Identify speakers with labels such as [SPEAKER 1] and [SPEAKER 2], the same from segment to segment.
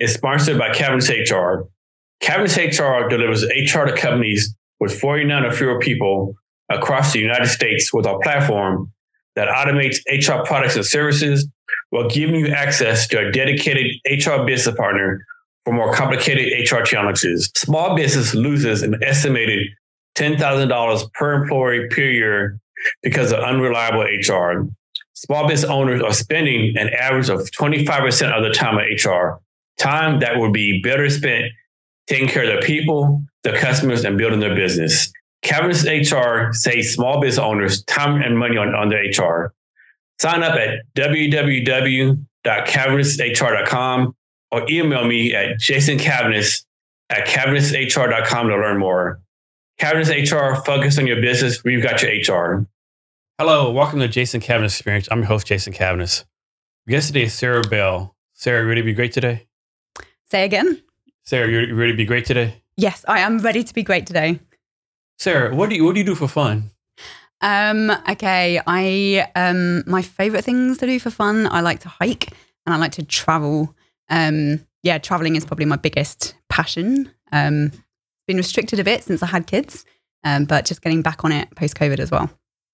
[SPEAKER 1] is sponsored by Cavness HR. Cavness HR delivers HR to companies with 49 or fewer people across the United States with our platform that automates HR products and services while giving you access to a dedicated HR business partner for more complicated HR challenges. Small business loses an estimated $10,000 per employee per year because of unreliable HR. Small business owners are spending an average of 25% of the time on HR, time that would be better spent taking care of their people, their customers, and building their business. Cavness HR saves small business owners time and money on, on their HR. Sign up at www.cavnesshr.com or email me at jasoncavness at cavnesshr.com to learn more. Cavness HR, focus on your business. We've got your HR. Hello, welcome to Jason Cavness Experience. I'm your host, Jason Cavness. Yesterday is Sarah Bell. Sarah, ready to be great today?
[SPEAKER 2] Say again?
[SPEAKER 1] Sarah, you ready to be great today?
[SPEAKER 2] Yes, I am ready to be great today.
[SPEAKER 1] Sarah, what do you what do you do for fun?
[SPEAKER 2] Um, okay, I um my favorite things to do for fun, I like to hike and I like to travel. Um yeah, traveling is probably my biggest passion. Um been restricted a bit since I had kids. Um, but just getting back on it post COVID as well.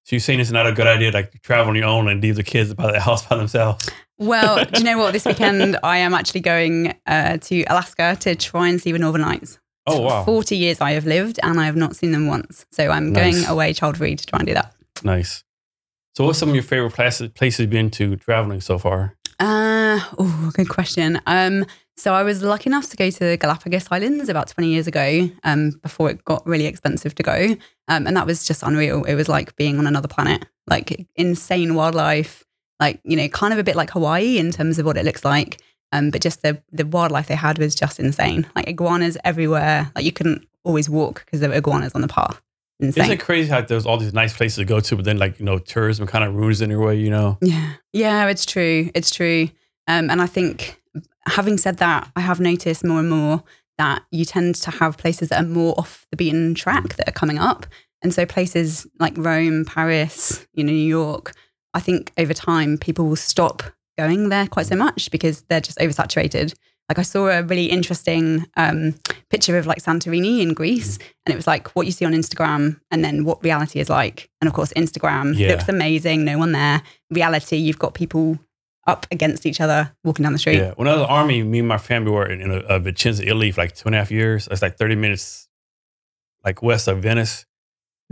[SPEAKER 1] So you're saying it's not a good idea to like travel on your own and leave the kids by the house by themselves?
[SPEAKER 2] Well, do you know what? This weekend I am actually going uh, to Alaska to try and see the Northern Lights.
[SPEAKER 1] Oh wow,
[SPEAKER 2] 40 years I have lived and I have not seen them once. So I'm
[SPEAKER 1] Nice.
[SPEAKER 2] going away child free to try and do that.
[SPEAKER 1] nice. So what's some of your favorite places places you've been to traveling so far?
[SPEAKER 2] Uh, oh, good question. Um, so I was lucky enough to go to the Galapagos Islands about 20 years ago, um, before it got really expensive to go. Um, and that was just unreal. It was like being on another planet, like insane wildlife, like, you know, kind of a bit like Hawaii in terms of what it looks like. Um, but just the, the wildlife they had was just insane. Like iguanas everywhere. Like you couldn't always walk because there were iguanas on the path. Insane.
[SPEAKER 1] Isn't it crazy how there's all these nice places to go to, but then like you know tourism kind of ruins it in your way, you know?
[SPEAKER 2] Yeah, yeah, it's true. It's true. Um, and I think, having said that, I have noticed more and more that you tend to have places that are more off the beaten track that are coming up, and so places like Rome, Paris, you know, New York. I think over time people will stop going there quite so much because they're just oversaturated. Like I saw a really interesting um, picture of like Santorini in Greece, and it was like what you see on Instagram, and then what reality is like. And of course, Instagram
[SPEAKER 1] Yeah.
[SPEAKER 2] looks amazing, no one there. Reality, you've got people up against each other walking down the street.
[SPEAKER 1] Yeah. When I was in the army, me and my family were in, in a, a Vicenza, Italy for like two and a half years. It's like 30 minutes like west of Venice.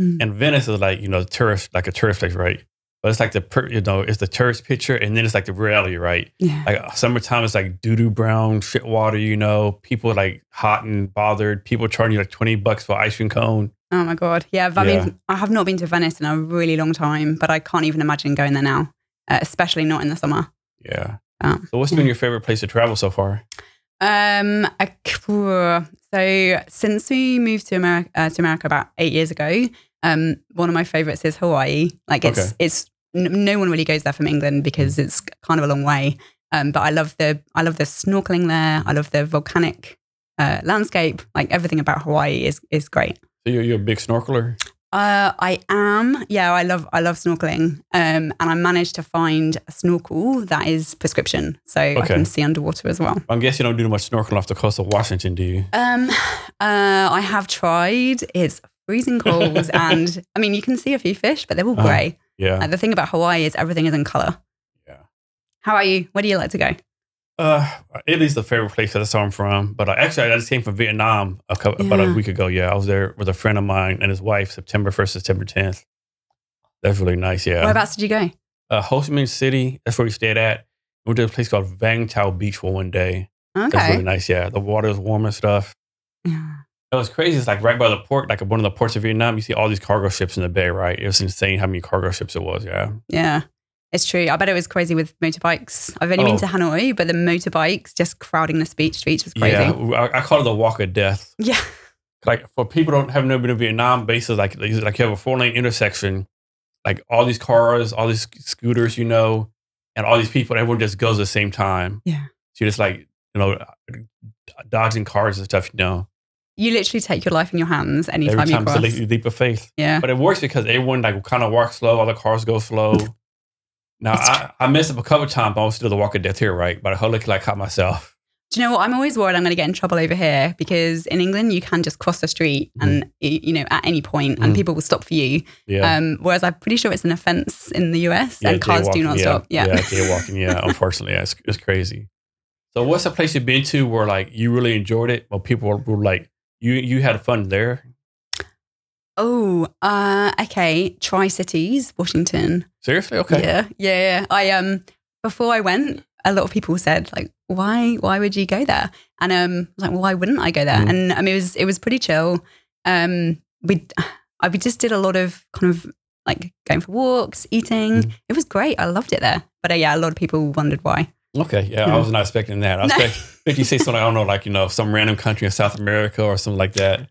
[SPEAKER 2] Mm.
[SPEAKER 1] And Venice is like, you know, tourist, like a tourist place, right? But it's like the, per, you know, it's the tourist picture and then it's like the reality, right?
[SPEAKER 2] Yeah.
[SPEAKER 1] Like summertime, it's like doo doo brown shit water, you know, people like hot and bothered, people charging you like 20 bucks for ice cream cone.
[SPEAKER 2] Oh my god. Yeah. I
[SPEAKER 1] Yeah.
[SPEAKER 2] mean, I have not been to Venice in a really long time, but I can't even imagine going there now, uh, especially not in the summer.
[SPEAKER 1] Yeah.
[SPEAKER 2] Oh.
[SPEAKER 1] So what's been your favorite place to travel so far?
[SPEAKER 2] Um, I- so since we moved to America, uh, to America about eight years ago, um, one of my favorites is Hawaii. Like it's
[SPEAKER 1] Okay.
[SPEAKER 2] it's n- no one really goes there from England because it's kind of a long way. Um, but I love the I love the snorkeling there. I love the volcanic uh, landscape. Like everything about Hawaii is is great.
[SPEAKER 1] So you're, you're a big snorkeler?
[SPEAKER 2] Uh, I am. Yeah, I love I love snorkeling. Um, and I managed to find a snorkel that is prescription, so I can see underwater as well.
[SPEAKER 1] I guess you don't do much snorkeling off the coast of Washington, do you?
[SPEAKER 2] Um, uh, I have tried. It's freezing cold, and I mean, you can see a few fish, but they're all
[SPEAKER 1] Uh-huh.
[SPEAKER 2] grey.
[SPEAKER 1] Yeah.
[SPEAKER 2] Uh, the thing about Hawaii is everything is in color.
[SPEAKER 1] Yeah.
[SPEAKER 2] How are you? Where do you like to go?
[SPEAKER 1] Uh, Italy's the favorite place that's where I'm from. But uh, actually, I just came from Vietnam a couple, about a week ago. Yeah, I was there with a friend of mine and his wife, September 1st, September 10th. That's really nice. Yeah.
[SPEAKER 2] Whereabouts did you go?
[SPEAKER 1] Uh, Ho Chi Minh City, that's where we stayed at. We went to a place called Vung Tau Beach for one day.
[SPEAKER 2] Okay.
[SPEAKER 1] That's really nice. Yeah. The water is warm and stuff.
[SPEAKER 2] Yeah.
[SPEAKER 1] It was crazy. It's like right by the port, like one of the ports of Vietnam. You see all these cargo ships in the bay, right? It was insane how many cargo ships it was. Yeah.
[SPEAKER 2] Yeah. It's true. I bet it was crazy with motorbikes. I've only been
[SPEAKER 1] Oh.
[SPEAKER 2] to Hanoi, but the motorbikes just crowding the speech streets was crazy.
[SPEAKER 1] Yeah, I, I call it the walk of death.
[SPEAKER 2] Yeah.
[SPEAKER 1] Like for people who don't have never been to Vietnam, bases like like you have a four lane intersection, like all these cars, all these scooters, you know, and all these people, everyone just goes at the same time.
[SPEAKER 2] Yeah.
[SPEAKER 1] So you're just like you know dodging cars and stuff, you know.
[SPEAKER 2] You literally take your life in your hands anytime
[SPEAKER 1] Every
[SPEAKER 2] you
[SPEAKER 1] time it's a
[SPEAKER 2] cross.
[SPEAKER 1] leap, leap of faith.
[SPEAKER 2] Yeah.
[SPEAKER 1] But it works because everyone like kind of walks slow, all the cars go slow. Now I, I messed up a couple times, but I was still the walk of death here, right? But I look like caught myself.
[SPEAKER 2] Do you know what? I'm always worried I'm going to get in trouble over here because in England you can just cross the street and y- you know at any point and
[SPEAKER 1] Mhm.
[SPEAKER 2] people will stop for you.
[SPEAKER 1] Yeah.
[SPEAKER 2] Um, whereas I'm pretty sure it's an offence in the US and cars do not
[SPEAKER 1] yeah,
[SPEAKER 2] stop. Yeah.
[SPEAKER 1] yeah, jaywalking. Yeah, unfortunately, yeah, it's, it's crazy. So, what's a place you've been to where like you really enjoyed it, or people were, were like you you had fun there?
[SPEAKER 2] Oh, uh, okay. Tri Cities, Washington.
[SPEAKER 1] Seriously? Okay.
[SPEAKER 2] Yeah, yeah, yeah. I um before I went, a lot of people said like, "Why? Why would you go there?" And um, I was like, "Well, why wouldn't I go there?"
[SPEAKER 1] Mm.
[SPEAKER 2] And I mean, it was it was pretty chill. Um, we I we just did a lot of kind of like going for walks, eating.
[SPEAKER 1] Mm.
[SPEAKER 2] It was great. I loved it there. But uh, yeah, a lot of people wondered why.
[SPEAKER 1] Okay. Yeah, I was not expecting that. I expect you say something I don't know, like you know, some random country in South America or something like that.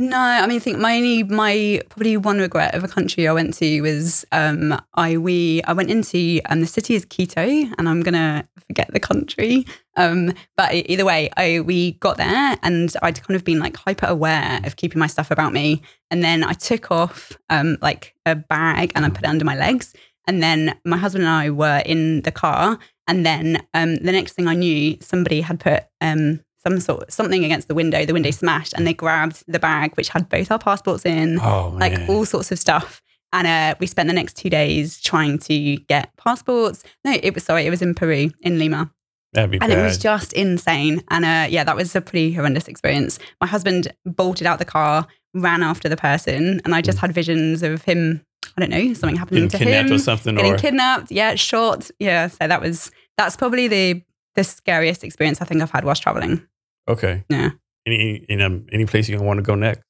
[SPEAKER 2] No, I mean, I think my only, my probably one regret of a country I went to was um, I we I went into um, the city is Quito, and I'm gonna forget the country. Um, but either way, I we got there, and I'd kind of been like hyper aware of keeping my stuff about me, and then I took off um, like a bag and I put it under my legs, and then my husband and I were in the car, and then um, the next thing I knew, somebody had put um, some sort something against the window. The window smashed, and they grabbed the bag which had both our passports in,
[SPEAKER 1] Oh
[SPEAKER 2] like all sorts of stuff. And uh, we spent the next two days trying to get passports. No, it was sorry, it was in Peru, in Lima,
[SPEAKER 1] That'd be
[SPEAKER 2] and
[SPEAKER 1] bad.
[SPEAKER 2] it was just insane. And uh, yeah, that was a pretty horrendous experience. My husband bolted out the car, ran after the person, and I just had visions of him. I don't know, something happening.
[SPEAKER 1] Getting
[SPEAKER 2] to
[SPEAKER 1] kidnapped
[SPEAKER 2] him
[SPEAKER 1] or something,
[SPEAKER 2] getting
[SPEAKER 1] or
[SPEAKER 2] kidnapped. Yeah, shot. Yeah, so that was that's probably the the scariest experience I think I've had whilst traveling.
[SPEAKER 1] okay.
[SPEAKER 2] Yeah.
[SPEAKER 1] Any any, um, any place you want to go next?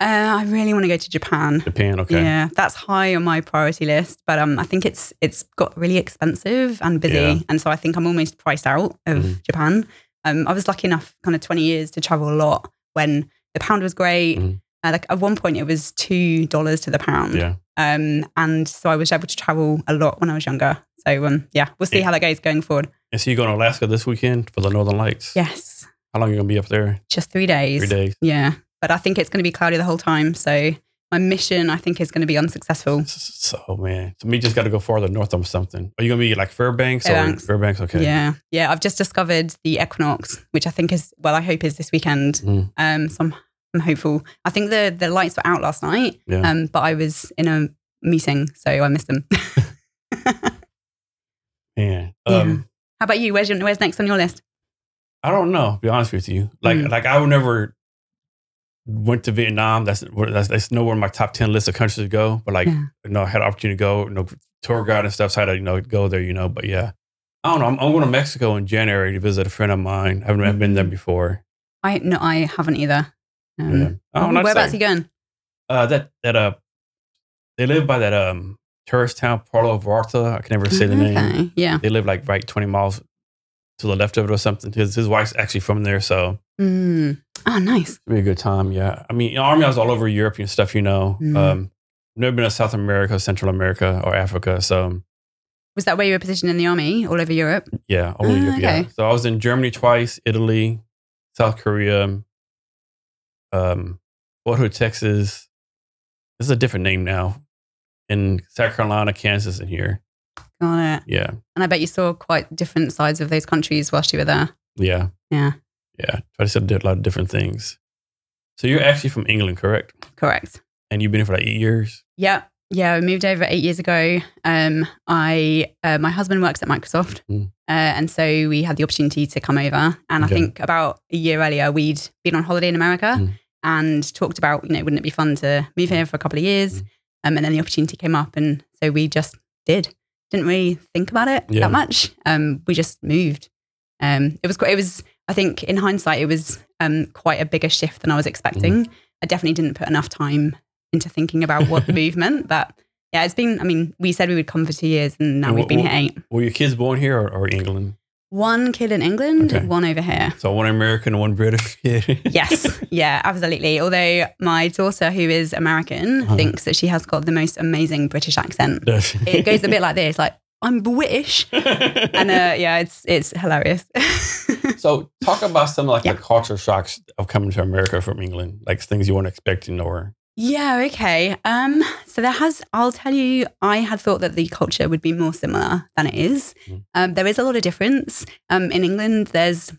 [SPEAKER 2] Uh, I really want to go to Japan.
[SPEAKER 1] Japan. Okay.
[SPEAKER 2] Yeah, that's high on my priority list, but um, I think it's it's got really expensive and busy,
[SPEAKER 1] Yeah.
[SPEAKER 2] and so I think I'm almost priced out of
[SPEAKER 1] Mhm.
[SPEAKER 2] Japan. Um, I was lucky enough, kind of 20 years, to travel a lot when the pound was great.
[SPEAKER 1] Mhm.
[SPEAKER 2] Uh, like at one point, it was two dollars to the pound.
[SPEAKER 1] Yeah.
[SPEAKER 2] Um, and so I was able to travel a lot when I was younger. So um, yeah, we'll see
[SPEAKER 1] Yeah.
[SPEAKER 2] how that goes going forward.
[SPEAKER 1] And so you going to Alaska this weekend for the Northern Lights?
[SPEAKER 2] Yes,
[SPEAKER 1] How long are you gonna be up there?
[SPEAKER 2] just three days.
[SPEAKER 1] Three days.
[SPEAKER 2] Yeah, but I think it's going to be cloudy the whole time. So my mission, I think, is going to be unsuccessful.
[SPEAKER 1] So man, so me just got to go farther north or something. Are you gonna be like Fairbanks,
[SPEAKER 2] Fairbanks.
[SPEAKER 1] or Fairbanks? Okay.
[SPEAKER 2] Yeah, yeah. I've just discovered the equinox, which I think is well, I hope is this weekend.
[SPEAKER 1] Mm.
[SPEAKER 2] Um, so I'm, I'm hopeful. I think the the lights were out last night.
[SPEAKER 1] Yeah.
[SPEAKER 2] Um, but I was in a meeting, so I missed them. Yeah.
[SPEAKER 1] Um,
[SPEAKER 2] How about you? Where's your, where's next on your list?
[SPEAKER 1] I don't know. To be honest with you, like
[SPEAKER 2] Mm.
[SPEAKER 1] like I would never went to Vietnam. That's that's, that's nowhere in my top ten list of countries to go. But like
[SPEAKER 2] Yeah.
[SPEAKER 1] you know, I had an opportunity to go. You know, tour guide and stuff. So I had to you know go there. You know, but yeah. I don't know. I'm, I'm going to Mexico in January to visit a friend of mine. I haven't been there before.
[SPEAKER 2] I no, I haven't either. Um,
[SPEAKER 1] Yeah. Oh, not
[SPEAKER 2] whereabouts are
[SPEAKER 1] saying-
[SPEAKER 2] you going?
[SPEAKER 1] Uh, that that uh, they live by that um tourist town Puerto Vallarta. I can never say the name.
[SPEAKER 2] Yeah.
[SPEAKER 1] They live like right 20 miles to the left of it or something. His his wife's actually from there, so
[SPEAKER 2] Mm. Oh, nice.
[SPEAKER 1] it'll be a good time. Yeah, I mean, you know, Army I was all over Europe and stuff. You know,
[SPEAKER 2] Mm.
[SPEAKER 1] um, never been to South America, Central America, or Africa. So
[SPEAKER 2] Was that where you were positioned in the army, all over Europe?
[SPEAKER 1] yeah, all over
[SPEAKER 2] Ah,
[SPEAKER 1] Europe. Yeah. So I was in Germany twice, Italy, South Korea, um, Fort Texas. This is a different name now. In South Carolina, Kansas, and here.
[SPEAKER 2] Got it.
[SPEAKER 1] Yeah,
[SPEAKER 2] And I bet you saw quite different sides of those countries whilst you were there.
[SPEAKER 1] yeah,
[SPEAKER 2] Yeah.
[SPEAKER 1] yeah. Try to say a lot of different things. So you're actually from England, correct?
[SPEAKER 2] Correct.
[SPEAKER 1] And you've been here for like eight years.
[SPEAKER 2] Yeah. Yeah, I moved over eight years ago. Um, I uh, my husband works at Microsoft,
[SPEAKER 1] Mm.
[SPEAKER 2] uh, and so we had the opportunity to come over. And
[SPEAKER 1] Okay.
[SPEAKER 2] I think about a year earlier, we'd been on holiday in America
[SPEAKER 1] Mm.
[SPEAKER 2] And talked about, you know, wouldn't it be fun to move here for a couple of years?
[SPEAKER 1] Mm.
[SPEAKER 2] Um, and then the opportunity came up, and so we just did. Didn't really think about it
[SPEAKER 1] Yeah.
[SPEAKER 2] that much. Um, we just moved. Um, it was quite. It was. I think in hindsight, it was um, quite a bigger shift than I was expecting. I definitely didn't put enough time into thinking about what the move meant, but yeah, it's been. I mean, we said we would come for two years, and now
[SPEAKER 1] And
[SPEAKER 2] we've been here eight.
[SPEAKER 1] Were your kids born here or, or England?
[SPEAKER 2] One kid in England,
[SPEAKER 1] Okay.
[SPEAKER 2] one over here.
[SPEAKER 1] So one American, one British kid.
[SPEAKER 2] Yes, yeah, absolutely. Although my daughter, who is American,
[SPEAKER 1] Uh-huh.
[SPEAKER 2] thinks that she has got the most amazing British accent. It goes a bit like this, like I'm British, and uh, yeah, it's it's hilarious.
[SPEAKER 1] so talk about some like
[SPEAKER 2] Yeah.
[SPEAKER 1] the culture shocks of coming to America from England, like things you weren't expecting or
[SPEAKER 2] Yeah, okay. Um, so there has, I'll tell you, I had thought that the culture would be more similar than it is.
[SPEAKER 1] Mm.
[SPEAKER 2] Um, there is a lot of difference. Um, in England, there's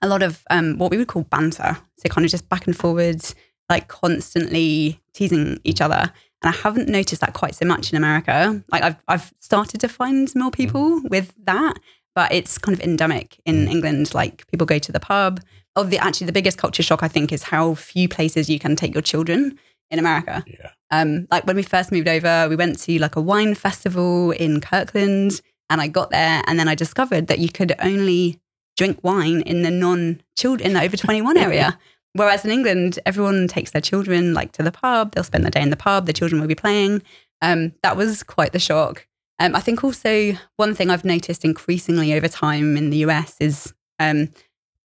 [SPEAKER 2] a lot of um, what we would call banter. So kind of just back and forwards, like constantly teasing each other. And I haven't noticed that quite so much in America. Like I've, I've started to find more people with that, but it's kind of endemic in England. Like people go to the pub. Oh, the actually the biggest culture shock I think is how few places you can take your children in America.
[SPEAKER 1] yeah.
[SPEAKER 2] Um, like when we first moved over, we went to like a wine festival in Kirkland, and I got there, and then I discovered that you could only drink wine in the non-children in the over twenty-one area. Whereas in England, everyone takes their children like to the pub. They'll spend the day in the pub. The children will be playing. Um, that was quite the shock. Um, I think also one thing I've noticed increasingly over time in the US is um,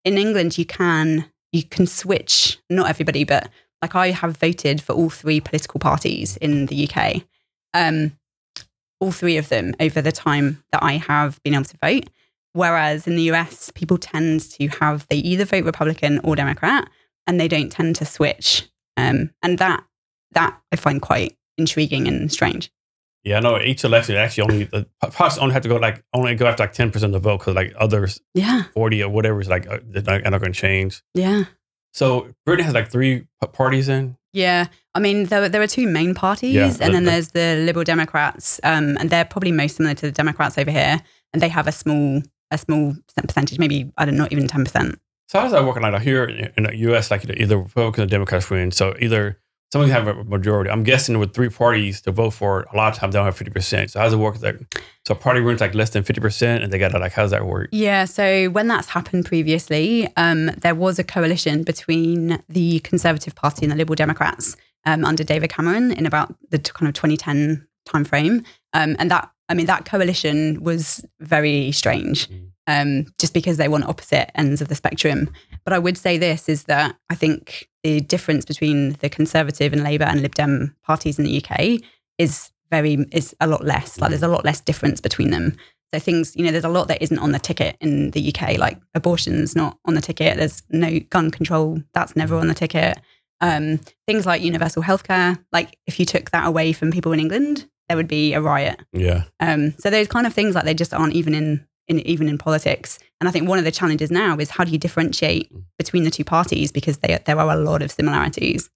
[SPEAKER 2] in England you can you can switch. Not everybody, but like I have voted for all three political parties in the UK. Um, all three of them over the time that I have been able to vote. Whereas in the US, people tend to have they either vote Republican or Democrat, and they don't tend to switch. Um, and that that I find quite intriguing and strange.
[SPEAKER 1] Yeah, I know each election actually only the parts only have to go like only go after like ten percent of the vote because like others
[SPEAKER 2] Yeah,
[SPEAKER 1] forty or whatever is like uh, they're not, not going to change.
[SPEAKER 2] yeah.
[SPEAKER 1] So Britain has like three parties in.
[SPEAKER 2] Yeah, I mean there there are two main parties,
[SPEAKER 1] Yeah,
[SPEAKER 2] and then
[SPEAKER 1] the-
[SPEAKER 2] there's the Liberal Democrats, um, and they're probably most similar to the Democrats over here, and they have a small a small percentage, maybe I don't know, even ten percent.
[SPEAKER 1] So how does that work? Like here in in the U.S., like either Republicans or Democrats win. So either someone have a majority. I'm guessing with three parties to vote for, it, a lot of times they don't have fifty percent. So how does it work? Like, so a party wins like less than fifty percent, and they got to like how does that work?
[SPEAKER 2] Yeah, so when that's happened previously, um, there was a coalition between the Conservative Party and the Liberal Democrats um, under David Cameron in about the kind of 2010 timeframe, um, and that I mean that coalition was very strange,
[SPEAKER 1] Mm.
[SPEAKER 2] um, just because they were on opposite ends of the spectrum. But I would say this is that I think the difference between the Conservative and Labour and Lib Dem parties in the UK is very is a lot less. Like there's a lot less difference between them. So things, you know, there's a lot that isn't on the ticket in the UK, like abortion's not on the ticket. There's no gun control, that's never on the ticket. Um, things like universal healthcare, like if you took that away from people in England, there would be a riot.
[SPEAKER 1] Yeah,
[SPEAKER 2] Um, so those kind of things like they just aren't even in, in even in politics. And I think one of the challenges now is how do you differentiate between the two parties because they, there are a lot of similarities.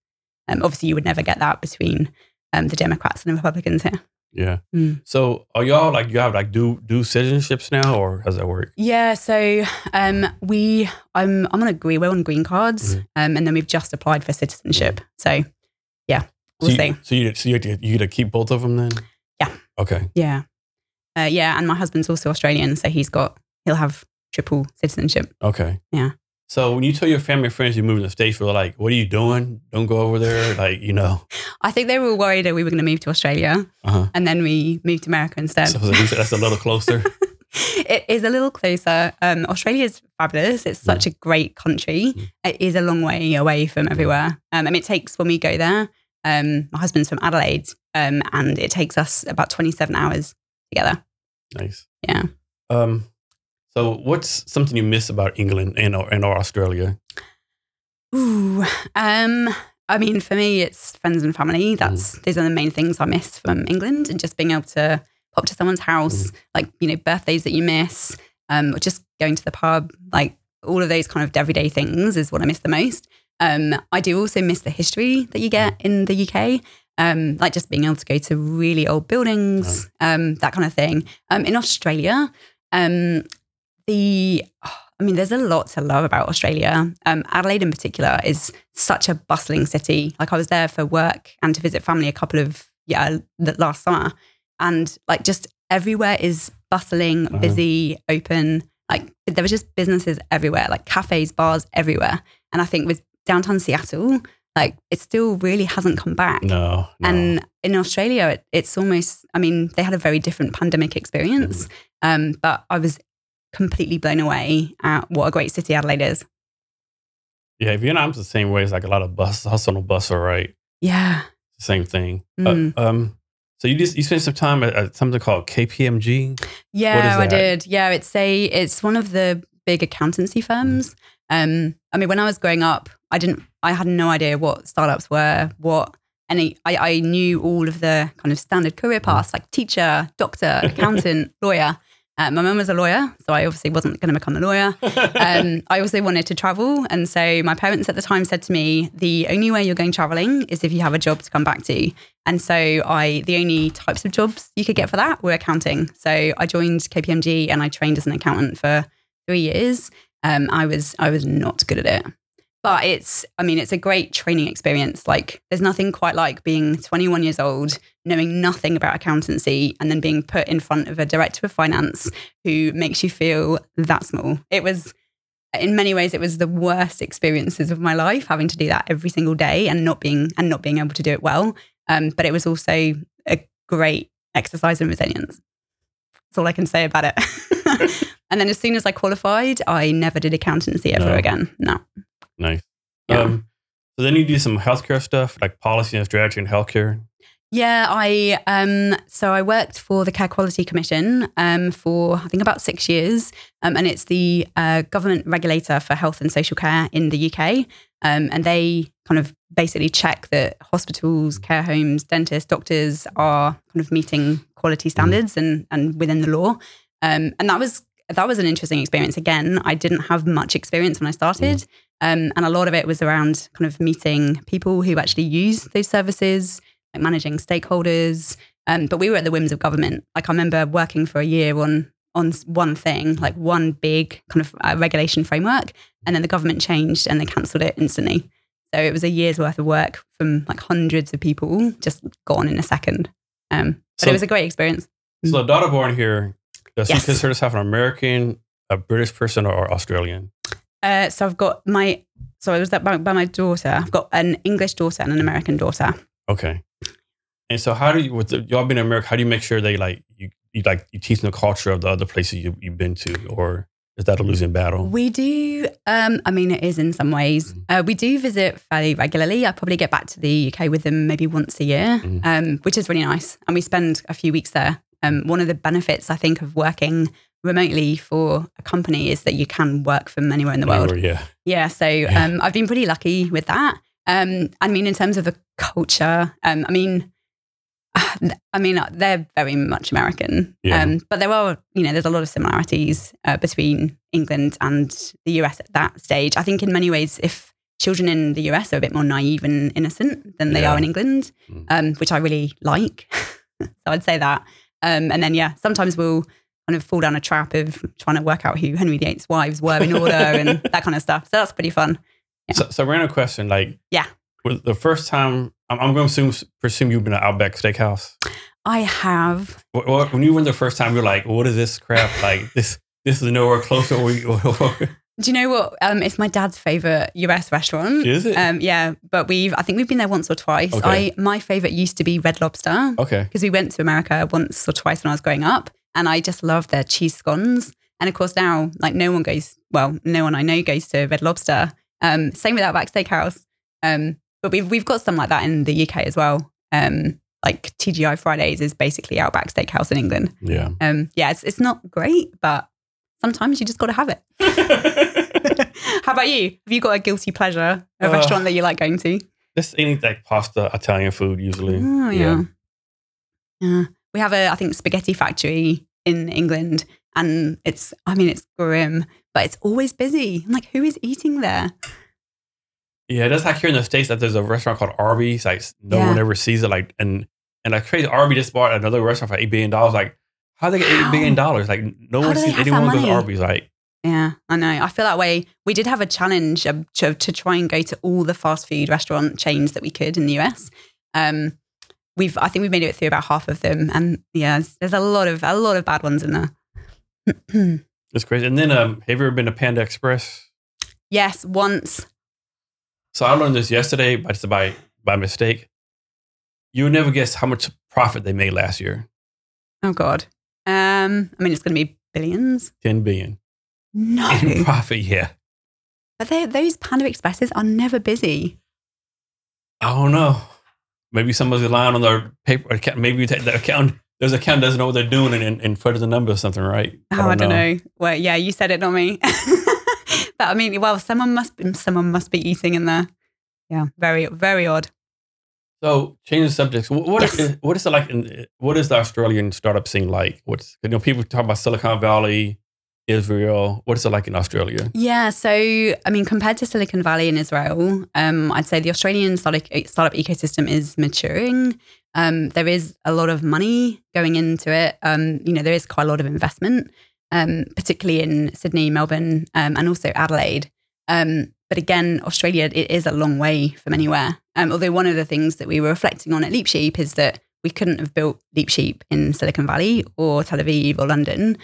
[SPEAKER 2] Um, obviously, you would never get that between um, the Democrats and the Republicans here.
[SPEAKER 1] yeah.
[SPEAKER 2] Mm.
[SPEAKER 1] So are y'all like you have like do do citizenships now, or how does that work?
[SPEAKER 2] Yeah, so um, we, I'm, I'm on a green, we're on green cards,
[SPEAKER 1] Mhm.
[SPEAKER 2] um, and then we've just applied for citizenship. So, yeah, we'll
[SPEAKER 1] so
[SPEAKER 2] see.
[SPEAKER 1] so you so you you get to keep both of them then?
[SPEAKER 2] Yeah.
[SPEAKER 1] Okay.
[SPEAKER 2] Yeah, uh, yeah, and my husband's also Australian, so he's got, he'll have triple citizenship.
[SPEAKER 1] Okay.
[SPEAKER 2] Yeah.
[SPEAKER 1] So when you tell your family and friends you're moving to the States, they're like, what are you doing? Don't go over there. Like, you know.
[SPEAKER 2] I think they were worried that we were going to move to Australia,
[SPEAKER 1] Uh-huh.
[SPEAKER 2] and then we moved to America instead.
[SPEAKER 1] So that's a little closer.
[SPEAKER 2] it is a little closer. Um, Australia is fabulous. It's such a great country.
[SPEAKER 1] Mm.
[SPEAKER 2] It is a long way away from everywhere. Um, and it takes, when we go there, um, my husband's from Adelaide, um, and it takes us about 27 hours together.
[SPEAKER 1] nice.
[SPEAKER 2] Yeah.
[SPEAKER 1] Um, so what's something you miss about England and or, and or Australia?
[SPEAKER 2] Ooh, um, I mean, for me, it's friends and family. That's those are the main things I miss from England, and just being able to pop to someone's house, like you know, birthdays that you miss, um, or just going to the pub, like all of those kind of everyday things is what I miss the most. Um, I do also miss the history that you get in the UK. Um, like just being able to go to really old buildings, um, that kind of thing. Um, in Australia, um, the I mean, there's a lot to love about Australia. Um, Adelaide, in particular, is such a bustling city. Like I was there for work and to visit family a couple of yeah the last summer, and like just everywhere is bustling,
[SPEAKER 1] Uh-huh.
[SPEAKER 2] busy, open. Like there were just businesses everywhere, like cafes, bars everywhere. And I think with downtown Seattle, like it still really hasn't come back.
[SPEAKER 1] No, no.
[SPEAKER 2] And in Australia, it, it's almost, I mean, they had a very different pandemic experience. Um, but I was completely blown away at what a great city Adelaide is.
[SPEAKER 1] yeah, Vietnam's the same way. It's like a lot of bus hustle on bus, all right.
[SPEAKER 2] Yeah.
[SPEAKER 1] Same thing.
[SPEAKER 2] Mm.
[SPEAKER 1] Uh, um, so you just you spent some time at, at something called KPMG.
[SPEAKER 2] Yeah, I did. Yeah, it's a it's one of the big accountancy firms. Um, I mean, when I was growing up, I didn't, I had no idea what startups were, what any. I, I knew all of the kind of standard career paths, like teacher, doctor, accountant, lawyer. Uh, my mum was a lawyer, so I obviously wasn't going to become a lawyer. Um, I also wanted to travel, and so my parents at the time said to me, "The only way you're going traveling is if you have a job to come back to." And so I, the only types of jobs you could get for that were accounting. So I joined KPMG and I trained as an accountant for three years. Um, I was I was not good at it, but it's I mean it's a great training experience. Like there's nothing quite like being 21 years old, knowing nothing about accountancy, and then being put in front of a director of finance who makes you feel that small. It was in many ways it was the worst experiences of my life having to do that every single day and not being and not being able to do it well. Um, but it was also a great exercise in resilience. That's all I can say about it. and then as soon as I qualified, I never did accountancy ever
[SPEAKER 1] No.
[SPEAKER 2] again. No.
[SPEAKER 1] Nice.
[SPEAKER 2] Yeah.
[SPEAKER 1] Um, so then you do some healthcare stuff like policy and strategy in healthcare.
[SPEAKER 2] Yeah, I um so I worked for the Care Quality Commission um for I think about six years, um, and it's the uh, government regulator for health and social care in the UK, um, and they kind of basically check that hospitals, care homes, dentists, doctors are kind of meeting quality standards and and within the law, um, and that was that was an interesting experience. Again, I didn't have much experience when I started, um, and a lot of it was around kind of meeting people who actually use those services like managing stakeholders. Um, but we were at the whims of government. Like I remember working for a year on on one thing, like one big kind of uh, regulation framework, and then the government changed and they cancelled it instantly. So it was a year's worth of work from like hundreds of people just gone in a second. Um, but
[SPEAKER 1] So-
[SPEAKER 2] it was a great experience.
[SPEAKER 1] So the daughter born here, does
[SPEAKER 2] Yes.
[SPEAKER 1] she consider herself an American, a British person, or Australian?
[SPEAKER 2] Uh, so I've got my so I was that by, by my daughter. I've got an English daughter and an American daughter.
[SPEAKER 1] Okay. And so how do you with the, y'all being in America, how do you make sure they like you, you like you teach them the culture of the other places you, you've been to, or is that a losing battle?
[SPEAKER 2] We do. Um, I mean, it is in some ways.
[SPEAKER 1] Mhm.
[SPEAKER 2] Uh, we do visit fairly regularly. I probably get back to the UK with them maybe once a year,
[SPEAKER 1] Mhm.
[SPEAKER 2] um, which is really nice. And we spend a few weeks there. Um, one of the benefits I think of working remotely for a company is that you can work from anywhere in the world.
[SPEAKER 1] Yeah.
[SPEAKER 2] Yeah, so
[SPEAKER 1] Yeah.
[SPEAKER 2] um, I've been pretty lucky with that. Um, I mean, in terms of the culture, um, I mean, I mean, uh, they're very much American,
[SPEAKER 1] Yeah.
[SPEAKER 2] um, but there are, you know, there's a lot of similarities uh, between England and the US at that stage. I think in many ways, if children in the US are a bit more naive and innocent than they
[SPEAKER 1] Yeah.
[SPEAKER 2] are in England,
[SPEAKER 1] Mm.
[SPEAKER 2] um, which I really like. so I'd say that. Um, and then, yeah, sometimes we'll kind of fall down a trap of trying to work out who Henry VIII's wives were in order and that kind of stuff. So that's pretty fun. Yeah.
[SPEAKER 1] So, so random question, like
[SPEAKER 2] Yeah.
[SPEAKER 1] the first time I'm, I'm going to assume presume you've been at Outback Steakhouse.
[SPEAKER 2] I have.
[SPEAKER 1] What, what, when you went the first time, you're like, what is this crap? Like this this is nowhere close to where you,
[SPEAKER 2] Do you know what? Um, it's my dad's favorite US restaurant.
[SPEAKER 1] is it?
[SPEAKER 2] Um, yeah, but we've I think we've been there once or twice.
[SPEAKER 1] Okay.
[SPEAKER 2] I my favorite used to be Red Lobster
[SPEAKER 1] okay.
[SPEAKER 2] because we went to America once or twice when I was growing up, and I just love their cheese scones. And of course now, like no one goes. Well, no one I know goes to Red Lobster. Um, same with Outback Steakhouse. Um, but we've we've got some like that in the UK as well. Um, like TGI Fridays is basically Outback Steakhouse in England.
[SPEAKER 1] Yeah.
[SPEAKER 2] Um, yeah, it's it's not great, but sometimes you just got to have it. How about you? Have you got a guilty pleasure, a
[SPEAKER 1] Uh,
[SPEAKER 2] restaurant that you like going to?
[SPEAKER 1] Just any like pasta, Italian food usually.
[SPEAKER 2] Oh yeah. yeah. We have a I think spaghetti factory in England and it's I mean it's grim, but it's always busy. I'm like, who is eating there?
[SPEAKER 1] Yeah, that's like here in the States that there's a restaurant called Arby's. Like no
[SPEAKER 2] Yeah.
[SPEAKER 1] one ever sees it. Like and and like crazy Arby just bought another restaurant for eight billion dollars. Like how they get eight billion dollars? Like no
[SPEAKER 2] How
[SPEAKER 1] one sees anyone goes to? Arby's. Like
[SPEAKER 2] Yeah, I know. I feel that way. We did have a challenge um, to, to try and go to all the fast food restaurant chains that we could in the US. Um, we've, I think we've made it through about half of them, and yeah, there's, there's a lot of a lot of bad ones in there.
[SPEAKER 1] it's crazy. And then um, have you ever been to Panda Express?
[SPEAKER 2] yes, once.
[SPEAKER 1] So I learned this yesterday, but it's by by mistake. You would never guess how much profit they made last year.
[SPEAKER 2] Oh God. Um, I mean, it's going to be billions.
[SPEAKER 1] Ten billion
[SPEAKER 2] No,
[SPEAKER 1] in profit. Yeah.
[SPEAKER 2] but they, those Panda Expresses are never busy.
[SPEAKER 1] Oh, I don't know. Maybe somebody's relying on their paper account. Maybe the account, there's account doesn't know what they're doing and, and, and fudge the number or something, right?
[SPEAKER 2] Oh, I don't, know. Well, yeah, you said it, not me. but I mean, well, someone must be, someone must be eating in there. Yeah, very very odd.
[SPEAKER 1] So, changing subjects. wh- What is
[SPEAKER 2] Yes.
[SPEAKER 1] what is it like? In, what is the Australian startup scene like? What's you know people talk about Silicon Valley, Israel. What is it like in Australia?
[SPEAKER 2] Yeah, so I mean, compared to Silicon Valley in Israel, um, I'd say the Australian startup, startup ecosystem is maturing. Um, there is a lot of money going into it. Um, you know, there is quite a lot of investment, um, particularly in Sydney, Melbourne, um, and also Adelaide. Um, but again, Australia, it is a long way from anywhere. Although one of the things that we were reflecting on at Leap Sheep is that we couldn't have built Leap Sheep in Silicon Valley or Tel Aviv or London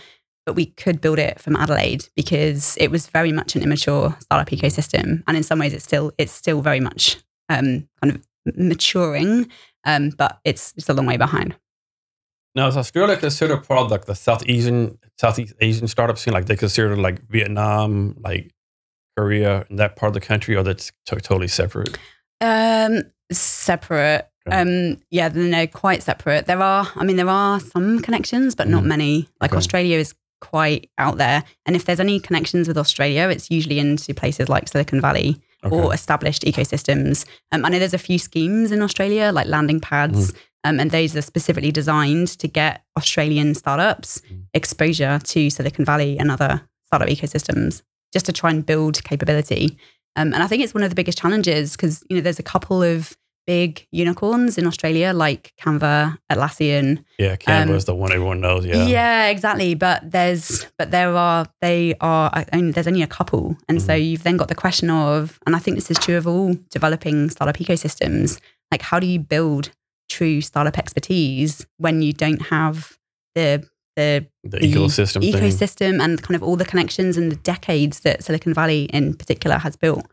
[SPEAKER 2] but we could build it from Adelaide because it was very much an immature startup ecosystem, and in some ways, it's still it's still very much um, kind of maturing, um, but it's it's a long way behind.
[SPEAKER 1] Now, is Australia considered part of like the South Asian Southeast Asian startup scene? Like they consider like Vietnam, like Korea, and that part of the country, or that's to- totally separate?
[SPEAKER 2] Um, separate. Um, yeah, they're quite separate. There are, I mean, there are some connections, but not
[SPEAKER 1] Mhm.
[SPEAKER 2] many. Like
[SPEAKER 1] Okay.
[SPEAKER 2] Australia is quite out there, and if there's any connections with Australia, it's usually into places like Silicon Valley or established ecosystems. Um, I know there's a few schemes in Australia, like landing pads, um, and those are specifically designed to get Australian startups
[SPEAKER 1] Mm.
[SPEAKER 2] exposure to Silicon Valley and other startup ecosystems, just to try and build capability. Um, and I think it's one of the biggest challenges because you know there's a couple of big unicorns in Australia, like Canva, Atlassian,
[SPEAKER 1] Yeah, Canva
[SPEAKER 2] Um,
[SPEAKER 1] is the one everyone knows. Yeah.
[SPEAKER 2] yeah, exactly. But there's, but there are, they are, I mean, there's only a couple. And so you've then got the question of, and I think this is true of all developing startup ecosystems, like how do you build true startup expertise when you don't have the, the
[SPEAKER 1] the,
[SPEAKER 2] the
[SPEAKER 1] ecosystem thing.
[SPEAKER 2] ecosystem and kind of all the connections and the decades that Silicon Valley in particular has built.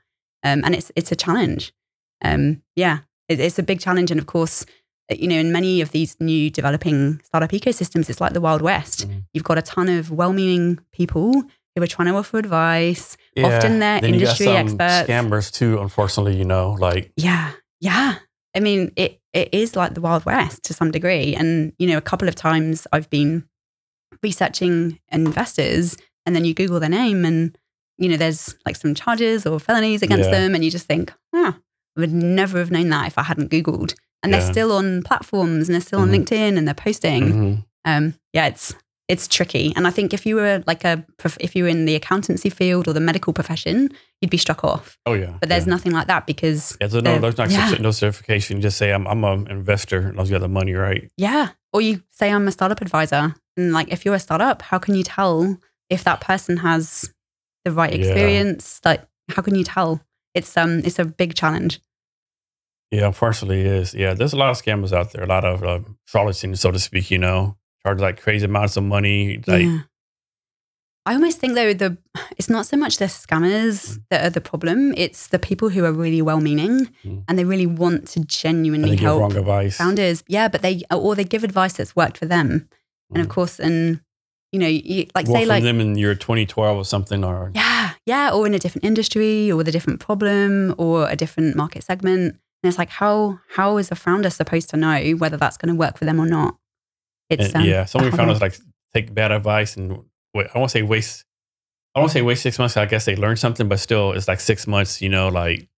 [SPEAKER 2] Um, and it's it's a challenge. Um, yeah, it, it's a big challenge. And of course, uh, you know, in many of these new developing startup ecosystems, it's like the Wild West.
[SPEAKER 1] Mhm.
[SPEAKER 2] You've got a ton of well-meaning people who are trying to offer advice.
[SPEAKER 1] Yeah.
[SPEAKER 2] Often they're
[SPEAKER 1] Then
[SPEAKER 2] industry
[SPEAKER 1] you got some
[SPEAKER 2] experts.
[SPEAKER 1] Scammers too, unfortunately, you know, like
[SPEAKER 2] Yeah, yeah. I mean, it it is like the Wild West to some degree. And you know, a couple of times I've been researching investors, and then you Google their name, and you know, there's like some charges or felonies against
[SPEAKER 1] Yeah.
[SPEAKER 2] them, and you just think, I would never have known that if I hadn't Googled. And
[SPEAKER 1] Yeah.
[SPEAKER 2] they're still on platforms, and they're still
[SPEAKER 1] Mhm.
[SPEAKER 2] on LinkedIn, and they're posting.
[SPEAKER 1] mhm.
[SPEAKER 2] Um, yeah, it's it's tricky. And I think if you were like a if you were in the accountancy field or the medical profession, you'd be struck off.
[SPEAKER 1] oh yeah.
[SPEAKER 2] But there's
[SPEAKER 1] yeah.
[SPEAKER 2] nothing like that because
[SPEAKER 1] Yeah, there's no, there's not
[SPEAKER 2] yeah.
[SPEAKER 1] no certification. You just say I'm I'm an investor as you got the money, right?
[SPEAKER 2] Yeah. Or you say I'm a startup advisor. And like if you're a startup, how can you tell if that person has the right
[SPEAKER 1] Yeah.
[SPEAKER 2] experience? Like how can you tell? It's um it's a big challenge.
[SPEAKER 1] Yeah, unfortunately, it is. Yeah, there's a lot of scammers out there, a lot of uh, charlatans, so to speak. You know, charge like crazy amounts of money. Like,
[SPEAKER 2] yeah. I almost think though the it's not so much the scammers that are the problem. It's the people who are really well meaning
[SPEAKER 1] Mm.
[SPEAKER 2] and they really want to genuinely help
[SPEAKER 1] wrong advice.
[SPEAKER 2] founders. Yeah, but they or they give advice that's worked for them. And of
[SPEAKER 1] Mm.
[SPEAKER 2] course, and you know, you, like
[SPEAKER 1] Work
[SPEAKER 2] say like
[SPEAKER 1] them in year 2012 or something, or
[SPEAKER 2] Yeah, yeah, or in a different industry, or with a different problem, or a different market segment. And it's like, how how is a founder supposed to know whether that's going to work for them or not? It's
[SPEAKER 1] And,
[SPEAKER 2] um,
[SPEAKER 1] yeah, so many founders like take bad advice and wait, I won't say waste. I won't say waste six months. I guess they learn something, but still, it's like six months. You know, like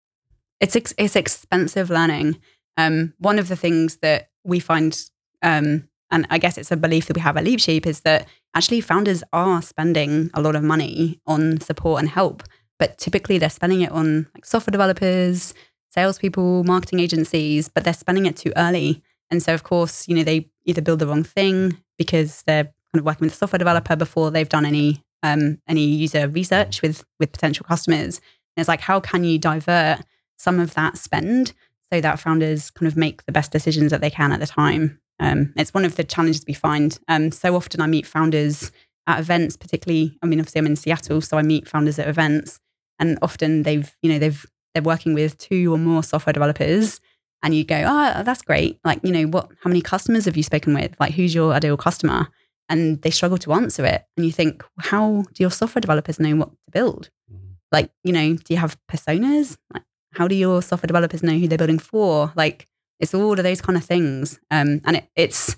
[SPEAKER 2] it's ex- it's expensive learning. Um, one of the things that we find, um, and I guess it's a belief that we have at Leapsheep, is that actually founders are spending a lot of money on support and help, but typically they're spending it on like software developers, salespeople, marketing agencies, but they're spending it too early. And so, of course, you know, they either build the wrong thing because they're kind of working with a software developer before they've done any um, any user research with with potential customers. And it's like, how can you divert some of that spend so that founders kind of make the best decisions that they can at the time? Um, it's one of the challenges we find. Um, so often, I meet founders at events, particularly. I mean, obviously, I'm in Seattle, so I meet founders at events, and often they've, you know, they've they're working with two or more software developers and you go, oh, that's great. Like, you know, what, how many customers have you spoken with? Like, who's your ideal customer? And they struggle to answer it. And you think, how do your software developers know what to build?
[SPEAKER 1] Mhm.
[SPEAKER 2] Like, you know, do you have personas? Like, how do your software developers know who they're building for? Like, it's all of those kind of things. Um, and it, it's,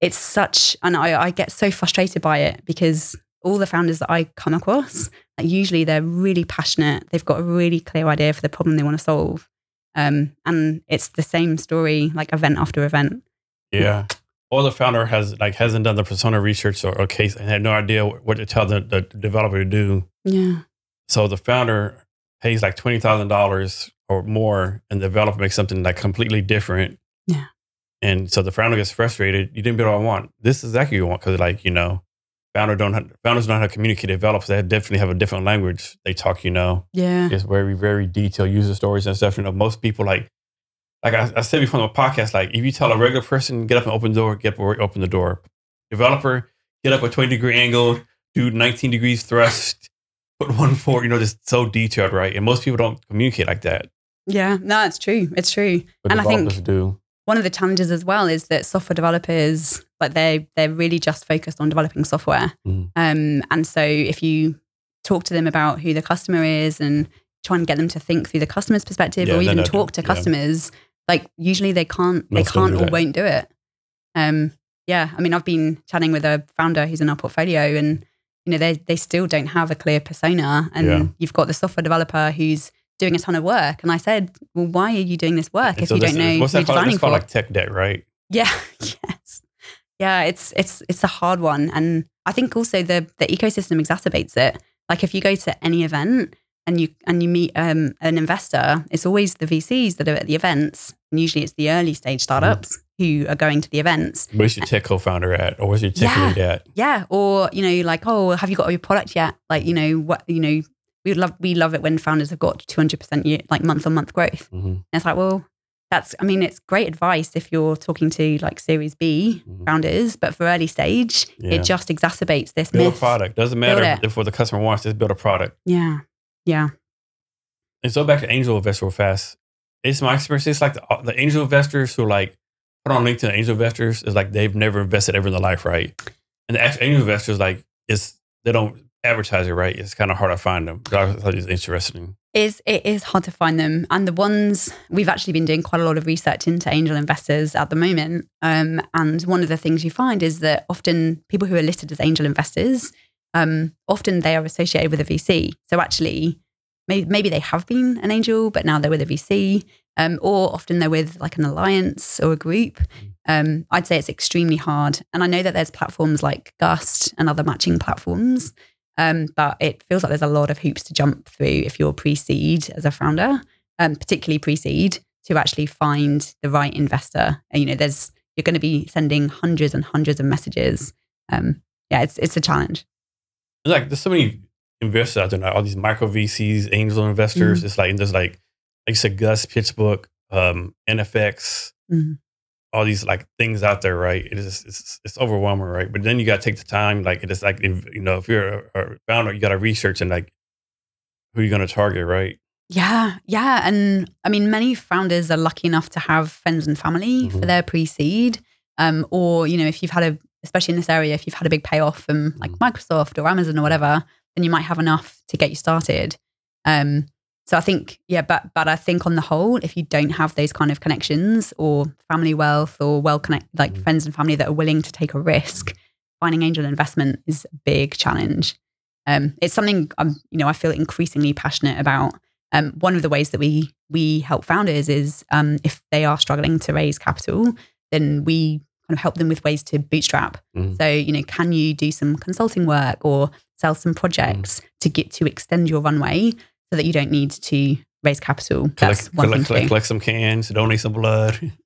[SPEAKER 2] it's such, and I, I get so frustrated by it because all the founders that I come across, like usually they're really passionate. They've got a really clear idea for the problem they want to solve. Um, and it's the same story, like event after event.
[SPEAKER 1] Yeah. Or the founder has like hasn't done the persona research or, or case and had no idea what to tell the, the developer to do.
[SPEAKER 2] Yeah.
[SPEAKER 1] So the founder pays like twenty thousand dollars or more, and the developer makes something like completely different.
[SPEAKER 2] Yeah.
[SPEAKER 1] And so the founder gets frustrated. You didn't build what I want. This is exactly what you want because, like you know, founder don't have, founders don't know how to communicate. Developers they definitely have a different language. They talk, you know,
[SPEAKER 2] Yeah.
[SPEAKER 1] it's very very detailed user stories and stuff. You know, most people like. Like I, I said before on the podcast, like if you tell a regular person get up and open the door, get up open the door. Developer, get up a 20 degree angle, do 19 degrees thrust, put one forward, you know, just so detailed, right? And most people don't communicate like that.
[SPEAKER 2] Yeah. No, it's true. It's true.
[SPEAKER 1] But
[SPEAKER 2] And I think-
[SPEAKER 1] do.
[SPEAKER 2] one of the challenges as well is that software developers like they they're really just focused on developing software
[SPEAKER 1] Mm.
[SPEAKER 2] um, and so if you talk to them about who the customer is and try and get them to think through the customer's perspective
[SPEAKER 1] Yeah,
[SPEAKER 2] or even talk to
[SPEAKER 1] yeah.
[SPEAKER 2] customers like usually they can't they
[SPEAKER 1] Most don't
[SPEAKER 2] can't or
[SPEAKER 1] that.
[SPEAKER 2] won't do it um, yeah i mean i've been chatting with a founder who's in our portfolio and you know they they still don't have a clear persona and
[SPEAKER 1] Yeah.
[SPEAKER 2] you've got the software developer who's doing a ton of work and i said well why are you doing this work if
[SPEAKER 1] so
[SPEAKER 2] you
[SPEAKER 1] this
[SPEAKER 2] don't know
[SPEAKER 1] what's that
[SPEAKER 2] you're
[SPEAKER 1] called?
[SPEAKER 2] designing
[SPEAKER 1] It's
[SPEAKER 2] for
[SPEAKER 1] called like tech debt, right?
[SPEAKER 2] yeah, yes. Yeah, it's it's it's a hard one. And I think also the the ecosystem exacerbates it. Like if you go to any event and you and you meet um, an investor, it's always the VCs that are at the events. And usually it's the early stage startups who are going to the events.
[SPEAKER 1] Where's your tech co-founder at? Or where's your tech
[SPEAKER 2] Yeah.
[SPEAKER 1] lead at?
[SPEAKER 2] Yeah. Or, you know, like, oh, have you got your product yet? Like, you know, what you know, we love we love it when founders have got 200% year, like month on month growth.
[SPEAKER 1] Mhm.
[SPEAKER 2] And it's like, well, that's, I mean, it's great advice if you're talking to like Series B
[SPEAKER 1] Mhm.
[SPEAKER 2] founders, but for early stage,
[SPEAKER 1] Yeah.
[SPEAKER 2] it just exacerbates this
[SPEAKER 1] Build
[SPEAKER 2] myth.
[SPEAKER 1] a product. Doesn't matter if what the customer wants, just build a product.
[SPEAKER 2] Yeah. Yeah.
[SPEAKER 1] And so back to angel investor fast. It's my experience. It's like the, the angel investors who like put on LinkedIn angel investors is like they've never invested ever in their life, right? And the actual angel investors like it's they don't advertise it right. It's kind of hard to find them. But I thought it was interesting.
[SPEAKER 2] Is it is hard to find them, and the ones we've actually been doing quite a lot of research into angel investors at the moment. Um, and one of the things you find is that often people who are listed as angel investors, um, often they are associated with a VC. So actually, maybe, maybe they have been an angel, but now they're with a VC, um, or often they're with like an alliance or a group. Um, I'd say it's extremely hard, and I know that there's platforms like Gust and other matching platforms. Um, but it feels like there's a lot of hoops to jump through if you're pre-seed as a founder, um, particularly pre-seed, to actually find the right investor. And, you know, there's you're going to be sending hundreds and hundreds of messages. Um, yeah, it's it's a challenge.
[SPEAKER 1] It's like there's so many investors out there now, all these micro VCs, angel investors.
[SPEAKER 2] Mm.
[SPEAKER 1] It's like there's like like you said, Gust, PitchBook, um, NFX,
[SPEAKER 2] Mhm.
[SPEAKER 1] All these like things out there, right? It is it's, it's overwhelming, right? But then you got to take the time, like it is like if, you know if you're a, a founder, you got to research and like who you're going to target, right?
[SPEAKER 2] Yeah, yeah, and I mean, many founders are lucky enough to have friends and family for
[SPEAKER 1] Mhm.
[SPEAKER 2] their pre-seed, um, or you know, if you've had a, especially in this area, if you've had a big payoff from like
[SPEAKER 1] Mhm.
[SPEAKER 2] Microsoft or Amazon or whatever, then you might have enough to get you started. Um, so I think, yeah, but but I think on the whole, if you don't have those kind of connections or family wealth or well connect like
[SPEAKER 1] Mhm.
[SPEAKER 2] friends and family that are willing to take a risk, finding angel investment is a big challenge. Um, it's something I'm, you know, I feel increasingly passionate about. Um, one of the ways that we we help founders is um, if they are struggling to raise capital, then we kind of help them with ways to bootstrap.
[SPEAKER 1] Mhm.
[SPEAKER 2] So you know, can you do some consulting work or sell some projects to get to extend your runway so that you don't need to raise capital? That's
[SPEAKER 1] Collect,
[SPEAKER 2] one
[SPEAKER 1] collect,
[SPEAKER 2] thing
[SPEAKER 1] collect, collect some cans, donate some blood.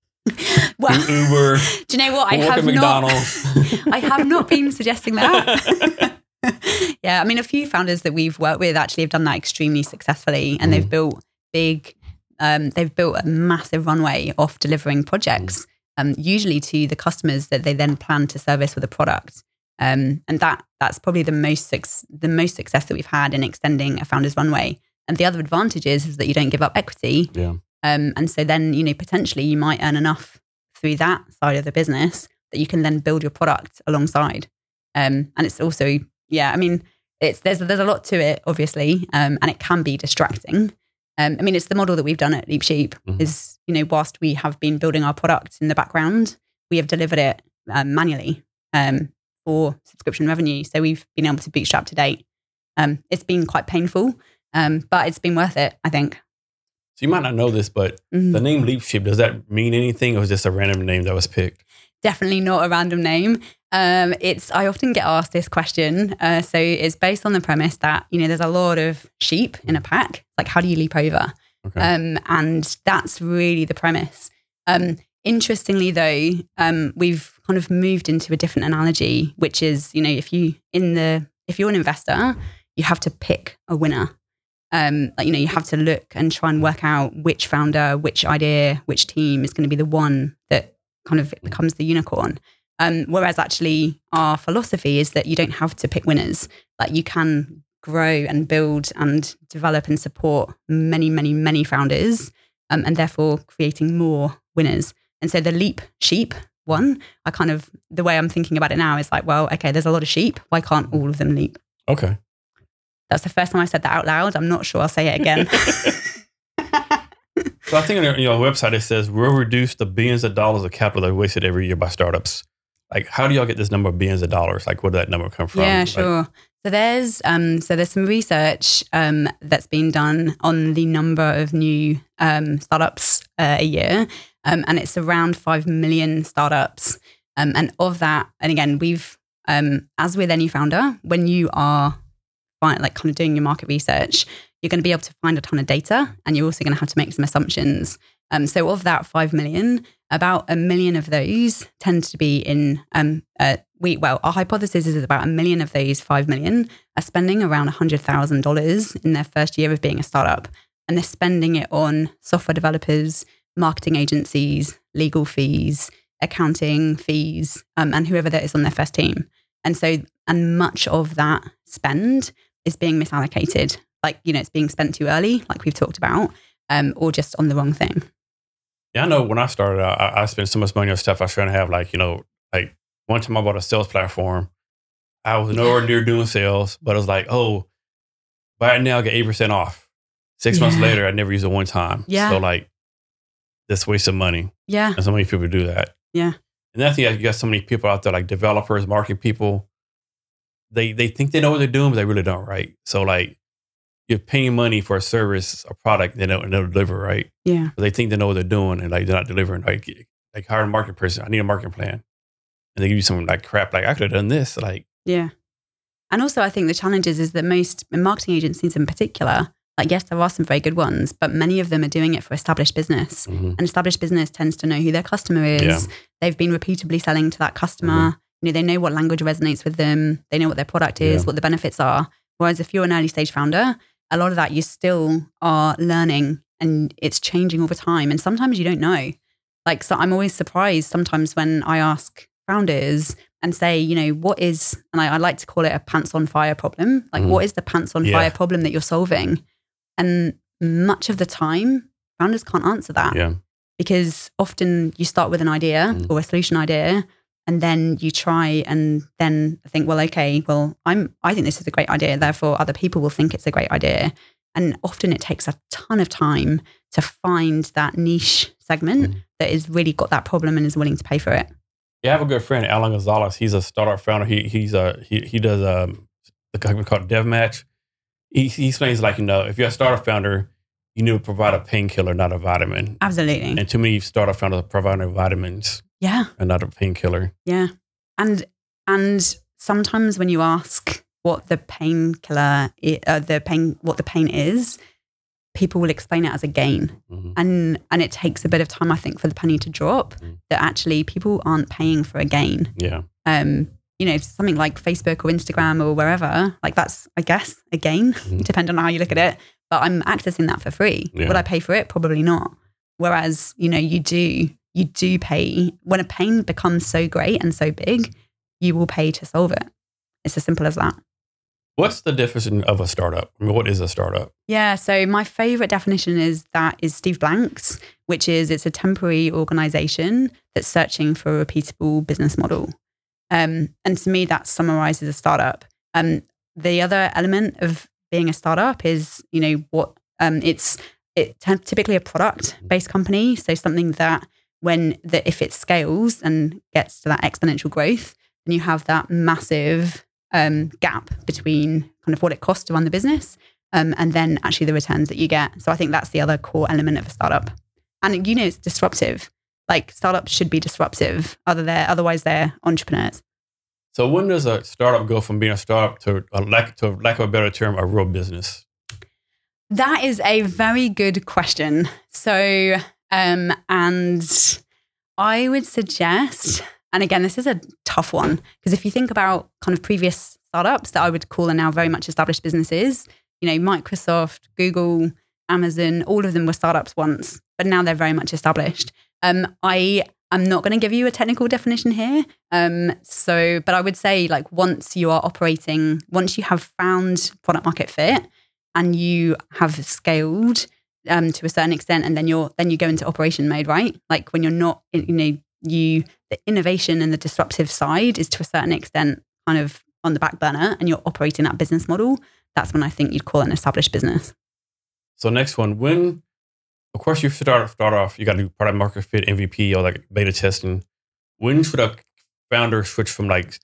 [SPEAKER 2] Well,
[SPEAKER 1] Uber,
[SPEAKER 2] do you know what? I have
[SPEAKER 1] at
[SPEAKER 2] not.
[SPEAKER 1] McDonald's.
[SPEAKER 2] I have not been suggesting that. yeah, I mean, a few founders that we've worked with actually have done that extremely successfully, and they've
[SPEAKER 1] Mm.
[SPEAKER 2] built big. Um, they've built a massive runway off delivering projects, um, usually to the customers that they then plan to service with a product. Um, and that that's probably the most suc- the most success that we've had in extending a founder's runway. And the other advantage is, is that you don't give up equity.
[SPEAKER 1] Yeah.
[SPEAKER 2] Um, and so then, you know, potentially you might earn enough through that side of the business that you can then build your product alongside. Um, and it's also, yeah, I mean, it's there's there's a lot to it, obviously, um, and it can be distracting. Um, I mean, it's the model that we've done at Leap Sheep.
[SPEAKER 1] Mhm.
[SPEAKER 2] Is you know, whilst we have been building our product in the background, we have delivered it um, manually um, for subscription revenue. So we've been able to bootstrap to date. Um, it's been quite painful, um, but it's been worth it. I think.
[SPEAKER 1] So you might not know this, but
[SPEAKER 2] Mhm.
[SPEAKER 1] the name LeapSheep, does that mean anything or is it just a random name that was picked?
[SPEAKER 2] definitely not a random name. Um, it's I often get asked this question. Uh, so it's based on the premise that you know there's a lot of sheep in a pack. Like how do you leap over?
[SPEAKER 1] Okay.
[SPEAKER 2] Um, and that's really the premise. Um, interestingly, though, um, we've kind of moved into a different analogy, which is you know if you in the if you're an investor, you have to pick a winner. Um, like you know you have to look and try and work out which founder, which idea, which team is going to be the one that kind of becomes the unicorn. Um, whereas actually our philosophy is that you don't have to pick winners. Like you can grow and build and develop and support many, many, many founders, um, and therefore creating more winners. And so the leap sheep one, I kind of the way I'm thinking about it now is like, well, okay, there's a lot of sheep. Why can't all of them leap?
[SPEAKER 1] Okay.
[SPEAKER 2] That's the first time I said that out loud. I'm not sure I'll say it again.
[SPEAKER 1] So I think on your, your website it says we'll reduce the billions of dollars of capital that are wasted every year by startups. Like, how do y'all get this number of billions of dollars? Like, where did that number come from?
[SPEAKER 2] Yeah,
[SPEAKER 1] Like,
[SPEAKER 2] sure. So there's um, so there's some research um, that's been done on the number of new um, startups uh, a year, um, and it's around five million startups. Um, and of that, and again, we've um, as with any founder, when you are fi- like kind of doing your market research, you're going to be able to find a ton of data, and you're also going to have to make some assumptions. Um, so of that five million, about a million of those tend to be in um, uh, we well our hypothesis is about a million of those five million are spending around $100000 in their first year of being a startup and they're spending it on software developers marketing agencies legal fees accounting fees um, and whoever that is on their first team and so and much of that spend is being misallocated like you know it's being spent too early like we've talked about um, or just on the wrong thing
[SPEAKER 1] Yeah, I know when I started out, I, I spent so much money on stuff I was trying to have. Like, you know, like one time I bought a sales platform. I was nowhere near doing sales, but it was like, oh, it now, get 8% off. Six months later, I never used it one time.
[SPEAKER 2] Yeah.
[SPEAKER 1] So, like, that's waste of money.
[SPEAKER 2] yeah
[SPEAKER 1] And so many people do that.
[SPEAKER 2] Yeah.
[SPEAKER 1] And that's the thing, you got so many people out there, like developers, marketing people. They they think they know what they're doing, but they really don't, right? So like you're paying money for a service, a product, they don't, they don't deliver, right?
[SPEAKER 2] yeah
[SPEAKER 1] But they think they know what they're doing and like they're not delivering. Like like hire a marketing person. I need a marketing plan. And they give you some like crap, like I could have done this. Like
[SPEAKER 2] Yeah. And also, I think the challenge is, is that most marketing agencies in particular, like, yes, there are some very good ones, but many of them are doing it for established business.
[SPEAKER 1] mhm.
[SPEAKER 2] And established business tends to know who their customer is.
[SPEAKER 1] Yeah.
[SPEAKER 2] They've been repeatedly selling to that customer. You know, they know what language resonates with them. They know what their product is,
[SPEAKER 1] Yeah.
[SPEAKER 2] what the benefits are. Whereas if you're an early stage founder, a lot of that you still are learning and it's changing over time. And sometimes you don't know. Like, so I'm always surprised sometimes when I ask founders and say, you know, what is, and I, I like to call it a pants on fire problem. Like,
[SPEAKER 1] Mhm.
[SPEAKER 2] what is the pants on
[SPEAKER 1] Yeah.
[SPEAKER 2] fire problem that you're solving? And much of the time, founders can't answer that
[SPEAKER 1] yeah.
[SPEAKER 2] because often you start with an idea
[SPEAKER 1] Mm.
[SPEAKER 2] or a solution idea and then you try and then think well okay well i'm i think this is a great idea therefore other people will think it's a great idea and often it takes a ton of time to find that niche segment
[SPEAKER 1] Mm.
[SPEAKER 2] that is really got that problem and is willing to pay for it
[SPEAKER 1] Yeah, I have a good friend, Alan Gonzalez. He's a startup founder. He he's a he he does um the company called DevMatch. He he explains like you know if you're a startup founder, you need to provide a painkiller, not a vitamin.
[SPEAKER 2] absolutely
[SPEAKER 1] And too many startup founders are providing vitamins
[SPEAKER 2] yeah
[SPEAKER 1] and not a painkiller.
[SPEAKER 2] yeah and and sometimes when you ask what the painkiller uh, the pain what the pain is people will explain it as a gain
[SPEAKER 1] Mhm.
[SPEAKER 2] and and it takes a bit of time i think for the penny to drop
[SPEAKER 1] Mm.
[SPEAKER 2] that actually people aren't paying for a gain
[SPEAKER 1] Yeah,
[SPEAKER 2] um you know something like facebook or instagram or wherever like that's i guess a gain
[SPEAKER 1] Mhm.
[SPEAKER 2] depending on how you look at it but i'm accessing that for free
[SPEAKER 1] Yeah.
[SPEAKER 2] would i pay for it probably not whereas you know you do you do pay when a pain becomes so great and so big you will pay to solve it it's as simple as that
[SPEAKER 1] What's the definition of a startup? I mean, what is a startup?
[SPEAKER 2] Yeah, so my favorite definition is that is Steve Blank's, which is it's a temporary organization that's searching for a repeatable business model. Um, and to me, that summarizes a startup. Um, the other element of being a startup is, you know, what um, it's it typically a product based company, so something that when that if it scales and gets to that exponential growth, then you have that massive um, gap between kind of what it costs to run the business um, and then actually the returns that you get. So I think that's the other core element of a startup. And you know, it's disruptive. Like startups should be disruptive. Other there, otherwise they're entrepreneurs.
[SPEAKER 1] So when does a startup go from being a startup to a lack to lack of a better term, a real business?
[SPEAKER 2] That is a very good question. So, um, and I would suggest, and again, this is a tough one because if you think about kind of previous startups that I would call are now very much established businesses, you know, Microsoft, Google, Amazon, all of them were startups once, but now they're very much established. Um, I am not going to give you a technical definition here. Um, so, but I would say like once you are operating, once you have found product market fit and you have scaled um, to a certain extent, and then you're then you go into operation mode, right? Like when you're not, you know, you the innovation and the disruptive side is to a certain extent kind of on the back burner, and you're operating that business model. That's when I think you'd call it an established business.
[SPEAKER 1] So next one, when of course you start start off, you got to do product market fit, MVP, or like beta testing. When should a founder switch from like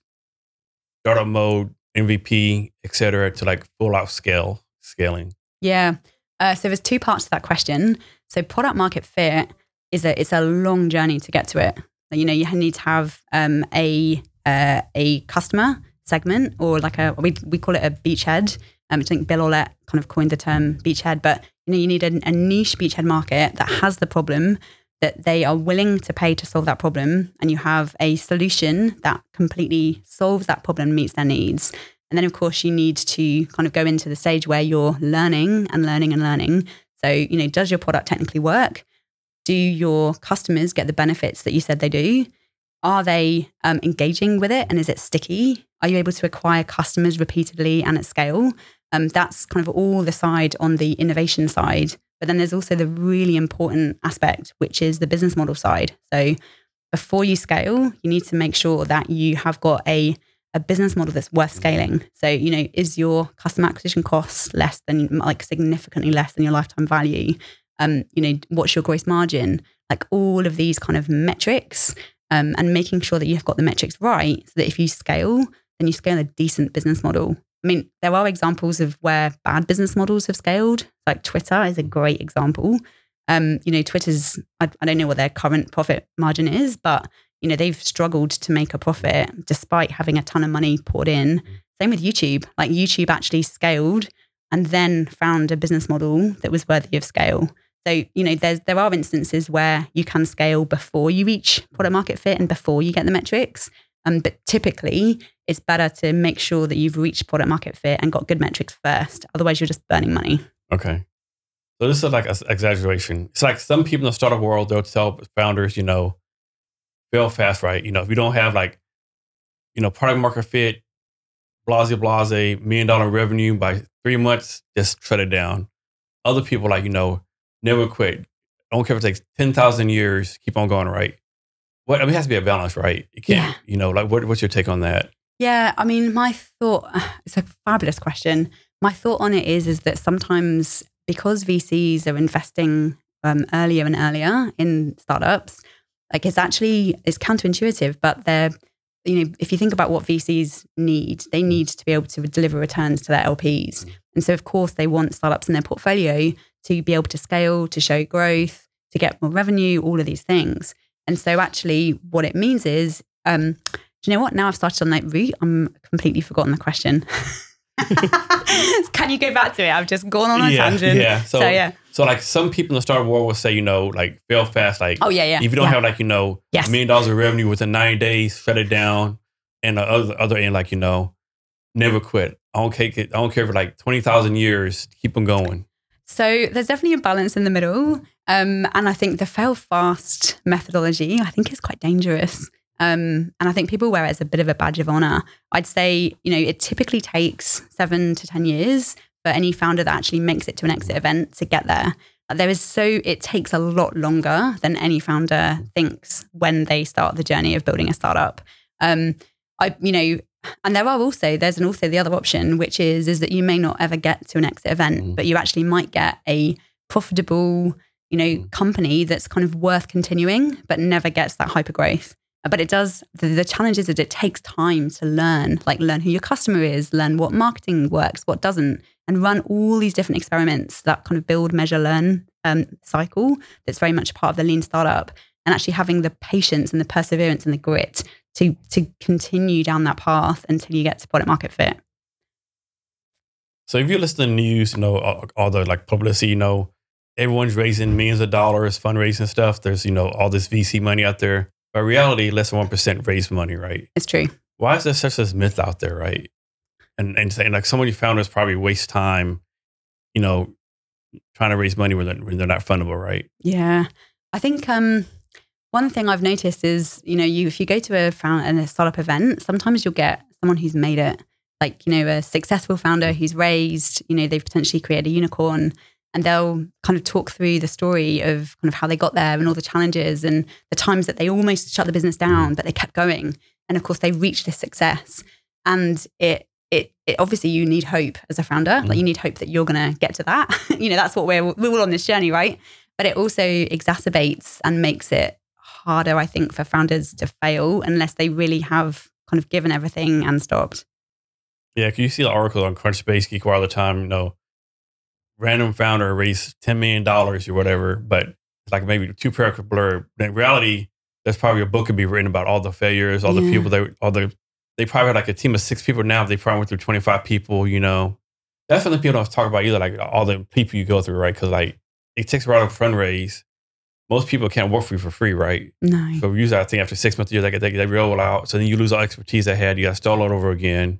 [SPEAKER 1] startup mode, MVP, et cetera, to like full out scale scaling?
[SPEAKER 2] Yeah. Uh, so there's two parts to that question. So product market fit is a it's a long journey to get to it. You know, you need to have um, a uh, a customer segment or like a we we call it a beachhead. Um, I think Bill Aulet kind of coined the term beachhead, but you know, you need a, a niche beachhead market that has the problem that they are willing to pay to solve that problem, and you have a solution that completely solves that problem, and meets their needs. And then, of course, you need to kind of go into the stage where you're learning and learning and learning. So, you know, does your product technically work? Do your customers get the benefits that you said they do? Are they um, engaging with it and is it sticky? Are you able to acquire customers repeatedly and at scale? Um, that's kind of all the side on the innovation side. But then there's also the really important aspect, which is the business model side. So before you scale, you need to make sure that you have got a a business model that's worth scaling. So, you know, is your customer acquisition cost less than like significantly less than your lifetime value? Um, you know, what's your gross margin? Like all of these kind of metrics, um, and making sure that you've got the metrics right so that if you scale, then you scale a decent business model. I mean, there are examples of where bad business models have scaled. Like Twitter is a great example. Um, you know, Twitter's, I, I don't know what their current profit margin is, but you know, they've struggled to make a profit despite having a ton of money poured in. Same with YouTube. Like YouTube actually scaled and then found a business model that was worthy of scale. So, you know, there's there are instances where you can scale before you reach product market fit and before you get the metrics. Um, but typically, it's better to make sure that you've reached product market fit and got good metrics first. Otherwise, you're just burning money.
[SPEAKER 1] Okay. So this is like an exaggeration. It's like some people in the startup world, they'll tell founders, you know, fail fast, right? You know, if you don't have like, you know, product market fit, blase blase, million dollar revenue by three months, just shut it down. Other people like, you know, never quit. I don't care if it takes 10,000 years, keep on going, right? What, I mean, it has to be a balance, right? You can't,
[SPEAKER 2] Yeah.
[SPEAKER 1] you know, like what, what's your take on that?
[SPEAKER 2] Yeah, I mean, my thought, it's a fabulous question. My thought on it is, is that sometimes because VCs are investing um, earlier and earlier in startups, like it's actually, it's counterintuitive, but they're, you know, if you think about what VCs need, they need to be able to deliver returns to their LPs. And so, of course, they want startups in their portfolio to be able to scale, to show growth, to get more revenue, all of these things. And so, actually, what it means is, um, do you know what? Now I've started on that route, I'm completely forgotten the question. Can you go back to it? I've just gone on a
[SPEAKER 1] yeah,
[SPEAKER 2] tangent.
[SPEAKER 1] yeah. So,
[SPEAKER 2] So, yeah.
[SPEAKER 1] so like some people in the startup world will say, you know, like fail fast, like
[SPEAKER 2] Oh, yeah, yeah.
[SPEAKER 1] if you don't
[SPEAKER 2] yeah.
[SPEAKER 1] have like, you know,
[SPEAKER 2] Yes.
[SPEAKER 1] a million dollars of revenue within nine days, shut it down. And the other, other end, like, you know, never quit. I don't care, I don't care for like 20,000 years, keep on going.
[SPEAKER 2] So there's definitely a balance in the middle. Um, and I think the fail fast methodology, I think is quite dangerous Um, and I think people wear it as a bit of a badge of honor. I'd say, you know, it typically takes seven to 10 years for any founder that actually makes it to an exit event to get there. There is so, it takes a lot longer than any founder thinks when they start the journey of building a startup. Um, I, you know, and there are also there's an also the other option, which is is that you may not ever get to an exit event,
[SPEAKER 1] Mm.
[SPEAKER 2] but you actually might get a profitable, you know,
[SPEAKER 1] Mm.
[SPEAKER 2] company that's kind of worth continuing, but never gets that hyper growth. But it does. The, the challenge is that it takes time to learn, like learn who your customer is, learn what marketing works, what doesn't, and run all these different experiments. That kind of build, measure, learn um, cycle. That's very much part of the lean startup, and actually having the patience and the perseverance and the grit to to continue down that path until you get to product market fit.
[SPEAKER 1] So if you listen to news, you know, all, all the like publicity, you know, everyone's raising millions of dollars, fundraising stuff. There's, you know, all this VC money out there. But reality, less than 1% raise money, right?
[SPEAKER 2] It's true.
[SPEAKER 1] Why is there such this myth out there, right? And and saying like so many founders probably waste time, you know, trying to raise money when they're, when they're not fundable, right?
[SPEAKER 2] Yeah, I think um, one thing I've noticed is you know you if you go to a found and a startup event, sometimes you'll get someone who's made it, like you know a successful founder who's raised, you know they've potentially created a unicorn, and they'll kind of talk through the story of kind of how they got there and all the challenges and the times that they almost shut the business down, but they kept going, and of course they reached this success, and it. It, it obviously you need hope as a founder. Like mm. you need hope that you're going to get to that. You know that's what we're we're all on this journey right? But it also exacerbates and makes it harder, I think, for founders to fail unless they really have kind of given everything and stopped.
[SPEAKER 1] yeah can you see the articles on Crunchbase, Geek all the time, you know, random founder raised $10 million or whatever, but it's like maybe two paragraph blurb. But in reality, there's probably a book could be written about all the failures, all the people that, all the, they probably had like a team of six people now. They probably went through 25 people, you know. That's something people don't talk about either, like all the people you go through, right? Because like it takes a while to fundraise. Most people can't work for you for free, right?
[SPEAKER 2] No.
[SPEAKER 1] So usually, I think after six months, of years, they, they, they roll out. So then you lose all expertise they had. You got to start all over again.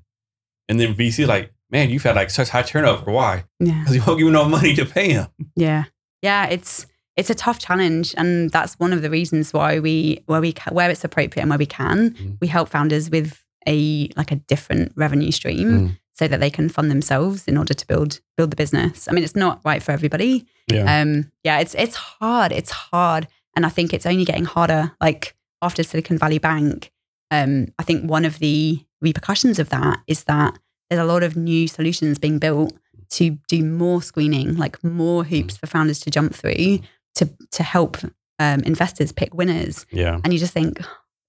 [SPEAKER 1] And then VC like, man, you've had like such high turnover. Why?
[SPEAKER 2] Yeah.
[SPEAKER 1] Because you won't give no money to pay them.
[SPEAKER 2] Yeah. Yeah. It's it's a tough challenge. And that's one of the reasons why we where we where it's appropriate and where we can,
[SPEAKER 1] Mm.
[SPEAKER 2] we help founders with a like a different revenue stream
[SPEAKER 1] Mm.
[SPEAKER 2] so that they can fund themselves in order to build build the business. I mean, it's not right for everybody.
[SPEAKER 1] Yeah.
[SPEAKER 2] Um, yeah, it's it's hard. It's hard, and I think it's only getting harder. Like after Silicon Valley Bank, um, I think one of the repercussions of that is that there's a lot of new solutions being built to do more screening, like more hoops for founders to jump through to to help um, investors pick winners.
[SPEAKER 1] yeah.
[SPEAKER 2] And you just think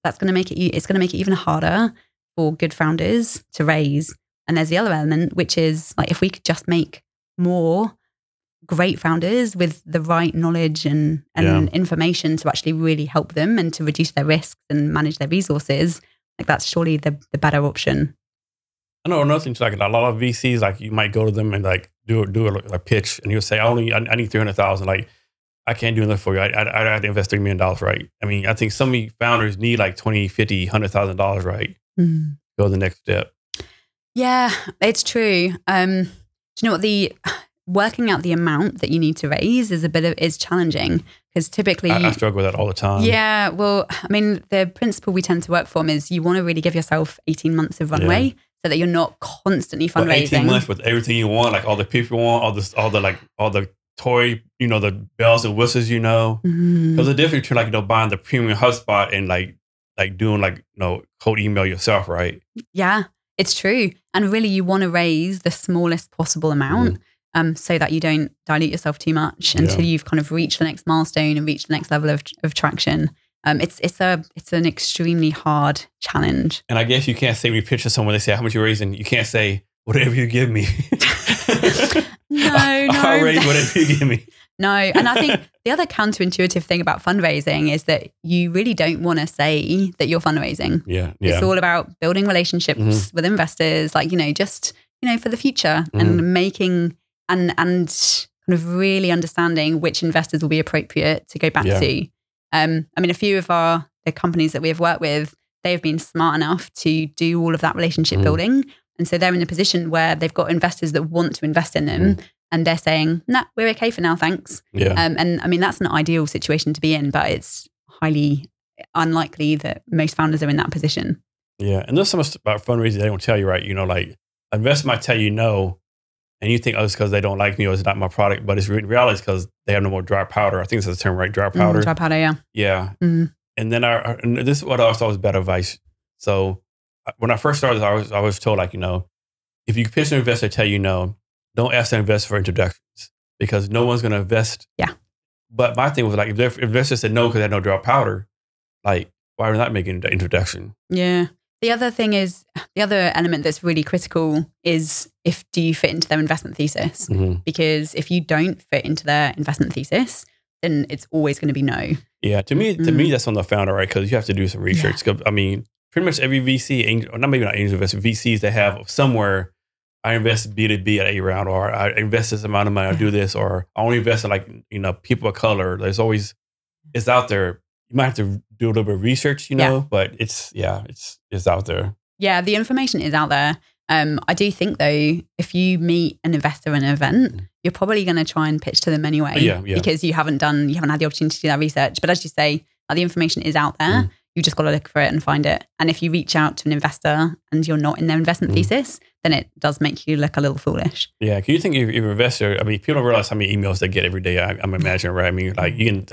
[SPEAKER 2] that's going to make it. It's going to make it even harder for good founders to raise. And there's the other element, which is like if we could just make more great founders with the right knowledge and, and
[SPEAKER 1] Yeah.
[SPEAKER 2] information to actually really help them and to reduce their risks and manage their resources, like that's surely the, the better option.
[SPEAKER 1] I know another thing, like a lot of VCs, like you might go to them and like do do a, a pitch and you'll say, I only, I, I need 300,000. Like, I can't do enough for you. I, I, I had to invest $3 million, right? I mean, I think some founders need like 20, 50, $100,000, right? Go to the next step.
[SPEAKER 2] Yeah, it's true. Um, do you know what the working out the amount that you need to raise is a bit of is challenging because typically
[SPEAKER 1] I, I struggle with that all the time.
[SPEAKER 2] Yeah, well, I mean, the principle we tend to work from is you want to really give yourself 18 months of runway so that you're not constantly
[SPEAKER 1] But
[SPEAKER 2] fundraising.
[SPEAKER 1] 18 months with everything you want, like all the people you want, all the all the like all the toy, you know, the bells and whistles, you know.
[SPEAKER 2] Mhm.
[SPEAKER 1] There's a difference between like you know buying the premium HubSpot and like like doing like you know cold email yourself, right?
[SPEAKER 2] Yeah, it's true. And really, you want to raise the smallest possible amount um, so that you don't dilute yourself too much until
[SPEAKER 1] Yeah.
[SPEAKER 2] you've kind of reached the next milestone and reached the next level of, of traction. Um, it's it's a it's an extremely hard challenge.
[SPEAKER 1] And I guess you can't say when you pitch to someone, they say how much you're raising. You can't say whatever you give me.
[SPEAKER 2] No,
[SPEAKER 1] I'll
[SPEAKER 2] no.
[SPEAKER 1] raise whatever you give me.
[SPEAKER 2] No, and I think the other counterintuitive thing about fundraising is that you really don't want to say that you're fundraising.
[SPEAKER 1] Yeah, yeah,
[SPEAKER 2] It's all about building relationships
[SPEAKER 1] Mhm.
[SPEAKER 2] with investors, like you know, just you know, for the future and making and and kind of really understanding which investors will be appropriate to go back
[SPEAKER 1] Yeah.
[SPEAKER 2] to. Um, I mean, a few of our the companies that we have worked with, they've been smart enough to do all of that relationship
[SPEAKER 1] Mhm.
[SPEAKER 2] building, and so they're in a position where they've got investors that want to invest in them, and they're saying, "Nah, we're okay for now, thanks."
[SPEAKER 1] yeah.
[SPEAKER 2] Um, and I mean, that's an ideal situation to be in, but it's highly unlikely that most founders are in that position.
[SPEAKER 1] Yeah, and there's so much about fundraising they don't tell you, right? You know, like investors might tell you no, and you think, oh, it's because they don't like me or it's not my product, but it's re- reality is because they have no more dry powder. I think that's the term, right? Dry
[SPEAKER 2] Mm,
[SPEAKER 1] powder.
[SPEAKER 2] dry powder, yeah.
[SPEAKER 1] Yeah.
[SPEAKER 2] Mhm.
[SPEAKER 1] And then I, and this is what I thought was bad advice. So when I first started, I was, I was told like, you know, if you pitch an investor, tell you no, don't ask the investor for introductions because no one's going to invest.
[SPEAKER 2] Yeah.
[SPEAKER 1] But my thing was like, if the investor said no because they had no dry powder, like, why are we not making the introduction?
[SPEAKER 2] Yeah. The other thing is the other element that's really critical is if do you fit into their investment thesis?
[SPEAKER 1] Mm-hmm.
[SPEAKER 2] Because if you don't fit into their investment thesis, then it's always going to be no.
[SPEAKER 1] Yeah, to me, to
[SPEAKER 2] Mm.
[SPEAKER 1] me, that's on the founder, right? Because you have to do some research. 'Cause, I mean, pretty much every VC, angel, or not maybe not angel investor, VCs they have somewhere. I invest B two B at A round, or I invest this amount of money. I do this, or I only invest in like you know people of color. There's always it's out there. You might have to do a little bit of research, you
[SPEAKER 2] Yeah.
[SPEAKER 1] know, but it's yeah, it's it's out there.
[SPEAKER 2] Yeah, the information is out there. Um, I do think though, if you meet an investor in an event,
[SPEAKER 1] Mm.
[SPEAKER 2] you're probably going to try and pitch to them anyway.
[SPEAKER 1] Yeah, yeah.
[SPEAKER 2] Because you haven't done, you haven't had the opportunity to do that research. But as you say, the information is out there.
[SPEAKER 1] Mm.
[SPEAKER 2] You just got to look for it and find it. And if you reach out to an investor and you're not in their investment
[SPEAKER 1] Mm.
[SPEAKER 2] thesis, then it does make you look a little foolish.
[SPEAKER 1] Yeah, can you think if, an investor? I mean, people don't realize how many emails they get every day. I, I'm imagining, right? I mean, like you can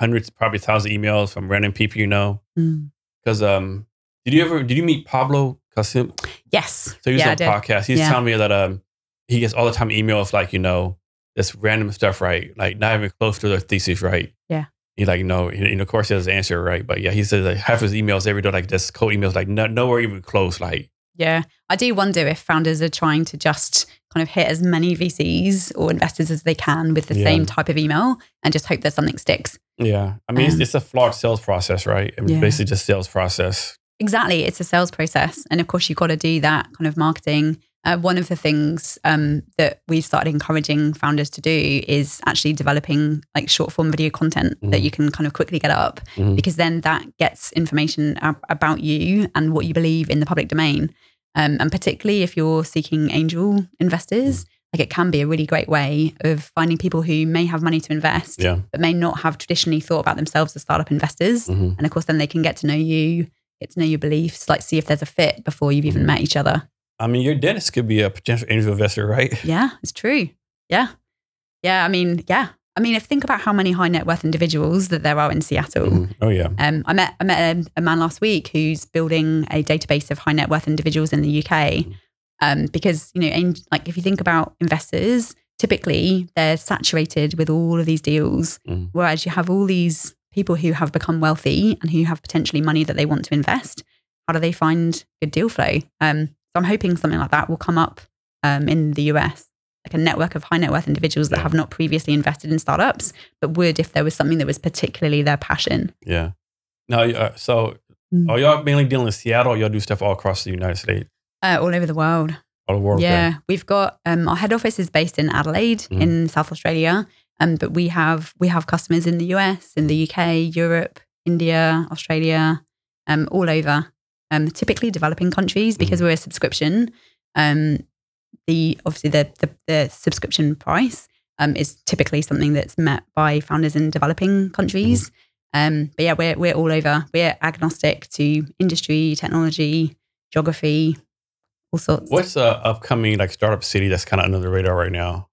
[SPEAKER 1] hundreds, probably thousands of emails from random people you know.
[SPEAKER 2] Mm.
[SPEAKER 1] Because um, did you ever did you meet Pablo Casim?
[SPEAKER 2] Yes.
[SPEAKER 1] So he was
[SPEAKER 2] yeah,
[SPEAKER 1] on a podcast. He's
[SPEAKER 2] Yeah.
[SPEAKER 1] telling me that um he gets all the time emails like you know this random stuff right, like not even close to their thesis right.
[SPEAKER 2] Yeah.
[SPEAKER 1] He like no, and of course he has the answer right, but yeah, he says like half his emails every day like this code emails like no, nowhere even close. Like
[SPEAKER 2] Yeah. I do wonder if founders are trying to just kind of hit as many VCs or investors as they can with the
[SPEAKER 1] Yeah.
[SPEAKER 2] same type of email and just hope that something sticks.
[SPEAKER 1] yeah, I mean
[SPEAKER 2] Um,
[SPEAKER 1] it's, it's a flawed sales process, right? I mean,
[SPEAKER 2] Yeah.
[SPEAKER 1] basically just sales process.
[SPEAKER 2] Exactly. It's a sales process. And of course, you've got to do that kind of marketing. Uh, one of the things um, that we've started encouraging founders to do is actually developing like short form video content that
[SPEAKER 1] Mhm.
[SPEAKER 2] you can kind of quickly get up
[SPEAKER 1] Mhm.
[SPEAKER 2] because then that gets information ab- about you and what you believe in the public domain. Um, and particularly if you're seeking angel investors, like it can be a really great way of finding people who may have money to invest,
[SPEAKER 1] Yeah.
[SPEAKER 2] but may not have traditionally thought about themselves as startup investors.
[SPEAKER 1] Mhm.
[SPEAKER 2] And of course, then they can get to know you, get to know your beliefs, like see if there's a fit before you've even met each other.
[SPEAKER 1] I mean, your dentist could be a potential angel investor, right?
[SPEAKER 2] Yeah, it's true. Yeah. Yeah. I mean, yeah. I mean, if think about how many high net worth individuals that there are in Seattle.
[SPEAKER 1] Mhm. Oh yeah.
[SPEAKER 2] Um, I met I met a, a man last week who's building a database of high net worth individuals in the UK. Um, because you know, ang- like if you think about investors, typically they're saturated with all of these deals,
[SPEAKER 1] Mm.
[SPEAKER 2] whereas you have all these people who have become wealthy and who have potentially money that they want to invest. How do they find good deal flow? Um, so I'm hoping something like that will come up um, in the US, like a network of high net worth individuals that
[SPEAKER 1] Yeah.
[SPEAKER 2] have not previously invested in startups, but would if there was something that was particularly their passion.
[SPEAKER 1] Yeah. No, uh, so
[SPEAKER 2] Mm.
[SPEAKER 1] are y'all mainly dealing in Seattle? Or y'all do stuff all across the United States,
[SPEAKER 2] Uh, all over the world.
[SPEAKER 1] all over the world?
[SPEAKER 2] Yeah, we've got um, our head office is based in Adelaide
[SPEAKER 1] Mhm.
[SPEAKER 2] in South Australia, um, but we have we have customers in the US, in the UK, Europe, India, Australia, um, all over. Um, typically developing countries because we're a subscription. Um, the obviously the the, the subscription price um, is typically something that's met by founders in developing countries. Um, but yeah, we're we're all over. We're agnostic to industry, technology, geography, all sorts.
[SPEAKER 1] What's a upcoming like startup city that's kind of under the radar right now?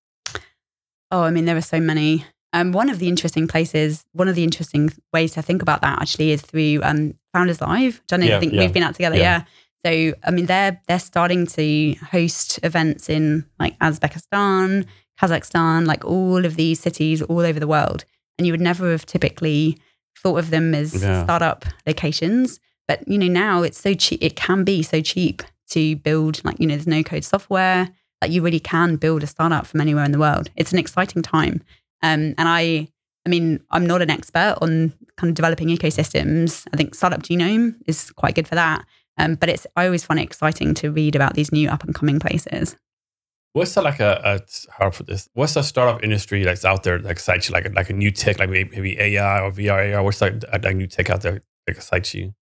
[SPEAKER 2] Oh, I mean, there are so many. Um, one of the interesting places, one of the interesting ways to think about that actually is through um, Founders Live. Which I know
[SPEAKER 1] Yeah,
[SPEAKER 2] I think
[SPEAKER 1] yeah,
[SPEAKER 2] we've been out together.
[SPEAKER 1] yeah.
[SPEAKER 2] Yeah. So I mean, they're they're starting to host events in like Uzbekistan, Kazakhstan, like all of these cities all over the world, and you would never have typically thought of them as startup locations. But you know, now it's so cheap. It can be so cheap to build. Like you know, there's no code software like you really can build a startup from anywhere in the world. It's an exciting time. Um, and I, I mean, I'm not an expert on kind of developing ecosystems. I think Startup Genome is quite good for that. Um, but it's I always find it exciting to read about these new up and coming places.
[SPEAKER 1] What's the, like a, a how put this? What's the startup industry that's out there that excites you? Like a, like a new tech, like maybe, maybe AI or VR, AR. What's like a, a new tech out there that excites you?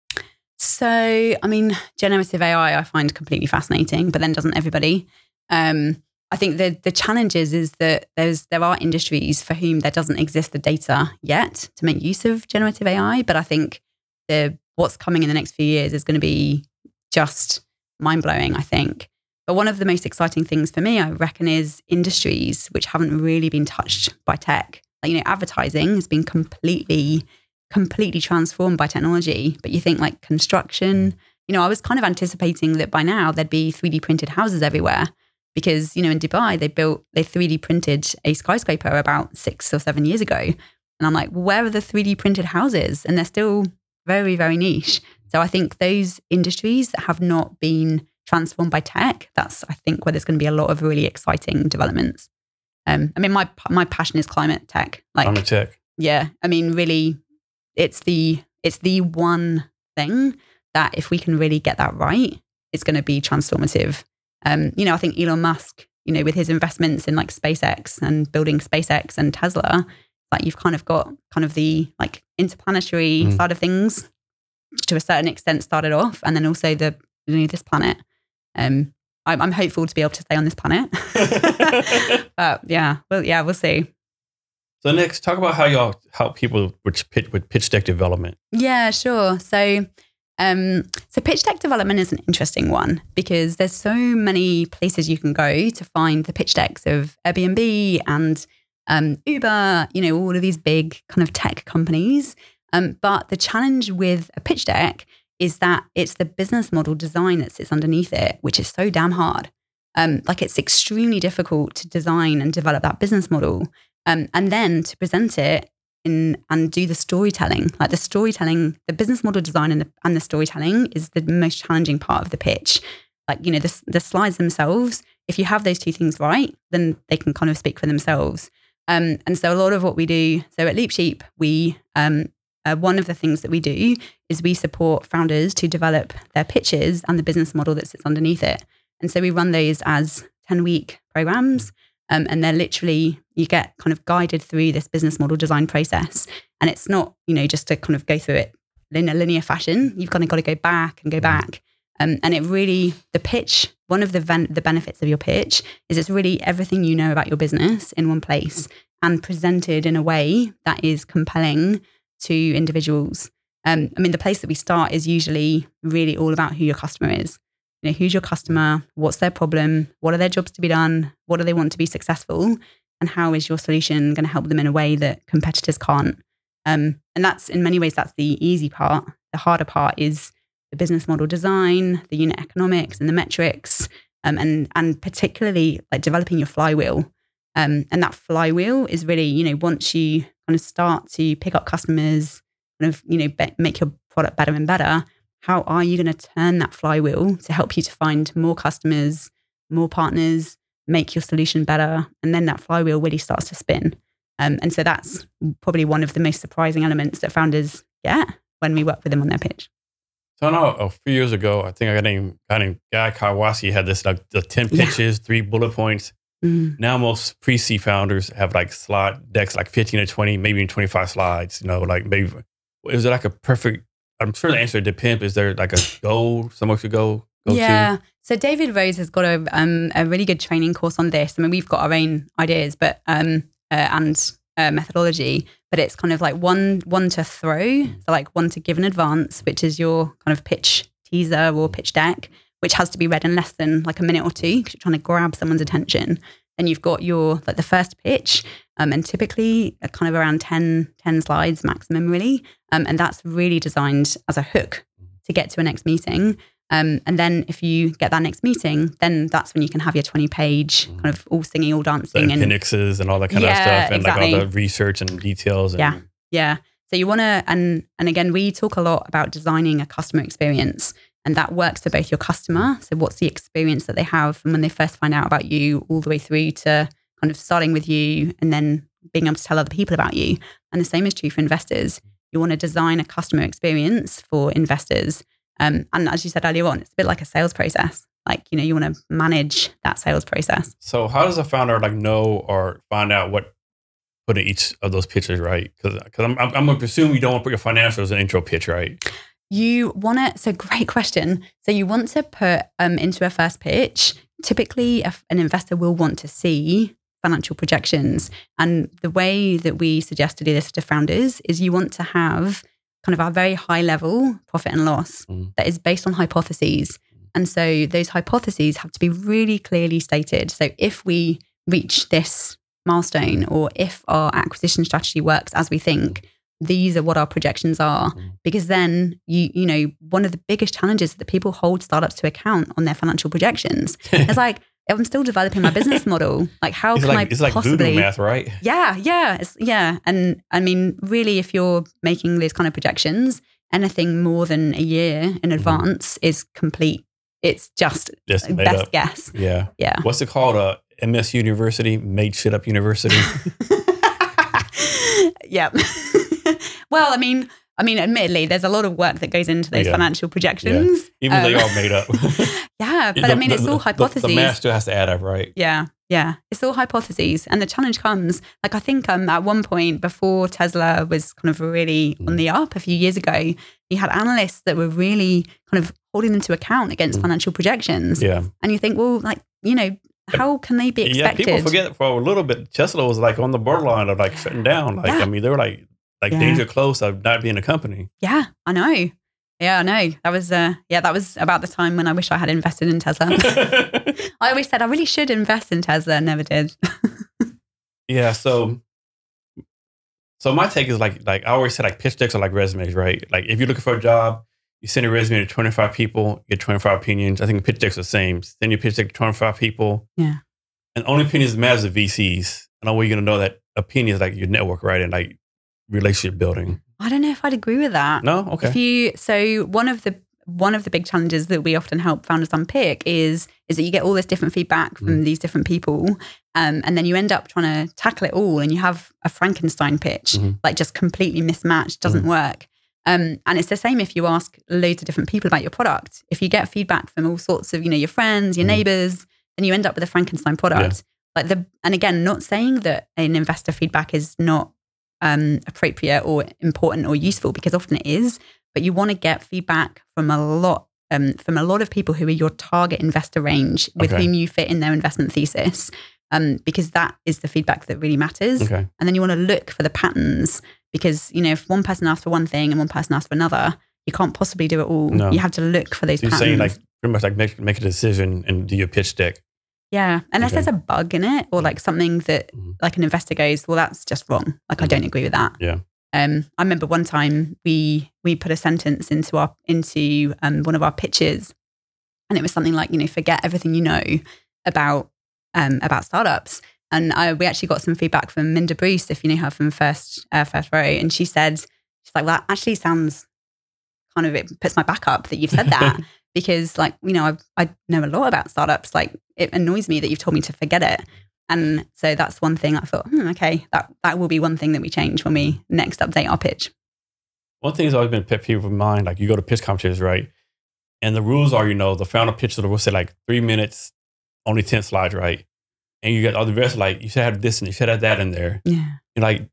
[SPEAKER 2] So, I mean, generative AI I find completely fascinating, but then doesn't everybody? Um, I think the the challenge is, is that there's there are industries for whom there doesn't exist the data yet to make use of generative AI, but I think the what's coming in the next few years is going to be just mind blowing, I think. But one of the most exciting things for me, I reckon, is industries which haven't really been touched by tech. Like, you know, advertising has been completely, completely transformed by technology. But you think like construction, you know, I was kind of anticipating that by now there'd be 3D printed houses everywhere because, you know, in Dubai, they built, they 3D printed a skyscraper about six or seven years ago. And I'm like, where are the 3D printed houses? And they're still very, very niche. So I think those industries that have not been transformed by tech, that's I think where there's going to be a lot of really exciting developments. Um, I mean, my my passion is climate tech.
[SPEAKER 1] Like climate tech.
[SPEAKER 2] Yeah, I mean, really, it's the it's the one thing that if we can really get that right, it's going to be transformative. Um, you know, I think Elon Musk, you know, with his investments in like SpaceX and building SpaceX and Tesla, like you've kind of got kind of the like interplanetary mm. side of things to a certain extent started off, and then also the you know, this planet. Um, I'm, I'm hopeful to be able to stay on this planet, but yeah, well, yeah, we'll see.
[SPEAKER 1] So next, talk about how y'all help people with pitch, with pitch deck development.
[SPEAKER 2] Yeah, sure. So, um, so pitch deck development is an interesting one because there's so many places you can go to find the pitch decks of Airbnb and um, Uber, you know, all of these big kind of tech companies. Um, but the challenge with a pitch deck is that it's the business model design that sits underneath it, which is so damn hard. Um, like it's extremely difficult to design and develop that business model, um, and then to present it in and do the storytelling. Like the storytelling, the business model design and the, and the storytelling is the most challenging part of the pitch. Like you know, the the slides themselves. If you have those two things right, then they can kind of speak for themselves. Um, and so a lot of what we do, so at LeapSheep, we um, uh, one of the things that we do is we support founders to develop their pitches and the business model that sits underneath it. And so we run those as 10 week programs. Um, and they're literally, you get kind of guided through this business model design process. And it's not, you know, just to kind of go through it in a linear fashion. You've kind of got to go back and go mm. back. Um, and it really, the pitch, one of the, ven- the benefits of your pitch is it's really everything you know about your business in one place and presented in a way that is compelling to individuals. Um, I mean, the place that we start is usually really all about who your customer is. You know, who's your customer? What's their problem? What are their jobs to be done? What do they want to be successful? And how is your solution going to help them in a way that competitors can't? Um, and that's in many ways that's the easy part. The harder part is the business model design, the unit economics, and the metrics, um, and and particularly like developing your flywheel. Um, and that flywheel is really, you know, once you kind of start to pick up customers, kind of, you know, be- make your product better and better, how are you going to turn that flywheel to help you to find more customers, more partners, make your solution better? And then that flywheel really starts to spin. Um, and so that's probably one of the most surprising elements that founders get when we work with them on their pitch.
[SPEAKER 1] So I know a few years ago, I think I got named, guy named Guy Kawasaki had this like the 10 pitches, yeah. three bullet points. Mm. Now most pre-seed founders have like slide decks, like 15 or 20, maybe even 25 slides, you know, like maybe, is it like a perfect, I'm sure the answer depends. Is there like a goal someone should go, go
[SPEAKER 2] yeah.
[SPEAKER 1] To?
[SPEAKER 2] So David Rose has got a, um, a really good training course on this. I mean, we've got our own ideas, but, um, uh, and uh, methodology, but it's kind of like one, one to throw. So like one to give in advance, which is your kind of pitch teaser or pitch deck which has to be read in less than like a minute or two because you're trying to grab someone's attention. Then you've got your like the first pitch, um, and typically kind of around 10, 10 slides maximum, really. Um, and that's really designed as a hook to get to a next meeting. Um, and then if you get that next meeting, then that's when you can have your 20 page kind of all singing, all dancing.
[SPEAKER 1] The appendixes and, and all that kind yeah, of stuff and exactly. like all the research and details. And,
[SPEAKER 2] yeah. Yeah. So you want to, and, and again, we talk a lot about designing a customer experience. And that works for both your customer. So, what's the experience that they have from when they first find out about you, all the way through to kind of starting with you and then being able to tell other people about you. And the same is true for investors. You want to design a customer experience for investors. Um, and as you said earlier on, it's a bit like a sales process. Like, you know, you want to manage that sales process.
[SPEAKER 1] So, how does a founder like know or find out what put in each of those pitches, right? Because I'm, I'm, I'm going to presume you don't want to put your financials in intro pitch, right?
[SPEAKER 2] You want to, so great question. So you want to put um, into a first pitch, typically a, an investor will want to see financial projections. And the way that we suggest to do this to founders is you want to have kind of our very high level profit and loss
[SPEAKER 1] Mm.
[SPEAKER 2] that is based on hypotheses. And so those hypotheses have to be really clearly stated. So if we reach this milestone or if our acquisition strategy works as we think, these are what our projections are.
[SPEAKER 1] Mm.
[SPEAKER 2] Because then you, you know, one of the biggest challenges is that people hold startups to account on their financial projections. it's like, I'm still developing my business model. Like, how
[SPEAKER 1] It's
[SPEAKER 2] can
[SPEAKER 1] like
[SPEAKER 2] I
[SPEAKER 1] it's like
[SPEAKER 2] possibly?
[SPEAKER 1] voodoo math, right?
[SPEAKER 2] Yeah, yeah, it's, yeah. And I mean, really, if you're making these kind of projections, anything more than a year
[SPEAKER 1] Mm-hmm.
[SPEAKER 2] in advance is complete. It's just
[SPEAKER 1] Just
[SPEAKER 2] best
[SPEAKER 1] up.
[SPEAKER 2] guess.
[SPEAKER 1] Yeah.
[SPEAKER 2] Yeah.
[SPEAKER 1] What's it called? Uh, MS University, made shit up university.
[SPEAKER 2] yeah. Well, I mean, I mean, admittedly, there's a lot of work that goes into those
[SPEAKER 1] Yeah.
[SPEAKER 2] financial projections.
[SPEAKER 1] Even though they are made up.
[SPEAKER 2] yeah, but I mean, it's all hypotheses.
[SPEAKER 1] The, math still has to add up, right?
[SPEAKER 2] Yeah, yeah. It's all hypotheses. And the challenge comes, like, I think um, at one point before Tesla was kind of really on
[SPEAKER 1] Mm.
[SPEAKER 2] the up a few years ago, you had analysts that were really kind of holding them to account against
[SPEAKER 1] Mm.
[SPEAKER 2] financial projections.
[SPEAKER 1] Yeah.
[SPEAKER 2] And you think, well, like, you know, how can they be
[SPEAKER 1] Yeah. People forget for a little bit, Tesla was like on the borderline of like shutting down. Like,
[SPEAKER 2] Yeah.
[SPEAKER 1] I mean, they were like, like
[SPEAKER 2] Yeah.
[SPEAKER 1] danger close of not being a company.
[SPEAKER 2] Yeah, I know. Yeah, I know. That was, uh, yeah, that was about the time when I wish I had invested in Tesla. I always said I really should invest in Tesla, never did.
[SPEAKER 1] yeah. So, so my take is like, like I always said like pitch decks are like resumes, right? Like if you're looking for a job, you send a resume to 25 people, get 25 opinions. I think pitch decks are the same. Send your pitch deck to 25 people.
[SPEAKER 2] Yeah.
[SPEAKER 1] And only opinions that matters are VCs. And how are you going to know that opinion is like your network, right? And like relationship building.
[SPEAKER 2] I don't know if I'd agree with that.
[SPEAKER 1] No? Okay.
[SPEAKER 2] If you so one of the one of the big challenges that we often help founders unpick is is that you get all this different feedback from
[SPEAKER 1] Mm.
[SPEAKER 2] these different people, um, and then you end up trying to tackle it all, and you have a Frankenstein pitch,
[SPEAKER 1] Mhm.
[SPEAKER 2] like just completely mismatched, doesn't
[SPEAKER 1] Mm-hmm.
[SPEAKER 2] work. Um, and it's the same if you ask loads of different people about your product. If you get feedback from all sorts of you know your friends, your
[SPEAKER 1] Mhm.
[SPEAKER 2] neighbors, then you end up with a Frankenstein product. Like the and again, not saying that an investor feedback is not um, appropriate or important or useful because often it is, but you want to get feedback from a lot um, from a lot of people who are your target investor range with
[SPEAKER 1] Okay.
[SPEAKER 2] whom you fit in their investment thesis, um, because that is the feedback that really matters.
[SPEAKER 1] okay.
[SPEAKER 2] And then you want to look for the patterns because you know if one person asks for one thing and one person asks for another, you can't possibly do it all.
[SPEAKER 1] No.
[SPEAKER 2] You have to look for those
[SPEAKER 1] So you're
[SPEAKER 2] patterns.
[SPEAKER 1] saying like pretty much like make, make a decision and do your pitch deck.
[SPEAKER 2] Yeah, unless
[SPEAKER 1] Okay.
[SPEAKER 2] there's a bug in it or like something that
[SPEAKER 1] Mhm.
[SPEAKER 2] like an investor goes, well, that's just wrong. Like I don't agree with that.
[SPEAKER 1] Yeah.
[SPEAKER 2] Um, I remember one time we we put a sentence into our into um, one of our pitches, and it was something like you know forget everything you know about um, about startups. And I, we actually got some feedback from Minda Bruce, if you know her from First uh, First Row, and she said she's like, well, that actually sounds kind of it puts my back up that you've said that because like you know I I know a lot about startups. Like it annoys me that you've told me to forget it. And so that's one thing I thought, hmm, okay, that that will be one thing that we change when we next update our pitch.
[SPEAKER 1] One thing that's always been a pet peeve of mine, like you go to pitch competitions, right? And the rules are, you know, the founder pitch will say like three minutes, only 10 slides, right? And you got all the rest like, you should have this and you should have that in there.
[SPEAKER 2] Yeah.
[SPEAKER 1] And like,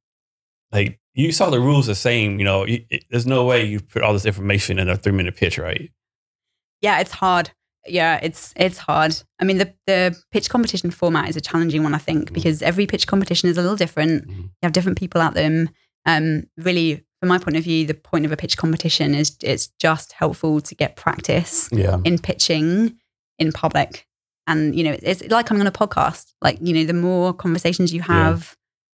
[SPEAKER 1] like you saw the rules the same, you know, you, it, there's no way you put all this information in a three minute pitch, right?
[SPEAKER 2] Yeah, it's hard. Yeah, it's it's hard. I mean, the the pitch competition format is a challenging one, I think,
[SPEAKER 1] Mhm.
[SPEAKER 2] because every pitch competition is a little different.
[SPEAKER 1] Mhm.
[SPEAKER 2] You have different people at them. Um, really, from my point of view, the point of a pitch competition is it's just helpful to get practice
[SPEAKER 1] Yeah.
[SPEAKER 2] in pitching in public. And you know, it's like coming on a podcast. Like you know, the more conversations you have,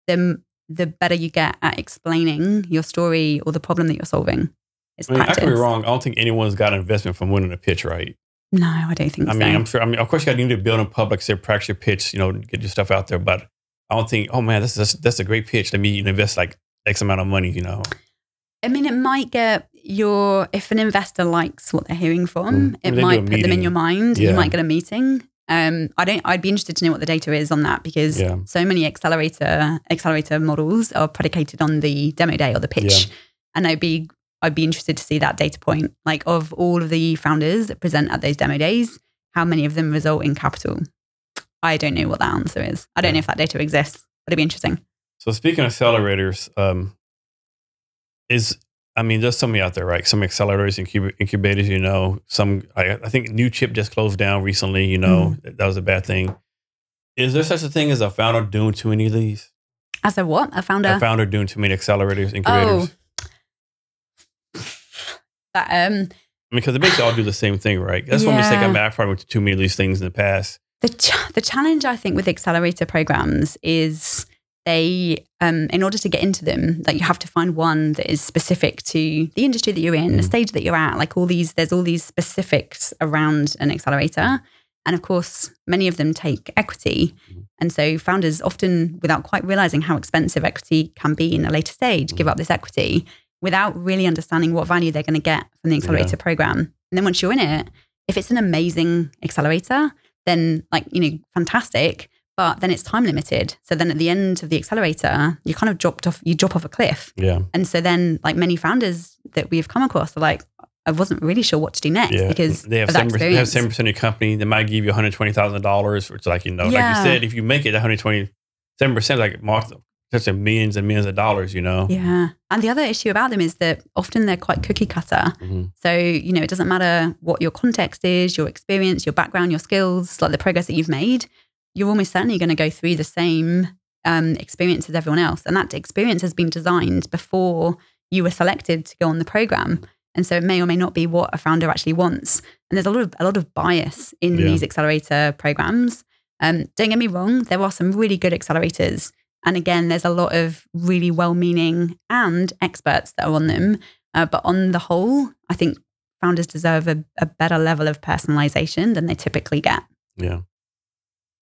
[SPEAKER 2] the the better you get at explaining your story or the problem that you're solving. It's
[SPEAKER 1] I mean, I could be wrong. I don't think anyone's got an investment from winning a pitch, right?
[SPEAKER 2] No, I don't think
[SPEAKER 1] I
[SPEAKER 2] so.
[SPEAKER 1] mean, I'm sure. I mean, of course, you got to need to build in public, say, practice your pitch, you know, get your stuff out there. But I don't think, oh man, this is that's a great pitch. Let me invest like X amount of money, you know.
[SPEAKER 2] I mean, it might get your if an investor likes what they're hearing from,
[SPEAKER 1] Mm.
[SPEAKER 2] it might put them in your mind.
[SPEAKER 1] Yeah.
[SPEAKER 2] You might get a meeting. Um, I don't. I'd be interested to know what the data is on that because
[SPEAKER 1] Yeah.
[SPEAKER 2] so many accelerator accelerator models are predicated on the demo day or the pitch, and I'd be I'd be interested to see that data point. Like of all of the founders that present at those demo days, how many of them result in capital? I don't know what that answer is. I don't
[SPEAKER 1] Yeah.
[SPEAKER 2] know if that data exists, but it'd be interesting.
[SPEAKER 1] So speaking of accelerators, um, is I mean, there's so many out there, right? Some accelerators, incub- incubators, you know. Some I, I think Newchip just closed down recently. You know, that was a bad thing. Is there such a thing as a founder doing too many of these?
[SPEAKER 2] As a what? A founder?
[SPEAKER 1] A founder doing too many accelerators, incubators.
[SPEAKER 2] But um,
[SPEAKER 1] because it makes all do the same thing, right? That's one mistake I
[SPEAKER 2] Yeah.
[SPEAKER 1] made. I probably went to too many of these things in the past.
[SPEAKER 2] the ch- the challenge I think with accelerator programs is they um, in order to get into them like you have to find one that is specific to the industry that you're in the
[SPEAKER 1] Mhm.
[SPEAKER 2] stage that you're at like all these there's all these specifics around an accelerator and of course many of them take equity
[SPEAKER 1] Mhm.
[SPEAKER 2] and so founders often without quite realizing how expensive equity can be in a later stage give
[SPEAKER 1] Mhm.
[SPEAKER 2] up this equity without really understanding what value they're going to get from the accelerator program and then once you're in it if it's an amazing accelerator then like you know fantastic but then it's time limited so then at the end of the accelerator you kind of dropped off you drop off a cliff
[SPEAKER 1] Yeah.
[SPEAKER 2] and so then like many founders that we've come across are like i wasn't really sure what to do next
[SPEAKER 1] Yeah.
[SPEAKER 2] because
[SPEAKER 1] they have seven percent. They have
[SPEAKER 2] experience.
[SPEAKER 1] seven percent of your company. They might give you one hundred twenty thousand dollars, which, like you know, like you said, if you make it one hundred twenty seven percent, like multi- such a millions and millions of dollars. You know.
[SPEAKER 2] yeah and the other issue about them is that often they're quite cookie cutter
[SPEAKER 1] Mhm.
[SPEAKER 2] so you know it doesn't matter what your context is your experience your background your skills like the progress that you've made you're almost certainly going to go through the same um, experience as everyone else and that experience has been designed before you were selected to go on the program and so it may or may not be what a founder actually wants and there's a lot of a lot of bias in
[SPEAKER 1] Yeah.
[SPEAKER 2] these accelerator programs um, don't get me wrong there are some really good accelerators and again there's a lot of really well-meaning and experts that are on them uh, but on the whole i think founders deserve a, a better level of personalization than they typically get
[SPEAKER 1] Yeah.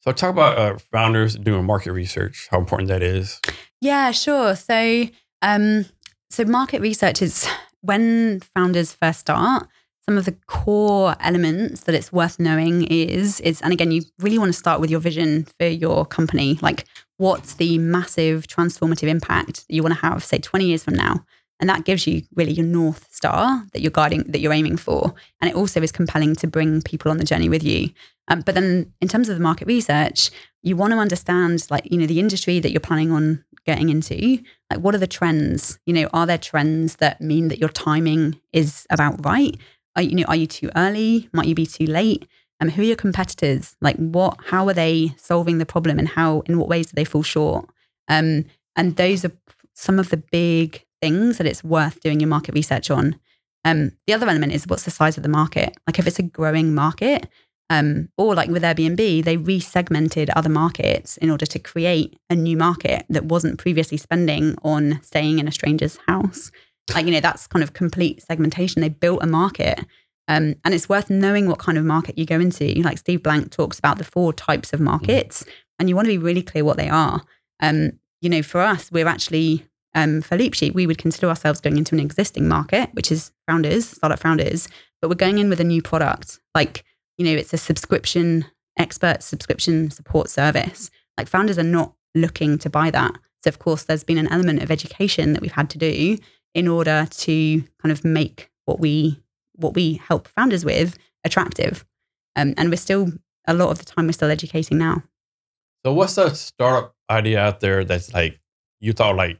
[SPEAKER 1] So talk about uh, founders doing market research. How important that is.
[SPEAKER 2] Yeah, sure. So, um, so market research is when founders first start. Some of the core elements that it's worth knowing is is, and again, you really want to start with your vision for your company. Like, what's the massive transformative impact you want to have, say, twenty years from now, and that gives you really your north star that you're guiding, that you're aiming for, and it also is compelling to bring people on the journey with you. Um, but then, in terms of the market research, you want to understand like you know the industry that you're planning on getting into. Like what are the trends? You know are there trends that mean that your timing is about right? Are you know are you too early? Might you be too late um, who are your competitors like what how are they solving the problem and how in what ways do they fall short um, and those are some of the big things that it's worth doing your market research on um, the other element is what's the size of the market like if it's a growing market um, or like with Airbnb, they resegmented other markets in order to create a new market that wasn't previously spending on staying in a stranger's house. Like, you know, that's kind of complete segmentation. They built a market. Um, and it's worth knowing what kind of market you go into. Like Steve Blank talks about the four types of markets, and you want to be really clear what they are. Um, you know, for us, we're actually um, for Leap Sheep, we would consider ourselves going into an existing market, which is founders, startup founders, but we're going in with a new product. Like you know, it's a subscription expert subscription support service. Like founders are not looking to buy that. So of course, there's been an element of education that we've had to do in order to kind of make what we what we help founders with attractive. Um, and we're still a lot of the time we're still educating now.
[SPEAKER 1] So what's a startup idea out there that's like you thought like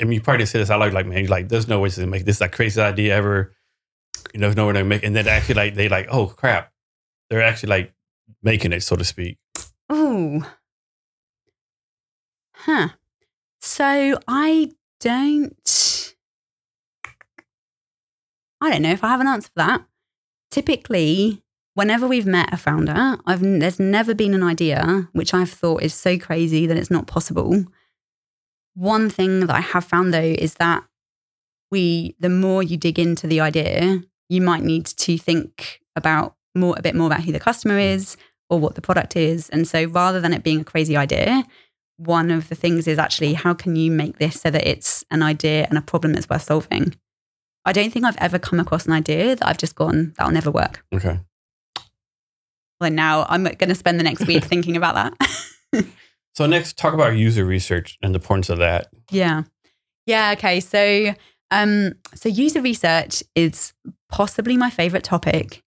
[SPEAKER 1] I mean you probably said this I like like man like there's no way to make this like crazy idea ever you know there's no way to make and then actually like they like oh crap they're actually like making it so to speak
[SPEAKER 2] Oh, huh. So I don't. I don't know if I have an answer for that. Typically, whenever we've met a founder, I've there's never been an idea which I've thought is so crazy that it's not possible. One thing that I have found though is that we, the more you dig into the idea, you might need to think about more a bit more about who the customer is or what the product is. And so rather than it being a crazy idea, one of the things is actually how can you make this so that it's an idea and a problem that's worth solving? I don't think I've ever come across an idea that I've just gone, that'll never work.
[SPEAKER 1] okay
[SPEAKER 2] Well, now I'm going to spend the next week thinking about that.
[SPEAKER 1] so next talk about user research and the importance of that
[SPEAKER 2] Yeah. Yeah. Okay. So, um, so user research is possibly my favorite topic.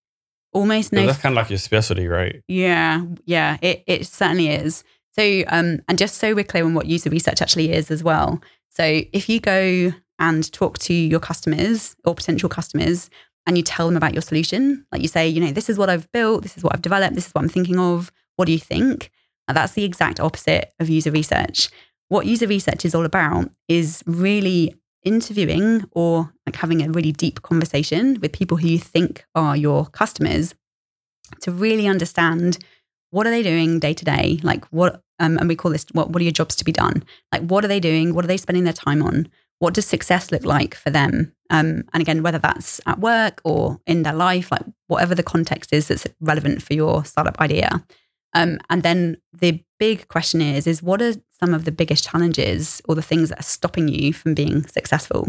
[SPEAKER 2] Almost no.
[SPEAKER 1] that's kind of like your specialty right
[SPEAKER 2] yeah. Yeah. It it certainly is. So, um, and just so we're clear on what user research actually is as well. So, if you go and talk to your customers or potential customers, and you tell them about your solution, like you say, you know, this is what I've built, this is what I've developed, this is what I'm thinking of. What do you think? That's the exact opposite of user research. What user research is all about is really interviewing or like having a really deep conversation with people who you think are your customers to really understand what are they doing day to day like what um, and we call this what, what are your jobs to be done like what are they doing what are they spending their time on what does success look like for them? Um, and again whether that's at work or in their life like whatever the context is that's relevant for your startup idea. Um, and then the big question is is what are some of the biggest challenges or the things that are stopping you from being successful?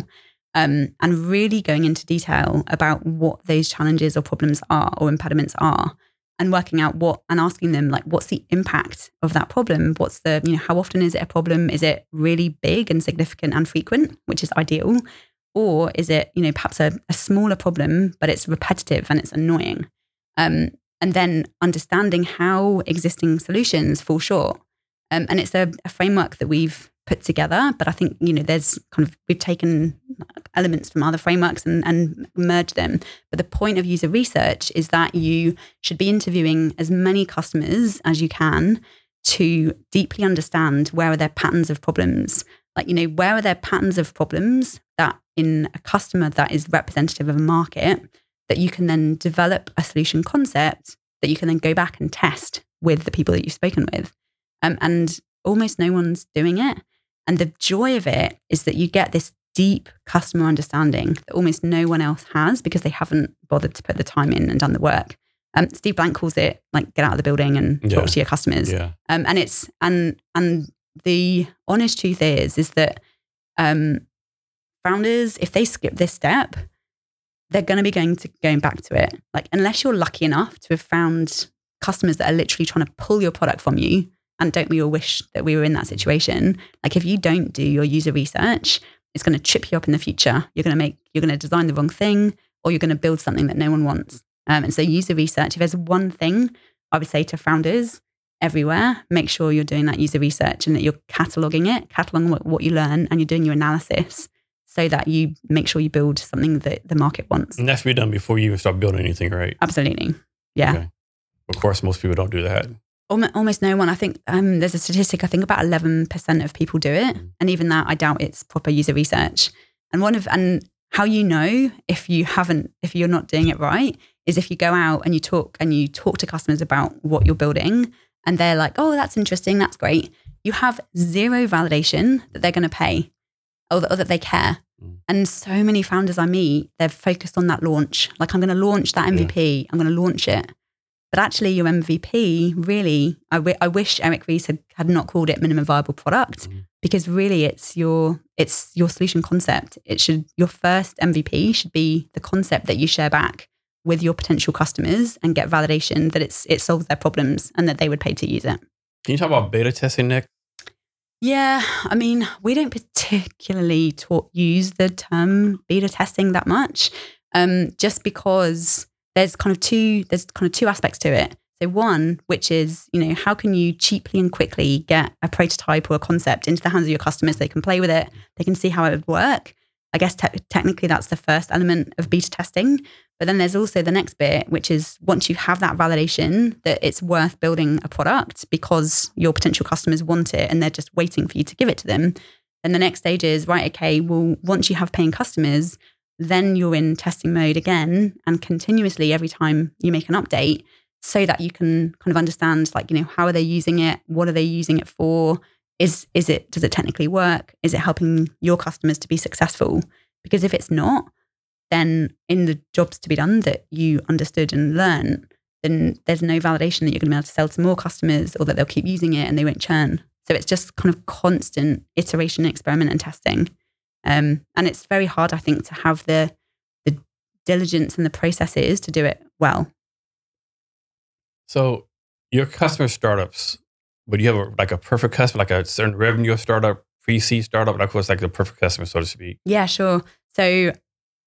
[SPEAKER 2] Um, and really going into detail about what those challenges or problems are or impediments are and working out what and asking them like what's the impact of that problem? What's the you know how often is it a problem? Is it really big and significant and frequent which is ideal? Or is it you know perhaps a, a smaller problem but it's repetitive and it's annoying? Um, and then understanding how existing solutions fall short. Um, and it's a, a framework that we've put together. But I think, you know, there's kind of, we've taken elements from other frameworks and, and merged them. But the point of user research is that you should be interviewing as many customers as you can to deeply understand where are their patterns of problems. Like, you know, where are their patterns of problems that in a customer that is representative of a market, that you can then develop a solution concept that you can then go back and test with the people that you've spoken with. Um, and almost no one's doing it. And the joy of it is that you get this deep customer understanding that almost no one else has because they haven't bothered to put the time in and done the work. Um, Steve Blank calls it like get out of the building and
[SPEAKER 1] Yeah.
[SPEAKER 2] talk to your customers.
[SPEAKER 1] Yeah.
[SPEAKER 2] Um, and it's and and the honest truth is is that um, founders, if they skip this step, they're going to be going to going back to it. Like unless you're lucky enough to have found customers that are literally trying to pull your product from you, and don't we all wish that we were in that situation? Like if you don't do your user research, it's going to trip you up in the future. You're going to make you're going to design the wrong thing, or you're going to build something that no one wants. Um, and so user research. If there's one thing I would say to founders everywhere, make sure you're doing that user research and that you're cataloging it, cataloging what, what you learn, and you're doing your analysis so that you make sure you build something that the market wants.
[SPEAKER 1] And that's to be done before you even start building anything, right?
[SPEAKER 2] Absolutely. Yeah.
[SPEAKER 1] Okay. Of course, most people don't do that.
[SPEAKER 2] Almo- Almost no one. I think um, there's a statistic. I think about 11% of people do it,
[SPEAKER 1] Mm.
[SPEAKER 2] and even that, I doubt it's proper user research. And one of and how you know if you haven't, if you're not doing it right, is if you go out and you talk and you talk to customers about what you're building, and they're like, "Oh, that's interesting. That's great." You have zero validation that they're going to pay, or that, or that they care.
[SPEAKER 1] Mm.
[SPEAKER 2] And so many founders I meet, they're focused on that launch. Like, I'm going to launch that
[SPEAKER 1] Yeah.
[SPEAKER 2] MVP. I'm going to launch it. But actually, your MVP really, I wish Eric Ries had, had not called it minimum viable product
[SPEAKER 1] Mhm.
[SPEAKER 2] because really it's your it's your solution concept. It should your first MVP should be the concept that you share back with your potential customers and get validation that it's it solves their problems and that they would pay to use it.
[SPEAKER 1] Can you talk about beta testing next?
[SPEAKER 2] Yeah, I mean, we don't particularly talk, use the term beta testing that much, um, just because there's kind of two there's kind of two aspects to it. So one, which is you know how can you cheaply and quickly get a prototype or a concept into the hands of your customers? They can play with it, they can see how it would work. I guess te- technically that's the first element of beta testing. But then there's also the next bit, which is once you have that validation that it's worth building a product because your potential customers want it and they're just waiting for you to give it to them. Then the next stage is right, okay, well, once you have paying customers, then you're in testing mode again and continuously every time you make an update so that you can kind of understand like, you know, how are they using it? What are they using it for? Is is it does it technically work? Is it helping your customers to be successful? Because if it's not, then in the jobs to be done that you understood and learned, then there's no validation that you're going to be able to sell to more customers or that they'll keep using it and they won't churn. So it's just kind of constant iteration, experiment, and testing. Um, and it's very hard, I think, to have the the diligence and the processes to do it well.
[SPEAKER 1] So your customer startups, but you have a, like a perfect customer, like a certain revenue startup, pre-seed startup, like what's like the perfect customer, so to speak.
[SPEAKER 2] Yeah, sure. So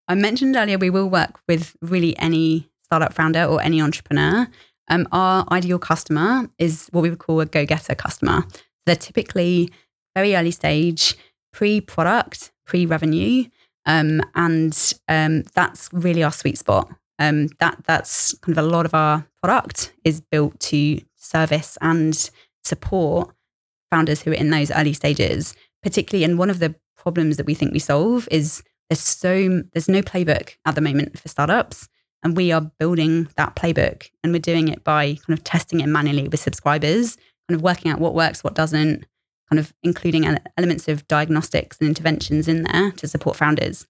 [SPEAKER 2] I mentioned earlier we will work with really any startup founder or any entrepreneur. Um, our ideal customer is what we would call a go-getter customer. They're typically very early stage, pre-product, pre-revenue, um, and um, that's really our sweet spot. Um, that that's kind of a lot of our product is built to service and support founders who are in those early stages. Particularly, and one of the problems that we think we solve is there's so there's no playbook at the moment for startups, and we are building that playbook, and we're doing it by kind of testing it manually with subscribers, kind of working out what works, what doesn't, kind of including elements of diagnostics and interventions in there to support founders.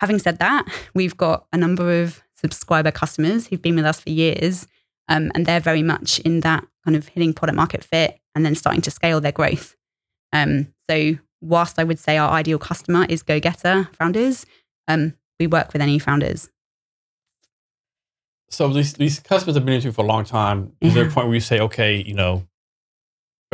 [SPEAKER 2] Having said that, we've got a number of subscriber customers who've been with us for years, um, and they're very much in that kind of hitting product market fit and then starting to scale their growth. Um, so, whilst I would say our ideal customer is go getter founders, um, we work with any founders.
[SPEAKER 1] So these these customers have been into for a long time. Is there a point where you say, okay, you know,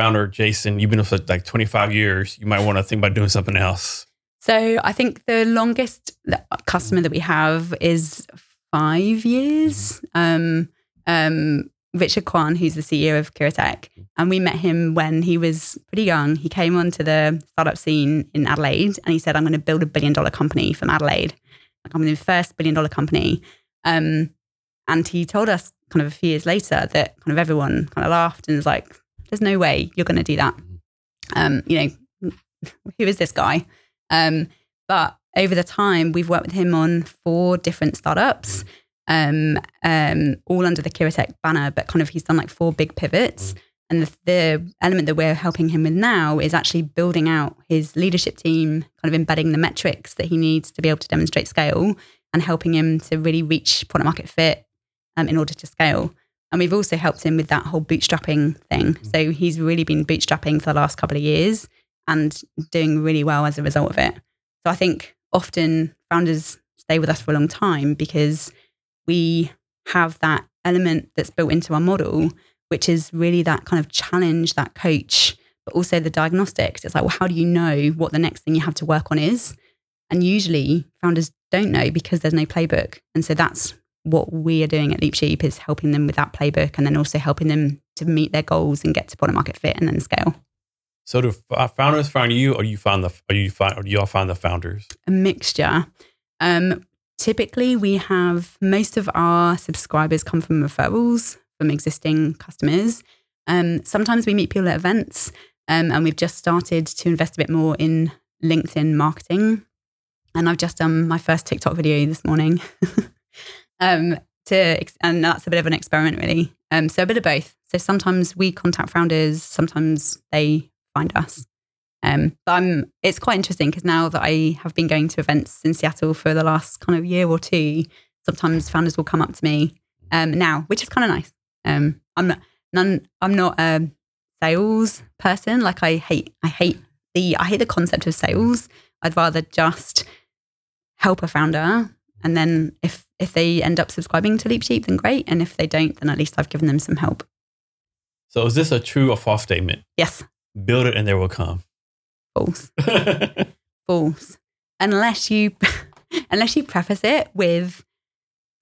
[SPEAKER 1] founder Jason, you've been with for like 25 years. You might want to think about doing something else.
[SPEAKER 2] So, I think the longest customer that we have is five years. Um, um, Richard Kwan, who's the CEO of Kiratech, and we met him when he was pretty young. He came onto the startup scene in Adelaide, and he said, "I'm going to build a billion dollar company from Adelaide. Like I'm the first billion dollar company." Um, and he told us kind of a few years later that kind of everyone kind of laughed and was like, "There's no way you're going to do that." Um, you know, who is this guy? Um, but over the time, we've worked with him on four different startups, um, um, all under the Kiratech banner, but kind of he's done like four big pivots. And the, the element that we're helping him with now is actually building out his leadership team, kind of embedding the metrics that he needs to be able to demonstrate scale and helping him to really reach product market fit um, in order to scale. And we've also helped him with that whole bootstrapping thing. Mm-hmm. So he's really been bootstrapping for the last couple of years and doing really well as a result of it. So I think often founders stay with us for a long time because we have that element that's built into our model, which is really that kind of challenge, that coach, but also the diagnostics. It's like, well, how do you know what the next thing you have to work on is? And usually founders don't know because there's no playbook. And so that's what we are doing at Leap Sheep is helping them with that playbook and then also helping them to meet their goals and get to product market fit and then scale.
[SPEAKER 1] So do founders find you, or you find the, or you find, or do y'all find the founders?
[SPEAKER 2] a mixture. Um, typically, we have most of our subscribers come from referrals from existing customers. Um, sometimes we meet people at events, um, and we've just started to invest a bit more in LinkedIn marketing. And I've just done my first TikTok video this morning. um, to and that's a bit of an experiment, really. Um, so a bit of both. So sometimes we contact founders, sometimes they find us. Um, but I'm, it's quite interesting because now that I have been going to events in Seattle for the last kind of year or two, sometimes founders will come up to me um, now, which is kind of nice. Um, I'm not, none, I'm not a sales person. Like I hate, I hate the, I hate the concept of sales. I'd rather just help a founder, and then if if they end up subscribing to Leap Sheep, then great. And if they don't, then at least I've given them some help.
[SPEAKER 1] So is this a true or false statement?
[SPEAKER 2] Yes,
[SPEAKER 1] Build it and there will come.
[SPEAKER 2] false. false unless you unless you preface it with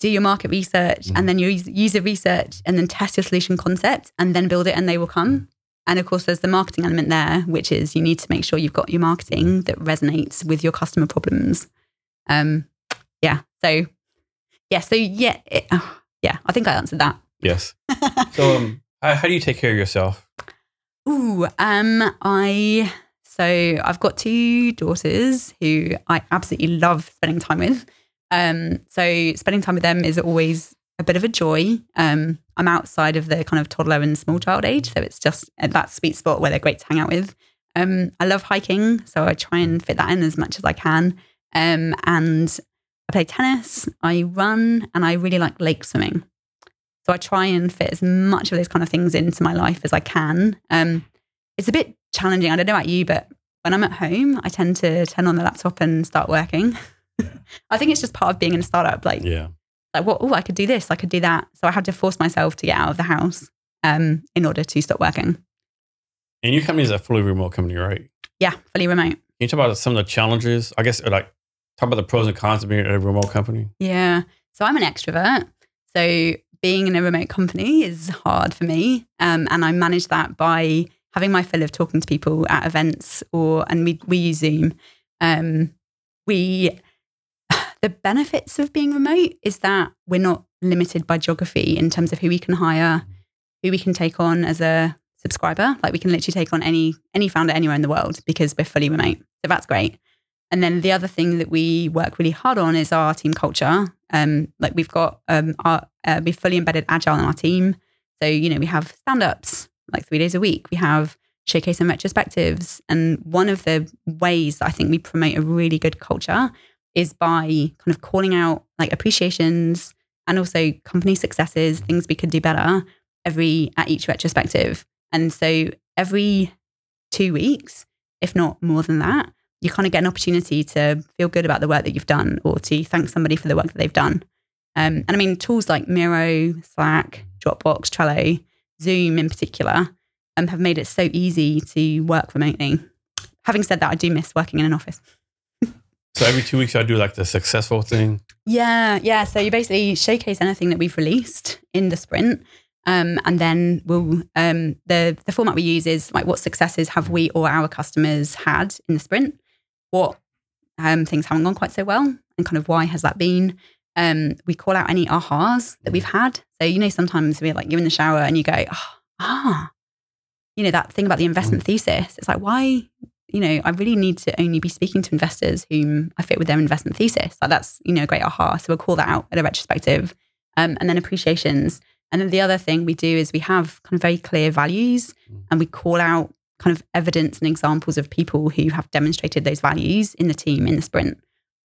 [SPEAKER 2] do your market research and then you use user research and then test your solution concept and then build it and they will come and of course there's the marketing element there which is you need to make sure you've got your marketing that resonates with your customer problems um yeah so yeah so yeah it, oh, yeah i think i answered that
[SPEAKER 1] yes. So um, how, how do you take care of yourself?
[SPEAKER 2] Ooh, um, I so I've got two daughters who I absolutely love spending time with. Um, so spending time with them is always a bit of a joy. Um, I'm outside of the kind of toddler and small child age, so it's just at that sweet spot where they're great to hang out with. Um, I love hiking, so I try and fit that in as much as I can. Um, and I play tennis, I run, and I really like lake swimming. So I try and fit as much of those kind of things into my life as I can. Um, it's a bit challenging. I don't know about you, but when I'm at home, I tend to turn on the laptop and start working. I think it's just part of being in a startup. Like,
[SPEAKER 1] Yeah.
[SPEAKER 2] like what? Oh, I could do this. I could do that. So I have to force myself to get out of the house um, in order to stop working.
[SPEAKER 1] And your company is a fully remote company, right?
[SPEAKER 2] Yeah, fully remote.
[SPEAKER 1] Can you talk about some of the challenges? I guess, like, talk about the pros and cons of being at a remote company.
[SPEAKER 2] Yeah. So I'm an extrovert. So being in a remote company is hard for me. Um, and I manage that by having my fill of talking to people at events or, and we, we use Zoom. Um, we, the benefits of being remote is that we're not limited by geography in terms of who we can hire, who we can take on as a subscriber. Like we can literally take on any, any founder anywhere in the world because we're fully remote. So that's great. And then the other thing that we work really hard on is our team culture. Um, like we've got um, our uh, we've fully embedded agile in our team. So you know we have stand ups like three days a week. We have showcase and retrospectives. And one of the ways that I think we promote a really good culture is by kind of calling out like appreciations and also company successes, things we could do better every at each retrospective. And so every two weeks, if not more than that, you kind of get an opportunity to feel good about the work that you've done or to thank somebody for the work that they've done. Um, and I mean, tools like Miro, Slack, Dropbox, Trello, Zoom in particular, um, have made it so easy to work remotely. Having said that, I do miss working in an office.
[SPEAKER 1] So every two weeks, I do like the successful thing.
[SPEAKER 2] Yeah, yeah. So you basically showcase anything that we've released in the sprint. Um, and then we'll um, the the format we use is like what successes have we or our customers had in the sprint? What um, things haven't gone quite so well, and kind of why has that been? Um, we call out any ahas that we've had. So you know, sometimes we're like you're in the shower and you go, oh, ah, you know that thing about the investment thesis. It's like why you know, I really need to only be speaking to investors whom I fit with their investment thesis. Like that's, you know, a great aha. So we'll call that out at a retrospective. Um, and then appreciations. And then the other thing we do is we have kind of very clear values
[SPEAKER 1] Mm.
[SPEAKER 2] and we call out kind of evidence and examples of people who have demonstrated those values in the team in the sprint.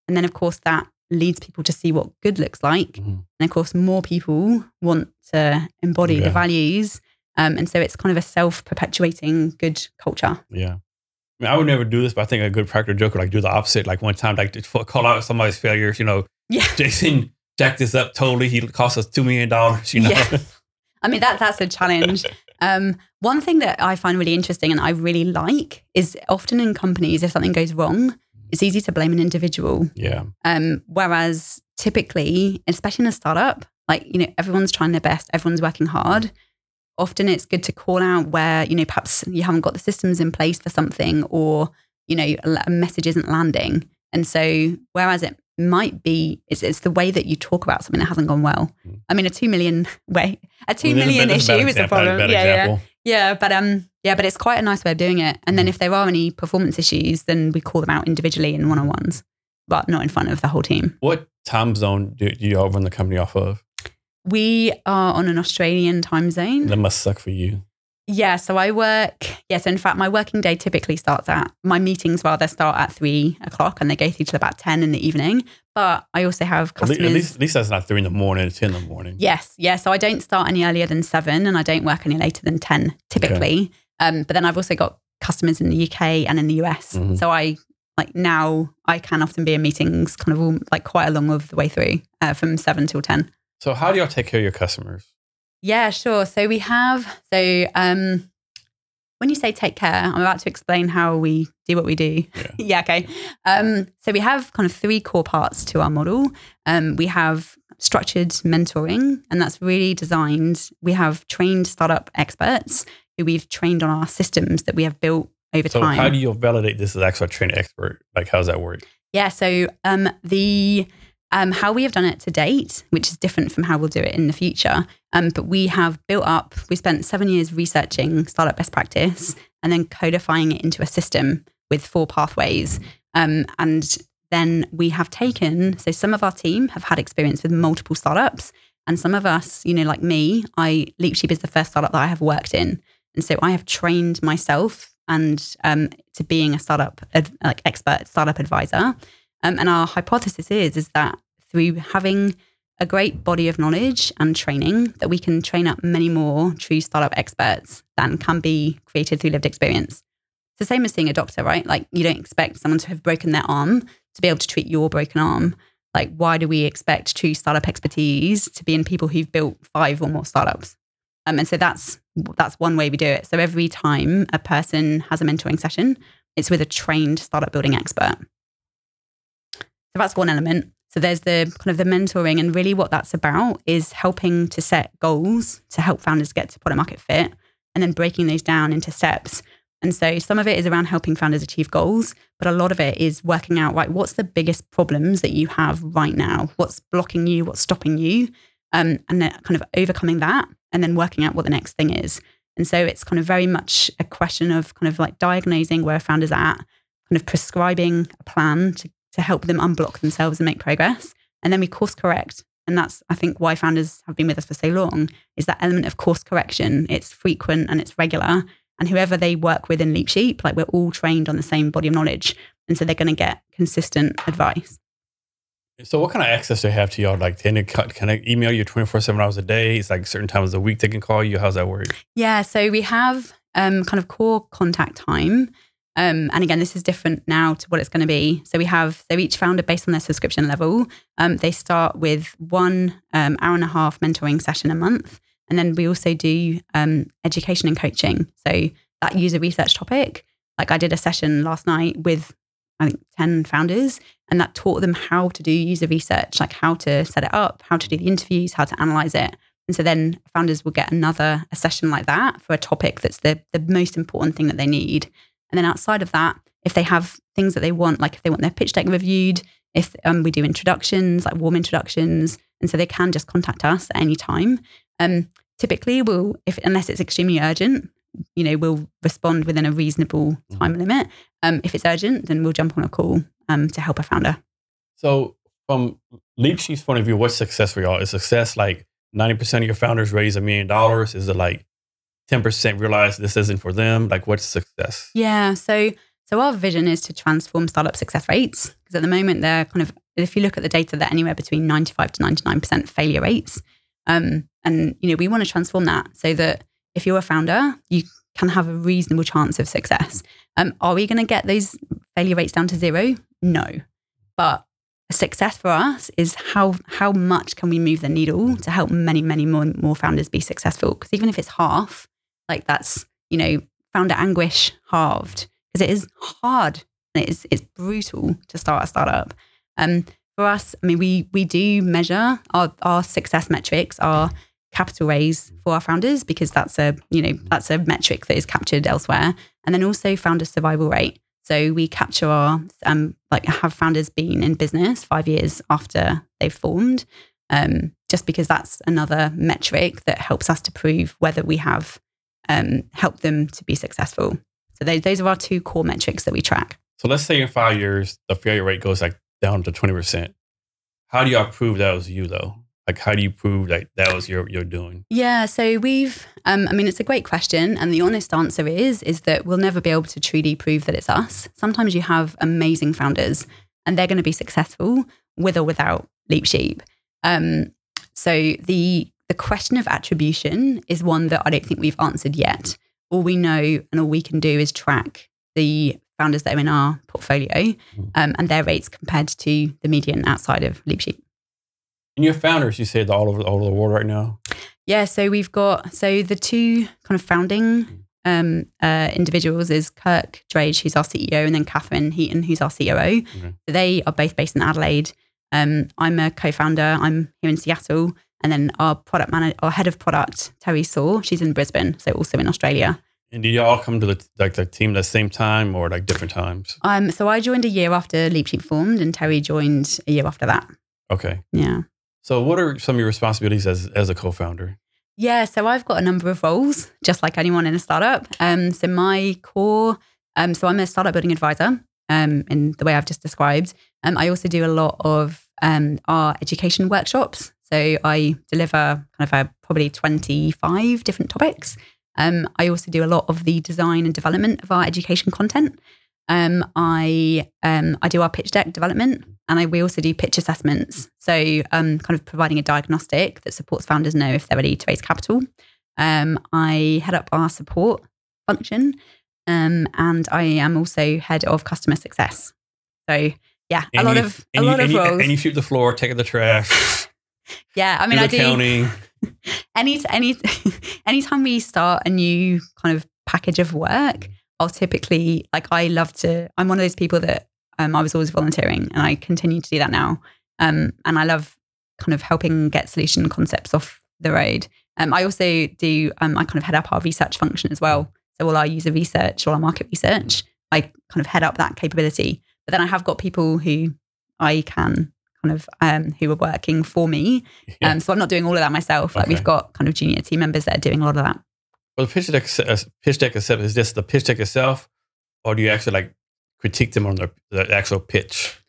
[SPEAKER 2] And then, of course, that leads people to see what good looks like.
[SPEAKER 1] Mhm.
[SPEAKER 2] And of course, more people want to embody
[SPEAKER 1] Yeah.
[SPEAKER 2] the values. Um, and so it's kind of a self perpetuating good culture.
[SPEAKER 1] Yeah. I mean, I would never do this, but I think a good practical joke would like do the opposite. Like one time, like to call out somebody's failures. You know,
[SPEAKER 2] Yeah.
[SPEAKER 1] Jason jacked this up totally. He cost us two million dollars. You know,
[SPEAKER 2] Yeah. I mean, that that's a challenge. Um, one thing that I find really interesting and I really like is often in companies, if something goes wrong, it's easy to blame an individual.
[SPEAKER 1] yeah,
[SPEAKER 2] Um, whereas typically, especially in a startup, like, you know, everyone's trying their best, everyone's working hard. Often it's good to call out where, you know, perhaps you haven't got the systems in place for something or, you know, a a message isn't landing. And so, whereas it might be, it's, it's the way that you talk about something that hasn't gone well.
[SPEAKER 1] Mm.
[SPEAKER 2] I mean, a two million way, a two
[SPEAKER 1] I mean, there's a
[SPEAKER 2] million
[SPEAKER 1] a
[SPEAKER 2] issue is
[SPEAKER 1] example,
[SPEAKER 2] problem. Yeah, yeah.
[SPEAKER 1] example.
[SPEAKER 2] Yeah, but um, yeah, but it's quite a nice way of doing it. And then if there are any performance issues, then we call them out individually in one on ones, but not in front of the whole team.
[SPEAKER 1] What time zone do, do you all run the company off of?
[SPEAKER 2] We are on an Australian time zone.
[SPEAKER 1] That must suck for you.
[SPEAKER 2] Yeah, so I work. Yes, in fact, my working day typically starts at my meetings rather start at three o'clock and they go through till about ten in the evening. But I also have customers.
[SPEAKER 1] At least, at least that's not three in the morning, ten in the morning.
[SPEAKER 2] Yes, yeah. So I don't start any earlier than seven, and I don't work any later than ten typically. Um, but then I've also got customers in the UK and in the US.
[SPEAKER 1] Mhm.
[SPEAKER 2] So I like now I can often be in meetings kind of all like quite a long of the way through uh, from seven till ten.
[SPEAKER 1] So how do y'all take care of your customers?
[SPEAKER 2] Yeah, sure. So we have so um when you say take care, I'm about to explain how we do what we do.
[SPEAKER 1] Yeah.
[SPEAKER 2] yeah, okay. Um, so we have kind of three core parts to our model. Um, we have structured mentoring, and that's really designed. We have trained startup experts who we've trained on our systems that we have built over
[SPEAKER 1] So
[SPEAKER 2] time.
[SPEAKER 1] how do you validate this as actually a trained expert? Like how does that work?
[SPEAKER 2] Yeah. So um, the um, how we have done it to date, which is different from how we'll do it in the future, um, but we have built up. We spent seven years researching startup best practice and then codifying it into a system with four pathways. Um, and then we have taken. So some of our team have had experience with multiple startups, and some of us, you know, like me, I Leapsheep is the first startup that I have worked in, and so I have trained myself and um, to being a startup ad- like expert startup advisor. Um, and our hypothesis is is that through having a great body of knowledge and training, that we can train up many more true startup experts than can be created through lived experience. It's the same as seeing a doctor, right? Like you don't expect someone to have broken their arm to be able to treat your broken arm. Like why do we expect true startup expertise to be in people who've built five or more startups? Um, and so that's that's one way we do it. So every time a person has a mentoring session, it's with a trained startup building expert. So that's one element. So there's the kind of the mentoring, and really what that's about is helping to set goals to help founders get to product market fit, and then breaking those down into steps. And so some of it is around helping founders achieve goals, but a lot of it is working out right what's the biggest problems that you have right now, what's blocking you, what's stopping you, um, and then kind of overcoming that, and then working out what the next thing is. And so it's kind of very much a question of kind of like diagnosing where a founder's at, kind of prescribing a plan to, to help them unblock themselves and make progress. And then we course correct. And that's, I think, why founders have been with us for so long is that element of course correction. It's frequent and it's regular. And whoever they work with in Leap Sheep, like we're all trained on the same body of knowledge. And so they're going to get consistent advice.
[SPEAKER 1] So, what kind of access do they have to y'all? Like, can they, can they email you 24 7 hours a day? It's like certain times of the week they can call you. How's that work?
[SPEAKER 2] Yeah, so we have um, kind of core contact time. Um, and again, this is different now to what it's going to be. So we have, so each founder, based on their subscription level, um, they start with one um, hour and a half mentoring session a month. And then we also do um, education and coaching. So that user research topic, like I did a session last night with, I think, 10 founders, and that taught them how to do user research, like how to set it up, how to do the interviews, how to analyze it. And so then founders will get another a session like that for a topic that's the, the most important thing that they need. And then outside of that, if they have things that they want, like if they want their pitch deck reviewed, if um, we do introductions, like warm introductions, and so they can just contact us at any time. Um, typically, we'll, if unless it's extremely urgent, you know, we'll respond within a reasonable time limit. Um, if it's urgent, then we'll jump on a call um, to help a founder.
[SPEAKER 1] So, from Leap Sheep's point of view, what's success for y'all? Is success like 90% of your founders raise a million dollars? Is it like 10% realize this isn't for them? Like, what's success?
[SPEAKER 2] Yeah. So so our vision is to transform startup success rates because at the moment they're kind of if you look at the data, they're anywhere between 95 to 99% failure rates. Um, and you know we want to transform that so that if you're a founder, you can have a reasonable chance of success. Um, are we going to get those failure rates down to zero? No, but success for us is how how much can we move the needle to help many many more more founders be successful? Because even if it's half, like that's you know founder anguish halved because it is hard and it is it's brutal to start a startup. Um, for us, I mean, we we do measure our our success metrics, our capital raise for our founders because that's a you know that's a metric that is captured elsewhere, and then also founder survival rate. So we capture our um like have founders been in business five years after they've formed, um, just because that's another metric that helps us to prove whether we have um, helped them to be successful. So those those are our two core metrics that we track.
[SPEAKER 1] So, let's say in five years, the failure rate goes like down to 20%. How do y'all prove that was you, though? Like, how do you prove that that was your, your doing?
[SPEAKER 2] Yeah, so we've, um, I mean, it's a great question, and the honest answer is is that we'll never be able to truly prove that it's us. Sometimes you have amazing founders, and they're going to be successful with or without Leap Sheep. Um, so the the question of attribution is one that I don't think we've answered yet. All we know and all we can do is track the founders that are in our portfolio um, and their rates compared to the median outside of Leap Sheep.
[SPEAKER 1] And your founders, you said all over, all over the world right now.
[SPEAKER 2] Yeah, so we've got so the two kind of founding um, uh, individuals is Kirk Drage, who's our CEO, and then Catherine Heaton, who's our COO. So they are both based in Adelaide. Um, I'm a co-founder. I'm here in Seattle, and then our product manager, our head of product, Terry Saw, she's in Brisbane, so also in Australia.
[SPEAKER 1] And did y'all come to the like the team at the same time or like different times?
[SPEAKER 2] Um, so I joined a year after Leap Sheep formed, and Terry joined a year after that.
[SPEAKER 1] Okay.
[SPEAKER 2] Yeah.
[SPEAKER 1] So, what are some of your responsibilities as as a co-founder?
[SPEAKER 2] Yeah, so I've got a number of roles, just like anyone in a startup. Um, so my core, um, so I'm a startup building advisor, um, in the way I've just described. Um, I also do a lot of um, our education workshops. So I deliver kind of a, probably 25 different topics. Um, I also do a lot of the design and development of our education content. Um, I um, I do our pitch deck development, and I, we also do pitch assessments. So, um, kind of providing a diagnostic that supports founders know if they're ready to raise capital. Um, I head up our support function, um, and I am also head of customer success. So, yeah, a lot of a
[SPEAKER 1] and you-
[SPEAKER 2] lot of roles.
[SPEAKER 1] And you sweep the floor, take out the trash,
[SPEAKER 2] yeah, I mean, I do.
[SPEAKER 1] accounting.
[SPEAKER 2] any any anytime we start a new kind of package of work i'll typically like i love to i'm one of those people that um, i was always volunteering and i continue to do that now um, and i love kind of helping get solution concepts off the road um, i also do um, i kind of head up our research function as well so all our user research all our market research i kind of head up that capability but then i have got people who i can kind of um, who are working for me
[SPEAKER 1] Yeah.
[SPEAKER 2] um, so I'm not doing all of that myself. Like
[SPEAKER 1] Okay.
[SPEAKER 2] we've got kind of junior team members that are doing a lot of that.
[SPEAKER 1] Well, the pitch deck, uh, pitch deck itself is this the pitch deck itself, or do you actually like critique them on their, the actual pitch?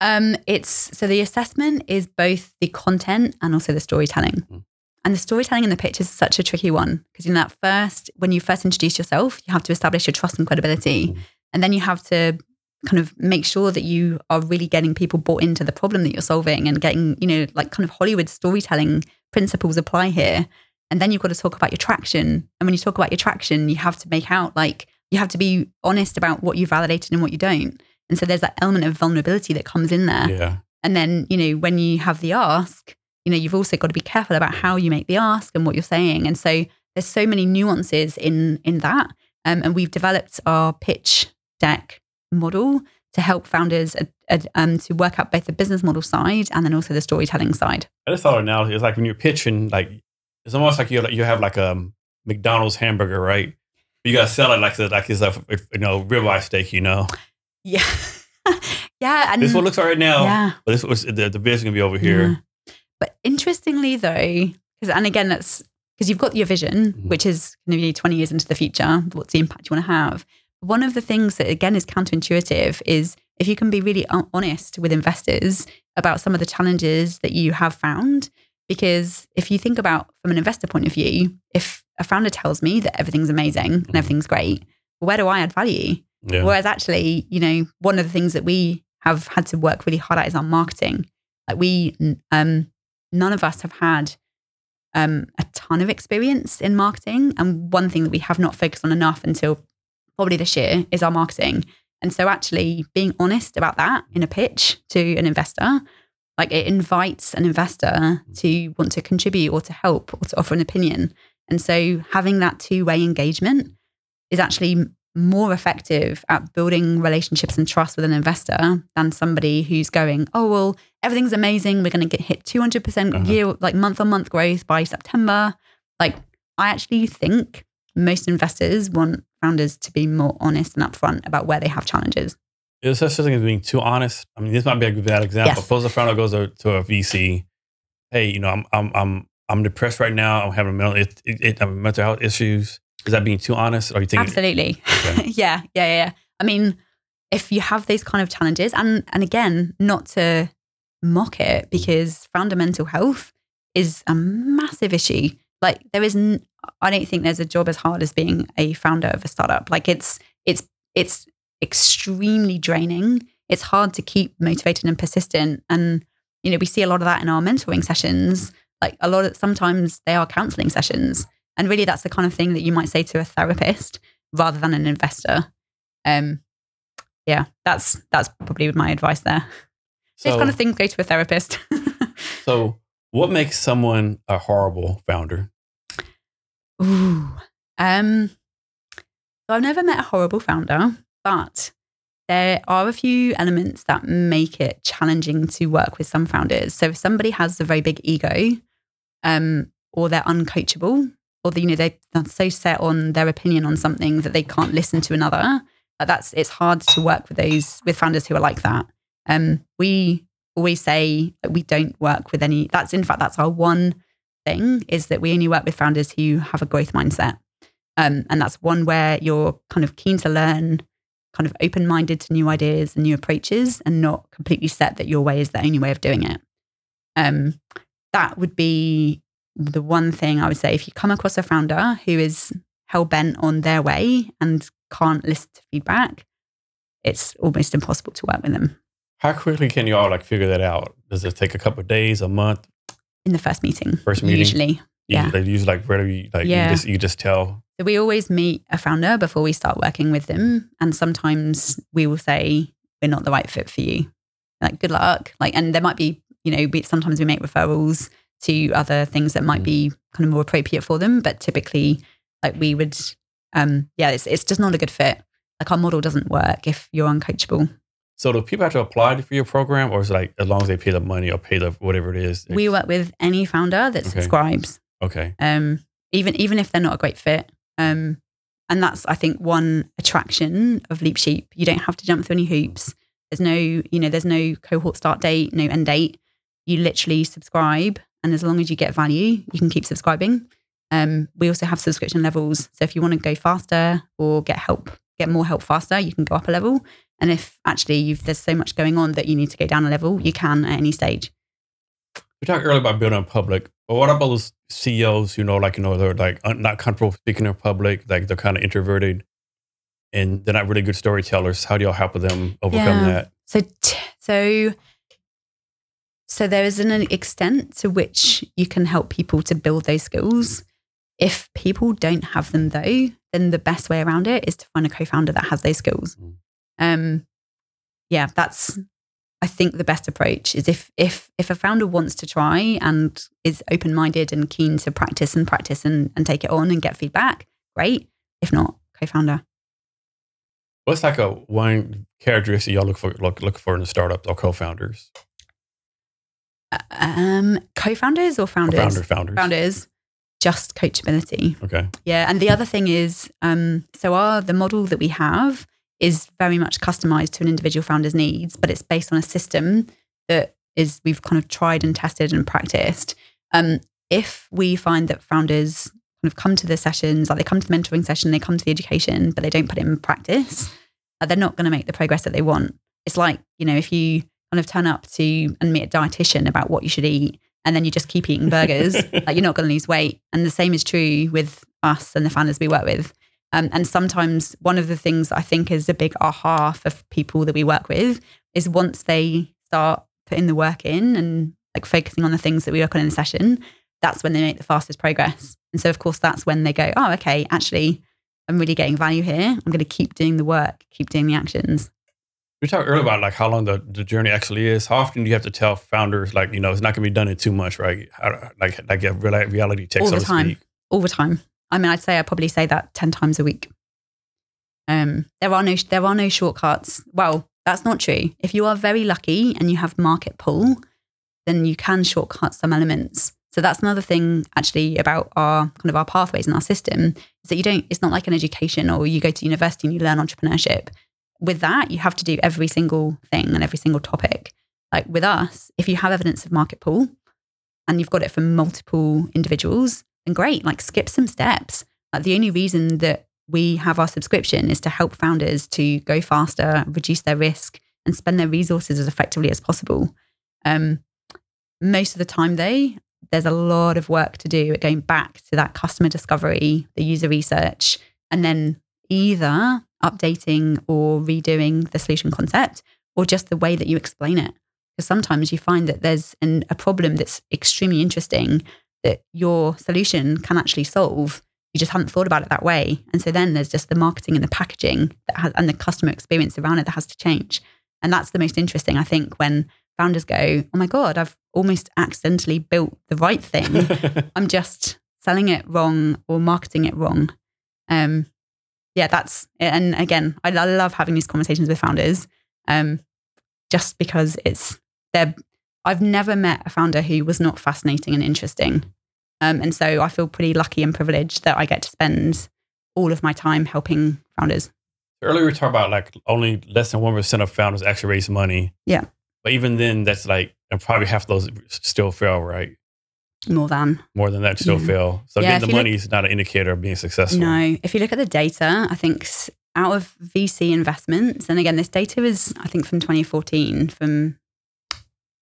[SPEAKER 2] Um, it's so the assessment is both the content and also the storytelling.
[SPEAKER 1] Mm.
[SPEAKER 2] And the storytelling in the pitch is such a tricky one because in that first, when you first introduce yourself, you have to establish your trust and credibility.
[SPEAKER 1] Mm.
[SPEAKER 2] And then you have to kind of make sure that you are really getting people bought into the problem that you're solving and getting, you know, like kind of Hollywood storytelling principles apply here. And then you've got to talk about your traction. And when you talk about your traction, you have to make out like you have to be honest about what you validated and what you don't. And so there's that element of vulnerability that comes in there.
[SPEAKER 1] Yeah.
[SPEAKER 2] And then, you know, when you have the ask, you know, you've also got to be careful about how you make the ask and what you're saying. And so there's so many nuances in in that. Um, and we've developed our pitch deck model to help founders uh, uh, um, to work out both the business model side and then also the storytelling side.
[SPEAKER 1] I just thought now it's like when you're pitching, like it's almost like you you have like a McDonald's hamburger, right? You gotta sell it like like it's a you know ribeye steak, you know.
[SPEAKER 2] Yeah. yeah. And
[SPEAKER 1] This one looks all right now,
[SPEAKER 2] yeah.
[SPEAKER 1] but this was the the vision gonna be over here.
[SPEAKER 2] Yeah. But interestingly, though, because and again, that's because you've got your vision,
[SPEAKER 1] Mhm.
[SPEAKER 2] which is going to be 20 years into the future. What's the impact you want to have? One of the things that again is counterintuitive is if you can be really honest with investors about some of the challenges that you have found. Because if you think about from an investor point of view, if a founder tells me that everything's amazing and
[SPEAKER 1] Mhm.
[SPEAKER 2] everything's great, where do I add value?
[SPEAKER 1] Yeah.
[SPEAKER 2] Whereas actually, you know, one of the things that we have had to work really hard at is our marketing. Like we, um, none of us have had um, a ton of experience in marketing, and one thing that we have not focused on enough until probably this year is our marketing. And so, actually, being honest about that in a pitch to an investor, like it invites an investor to want to contribute or to help or to offer an opinion. And so, having that two way engagement is actually more effective at building relationships and trust with an investor than somebody who's going, oh, well, everything's amazing. We're going to get hit 200%
[SPEAKER 1] Uh-huh.
[SPEAKER 2] year, like month on month growth by September. Like, I actually think most investors want founders to be more honest and upfront about where they have challenges.
[SPEAKER 1] Is there such a thing as being too honest? I mean, this might be a bad example.
[SPEAKER 2] Yes.
[SPEAKER 1] Suppose a founder goes to, to a VC. Hey, you know, I'm I'm I'm I'm depressed right now. I'm having mental it, it, it, I'm mental health issues. Is that being too honest? Or you think
[SPEAKER 2] Absolutely.
[SPEAKER 1] Okay.
[SPEAKER 2] yeah, yeah, yeah. I mean, if you have those kind of challenges, and and again, not to mock it, because founder mental health is a massive issue. Like there is, n- I don't think there's a job as hard as being a founder of a startup. Like it's it's it's extremely draining. It's hard to keep motivated and persistent, and you know we see a lot of that in our mentoring sessions. Like a lot of sometimes they are counseling sessions, and really that's the kind of thing that you might say to a therapist rather than an investor. Um, yeah, that's that's probably my advice there.
[SPEAKER 1] so?
[SPEAKER 2] Those kind of things go to a therapist.
[SPEAKER 1] so, what makes someone a horrible founder?
[SPEAKER 2] Ooh. Um, so I've never met a horrible founder, but there are a few elements that make it challenging to work with some founders. So if somebody has a very big ego, um, or they're uncoachable, or they, you know they, they're so set on their opinion on something that they can't listen to another, that's it's hard to work with those with founders who are like that. Um, we always say we don't work with any. That's in fact that's our one thing is that we only work with founders who have a growth mindset. Um, and that's one where you're kind of keen to learn, kind of open minded to new ideas and new approaches, and not completely set that your way is the only way of doing it. Um, that would be the one thing I would say. If you come across a founder who is hell bent on their way and can't listen to feedback, it's almost impossible to work with them
[SPEAKER 1] How quickly can you all like figure that out? Does it take a couple of days, a month?
[SPEAKER 2] In the first meeting.
[SPEAKER 1] First meeting?
[SPEAKER 2] Usually. Yeah.
[SPEAKER 1] They use like where do you like
[SPEAKER 2] Yeah.
[SPEAKER 1] you just you just tell.
[SPEAKER 2] So we always meet a founder before we start working with them. And sometimes we will say, we're not the right fit for you. Like, good luck. Like, and there might be, you know, we, sometimes we make referrals to other things that might
[SPEAKER 1] Mm.
[SPEAKER 2] be kind of more appropriate for them. But typically, like, we would, um, yeah, it's, it's just not a good fit. Like, our model doesn't work if you're uncoachable.
[SPEAKER 1] So do people have to apply for your program, or is it like as long as they pay the money or pay the whatever it is?
[SPEAKER 2] We work with any founder that
[SPEAKER 1] Okay.
[SPEAKER 2] subscribes.
[SPEAKER 1] okay.
[SPEAKER 2] um, even even if they're not a great fit. Um, and that's I think one attraction of Leap Sheep. You don't have to jump through any hoops. There's no you know there's no cohort start date, no end date. You literally subscribe, and as long as you get value, you can keep subscribing. Um, we also have subscription levels, so if you want to go faster or get help get more help faster, you can go up a level. And if actually you've, there's so much going on that you need to go down a level, you can at any stage.
[SPEAKER 1] We talked earlier about building in public, but what about those CEOs? You know, like you know, they're like not comfortable speaking in public, like they're kind of introverted, and they're not really good storytellers. How do y'all help them overcome
[SPEAKER 2] Yeah.
[SPEAKER 1] that?
[SPEAKER 2] So, t- so, so there is an extent to which you can help people to build those skills. If people don't have them though, then the best way around it is to find a co-founder that has those skills.
[SPEAKER 1] Mm.
[SPEAKER 2] Um, yeah, that's I think the best approach is if if if a founder wants to try and is open-minded and keen to practice and practice and, and take it on and get feedback, great. If not, co-founder.
[SPEAKER 1] What's like a one characteristic y'all look for look, look for in a startup or co-founders,
[SPEAKER 2] Um, co-founders or
[SPEAKER 1] or
[SPEAKER 2] founders?
[SPEAKER 1] founder founders?
[SPEAKER 2] founders just coachability.
[SPEAKER 1] Okay.
[SPEAKER 2] yeah and the other thing is um, so our the model that we have is very much customized to an individual founder's needs but it's based on a system that is we've kind of tried and tested and practiced. Um, if we find that founders kind of come to the sessions like they come to the mentoring session they come to the education but they don't put it in practice uh, they're not going to make the progress that they want. It's like you know if you kind of turn up to and meet a dietitian about what you should eat and then you just keep eating burgers. Like you're not going to lose weight. And the same is true with us and the founders we work with. Um, and sometimes one of the things i think is a big aha for people that we work with is once they start putting the work in and like focusing on the things that we work on in the session that's when they make the fastest progress. And so of course that's when they go oh okay actually i'm really getting value here. I'm going to keep doing the work keep doing the actions
[SPEAKER 1] We talked earlier about like how long the, the journey actually is. How often do you have to tell founders like you know it's not going to be done in too much, right? How, like like a reality check,
[SPEAKER 2] All
[SPEAKER 1] so
[SPEAKER 2] the
[SPEAKER 1] to
[SPEAKER 2] time.
[SPEAKER 1] speak.
[SPEAKER 2] all the time. I mean, I'd say I probably say that ten times a week. Um, there are no there are no shortcuts. Well, that's not true. If you are very lucky and you have market pull, then you can shortcut some elements. So that's another thing actually about our kind of our pathways and our system is that you don't. It's not like an education or you go to university and you learn entrepreneurship. With that, you have to do every single thing and every single topic. Like with us, if you have evidence of market pull and you've got it from multiple individuals, then great. Like skip some steps. Like the only reason that we have our subscription is to help founders to go faster, reduce their risk, and spend their resources as effectively as possible. Um, most of the time, though, there's a lot of work to do at going back to that customer discovery, the user research, and then either updating or redoing the solution concept or just the way that you explain it. Because sometimes you find that there's an, a problem that's extremely interesting that your solution can actually solve. You just hadn't thought about it that way. And so then there's just the marketing and the packaging that has, and the customer experience around it that has to change. And that's the most interesting, I think, when founders go, oh my God, I've almost accidentally built the right thing. I'm just selling it wrong or marketing it wrong. Um, yeah, that's it. and again, I, love having these conversations with founders, um, just because it's they're. I've never met a founder who was not fascinating and interesting, um, and so I feel pretty lucky and privileged that I get to spend all of my time helping founders.
[SPEAKER 1] Earlier we talked about like only less than one percent of founders actually raise money.
[SPEAKER 2] Yeah.
[SPEAKER 1] But even then, that's like and probably half those still fail, right?
[SPEAKER 2] More than
[SPEAKER 1] More than that still
[SPEAKER 2] Yeah.
[SPEAKER 1] fail. So
[SPEAKER 2] Yeah,
[SPEAKER 1] getting the
[SPEAKER 2] you look-
[SPEAKER 1] money is not an indicator of being successful.
[SPEAKER 2] No, if you look at the data, I think out of VC investments, and again, this data is, I think, from 2014. From,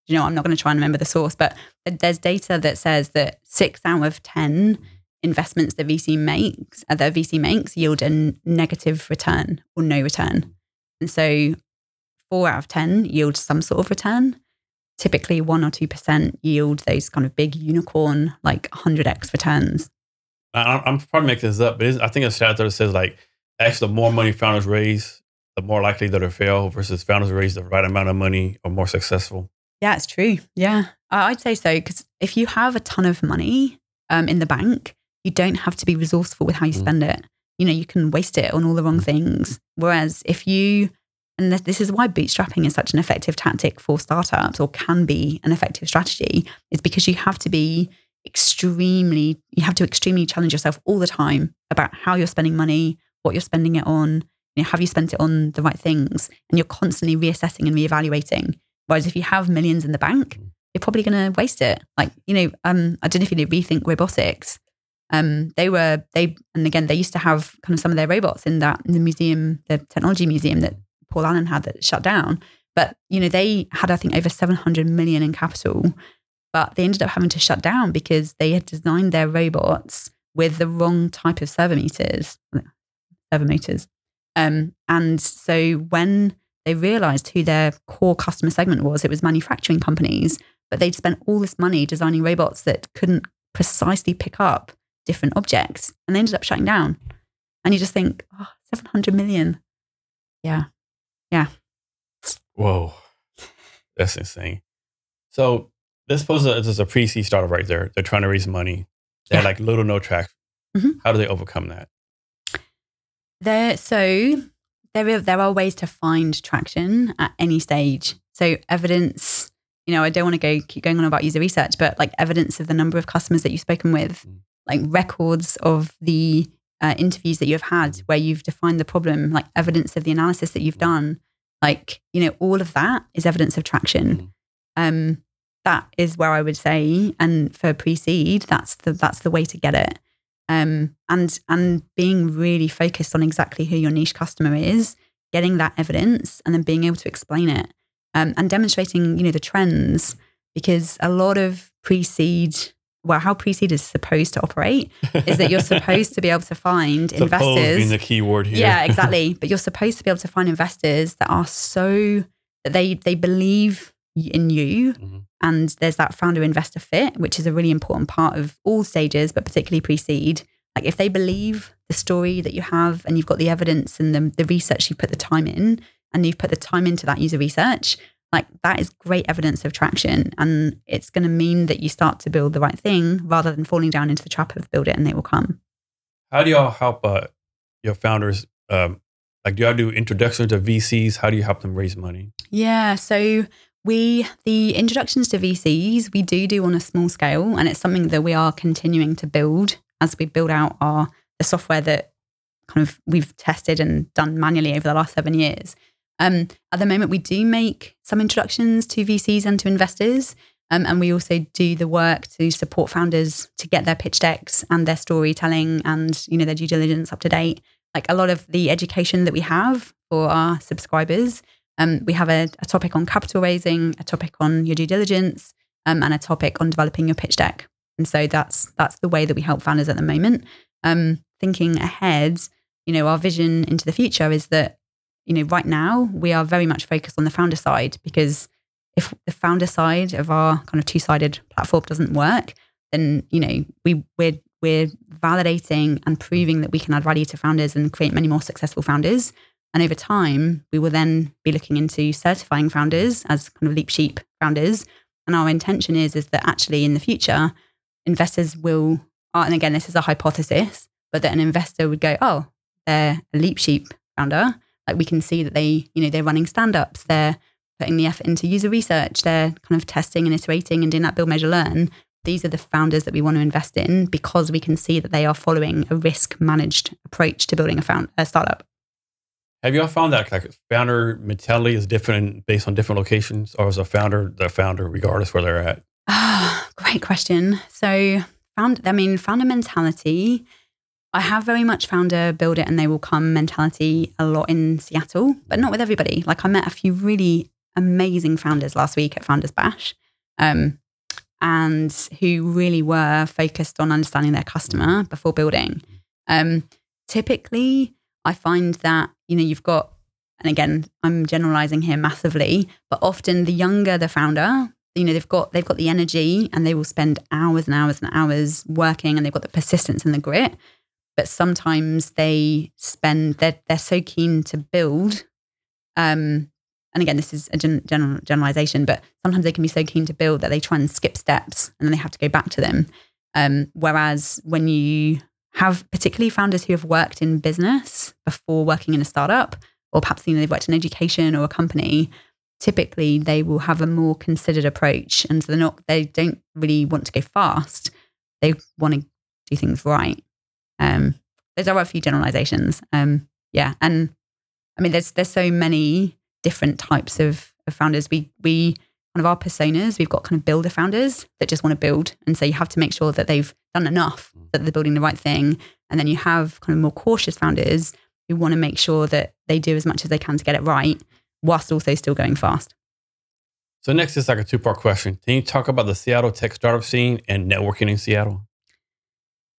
[SPEAKER 2] you know, I'm not going to try and remember the source, but there's data that says that six out of 10 investments that VC makes, uh, that VC makes yield a negative return or no return. And so four out of 10 yield some sort of return. Typically, one or 2% yield those kind of big unicorn, like 100x returns.
[SPEAKER 1] I, I'm probably making this up, but I think a stat that says like actually the more money founders raise, the more likely that they'll fail versus founders raise the right amount of money or more successful.
[SPEAKER 2] Yeah, it's true. Yeah, I- I'd say so. Because if you have a ton of money um, in the bank, you don't have to be resourceful with how you
[SPEAKER 1] Mm.
[SPEAKER 2] spend it. You know, you can waste it on all the wrong things. Whereas if you, and this- this is why bootstrapping is such an effective tactic for startups or can be an effective strategy, is because you have to be extremely, you have to extremely challenge yourself all the time about how you're spending money, what you're spending it on. You know, have you spent it on the right things? And you're constantly reassessing and reevaluating. Whereas if you have millions in the bank, you're probably going to waste it. Like, you know, um, I don't know if you know Rethink Robotics. Um, they were they and again they used to have kind of some of their robots in that in the museum, the technology museum that Paul Allen had that shut down. But you know they had I think over 700 million in capital, but they ended up having to shut down because they had designed their robots with the wrong type of servo meters, servo motors. Um, and so when they realized who their core customer segment was, it was manufacturing companies, but they'd spent all this money designing robots that couldn't precisely pick up different objects and they ended up shutting down. And you just think, oh, 700 million. Yeah. Yeah.
[SPEAKER 1] Whoa, that's insane. So this as is a pre-seed startup right there. They're trying to raise money. They
[SPEAKER 2] Yeah.
[SPEAKER 1] like little no traction.
[SPEAKER 2] Mhm.
[SPEAKER 1] How do they overcome that?
[SPEAKER 2] There, so there are, there are ways to find traction at any stage. So evidence, you know, I don't want to go keep going on about user research, but like evidence of the number of customers that you've spoken with,
[SPEAKER 1] Mm.
[SPEAKER 2] like records of the uh, interviews that you've had where you've defined the problem, like evidence of the analysis that you've done, like you know, all of that is evidence of traction.
[SPEAKER 1] Mhm.
[SPEAKER 2] Um, that is where I would say, and for pre-seed, that's the that's the way to get it um, and and being really focused on exactly who your niche customer is, getting that evidence, and then being able to explain it um, and demonstrating, you know, the trends. Because a lot of pre-seed, well, how pre-seed is supposed to operate is that you're supposed to be able to find
[SPEAKER 1] Suppose
[SPEAKER 2] investors.
[SPEAKER 1] being the key word here.
[SPEAKER 2] Yeah, exactly. but you're supposed to be able to find investors that are so that they they believe in you
[SPEAKER 1] Mhm.
[SPEAKER 2] and there's that founder investor fit which is a really important part of all stages but particularly pre-seed like if they believe the story that you have and you've got the evidence and the, the research you put the time in and you've put the time into that user research like that is great evidence of traction and it's going to mean that you start to build the right thing rather than falling down into the trap of build it and they will come
[SPEAKER 1] How do y'all help uh, your founders? Um, like, do y'all do introductions to VCs? How do you help them raise money?
[SPEAKER 2] Yeah, so we the introductions to VCs we do do on a small scale, and it's something that we are continuing to build as we build out our the software that kind of we've tested and done manually over the last seven years. Um, at the moment, we do make some introductions to VCs and to investors, um, and we also do the work to support founders to get their pitch decks and their storytelling and you know their due diligence up to date. Like a lot of the education that we have for our subscribers um, we have a, a topic on capital raising, a topic on your due diligence, um, and a topic on developing your pitch deck. And so that's that's the way that we help founders at the moment. Um, thinking ahead, you know, our vision into the future is that you know right now we are very much focused on the founder side because if the founder side of our kind of two sided platform doesn't work, then you know we we're we're validating and proving that we can add value to founders and create many more successful founders. And over time, we will then be looking into certifying founders as kind of Leap Sheep founders. And our intention is is that actually in the future, investors will, and again, this is a hypothesis, but that an investor would go, oh, they're a Leap Sheep founder. Like we can see that they, you know, they're running stand-ups, they're putting the effort into user research, they're kind of testing and iterating and doing that build, measure, learn. These are the founders that we want to invest in because we can see that they are following a risk managed approach to building a, found, a startup.
[SPEAKER 1] Have y'all found that like founder mentality is different based on different locations, or is a founder the founder regardless where they're at?
[SPEAKER 2] Ah, great question. So, found, I mean, founder mentality. I have very much founder build it and they will come mentality a lot in Seattle, but not with everybody. Like I met a few really amazing founders last week at Founders Bash, um, and who really were focused on understanding their customer before building. Um, typically, I find that you know you've got, and again, I'm generalizing here massively, but often the younger the founder, you know they've got they've got the energy and they will spend hours and hours and hours working and they've got the persistence and the grit but sometimes they spend they're, they're so keen to build um and again this is a gen- general generalization but sometimes they can be so keen to build that they try and skip steps and then they have to go back to them. Um whereas when you have particularly founders who have worked in business before working in a startup or perhaps you know they've worked in education or a company typically they will have a more considered approach and so they're not they don't really want to go fast. They want to do things right um those are a few generalizations um yeah and i mean there's there's so many different types of, of founders we we kind of our personas. We've got kind of builder founders that just want to build. And so you have to make sure that they've done enough, that they're building the right thing. And then you have kind of more cautious founders who want to make sure that they do as much as they can to get it right, whilst also still going fast.
[SPEAKER 1] So next is like a two part question. Can you talk about the Seattle tech startup scene and networking in Seattle?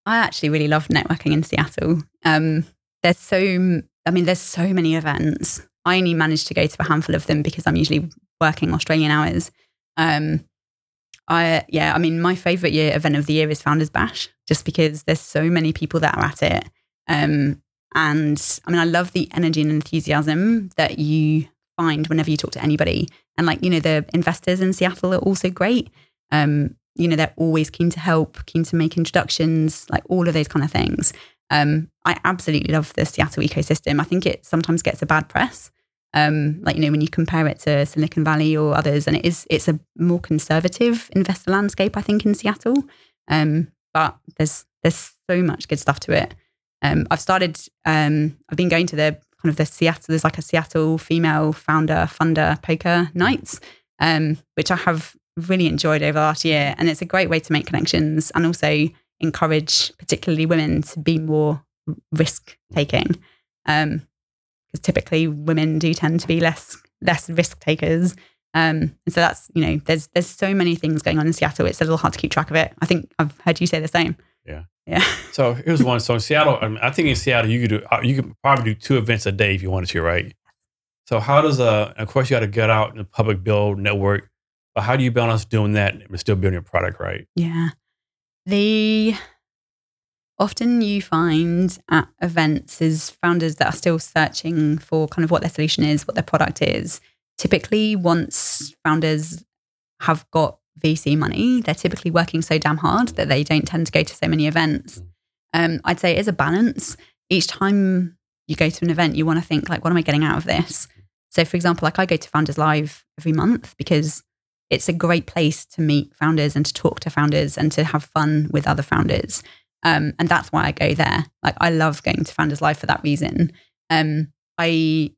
[SPEAKER 2] I actually really love networking in Seattle. Um, there's so, I mean, there's so many events. I only managed to go to a handful of them because I'm usually working Australian hours. Um, I yeah, I mean, my favorite year event of the year is Founders Bash, just because there's so many people that are at it. Um, and I mean, I love the energy and enthusiasm that you find whenever you talk to anybody. And like, you know, the investors in Seattle are also great. Um, you know, they're always keen to help, keen to make introductions, like all of those kind of things. Um, I absolutely love the Seattle ecosystem. I think it sometimes gets a bad press. Um, like you know, when you compare it to Silicon Valley or others, and it is it's a more conservative investor landscape, I think, in Seattle. Um, but there's there's so much good stuff to it. Um, I've started. Um, I've been going to the kind of the Seattle. There's like a Seattle female founder funder poker nights, um, which I have really enjoyed over the last year, and it's a great way to make connections and also encourage particularly women to be more risk taking. Um, because typically women do tend to be less less risk takers. Um, and so that's you know there's there's so many things going on in Seattle. It's a little hard to keep track of it. I think I've heard you say the same.
[SPEAKER 1] Yeah.
[SPEAKER 2] Yeah.
[SPEAKER 1] So here's one. So in Seattle, I, mean, I think in Seattle you could do uh, you could probably do two events a day if you wanted to, right? So how does a? of course you got to get out in the public build network, but how do you balance doing that and still building your product right?
[SPEAKER 2] Yeah. The often you find at events is founders that are still searching for kind of what their solution is, what their product is. Typically, once founders have got VC money, they're typically working so damn hard that they don't tend to go to so many events. Um, I'd say it is a balance. Each time you go to an event, you want to think like, what am I getting out of this? So, for example, like I go to Founders Live every month because it's a great place to meet founders and to talk to founders and to have fun with other founders. Um, and that's why I go there. Like I love going to Founders Live for that reason. Um, I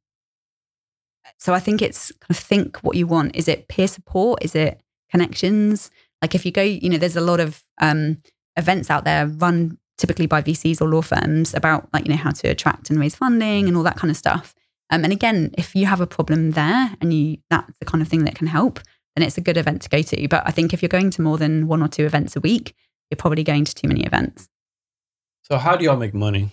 [SPEAKER 2] so I think it's kind of think what you want. Is it peer support? Is it connections? Like if you go, you know, there's a lot of um, events out there run typically by VCs or law firms about like you know how to attract and raise funding and all that kind of stuff. Um, and again, if you have a problem there and you that's the kind of thing that can help, then it's a good event to go to. But I think if you're going to more than one or two events a week, you're probably going to too many events.
[SPEAKER 1] So how do y'all make money?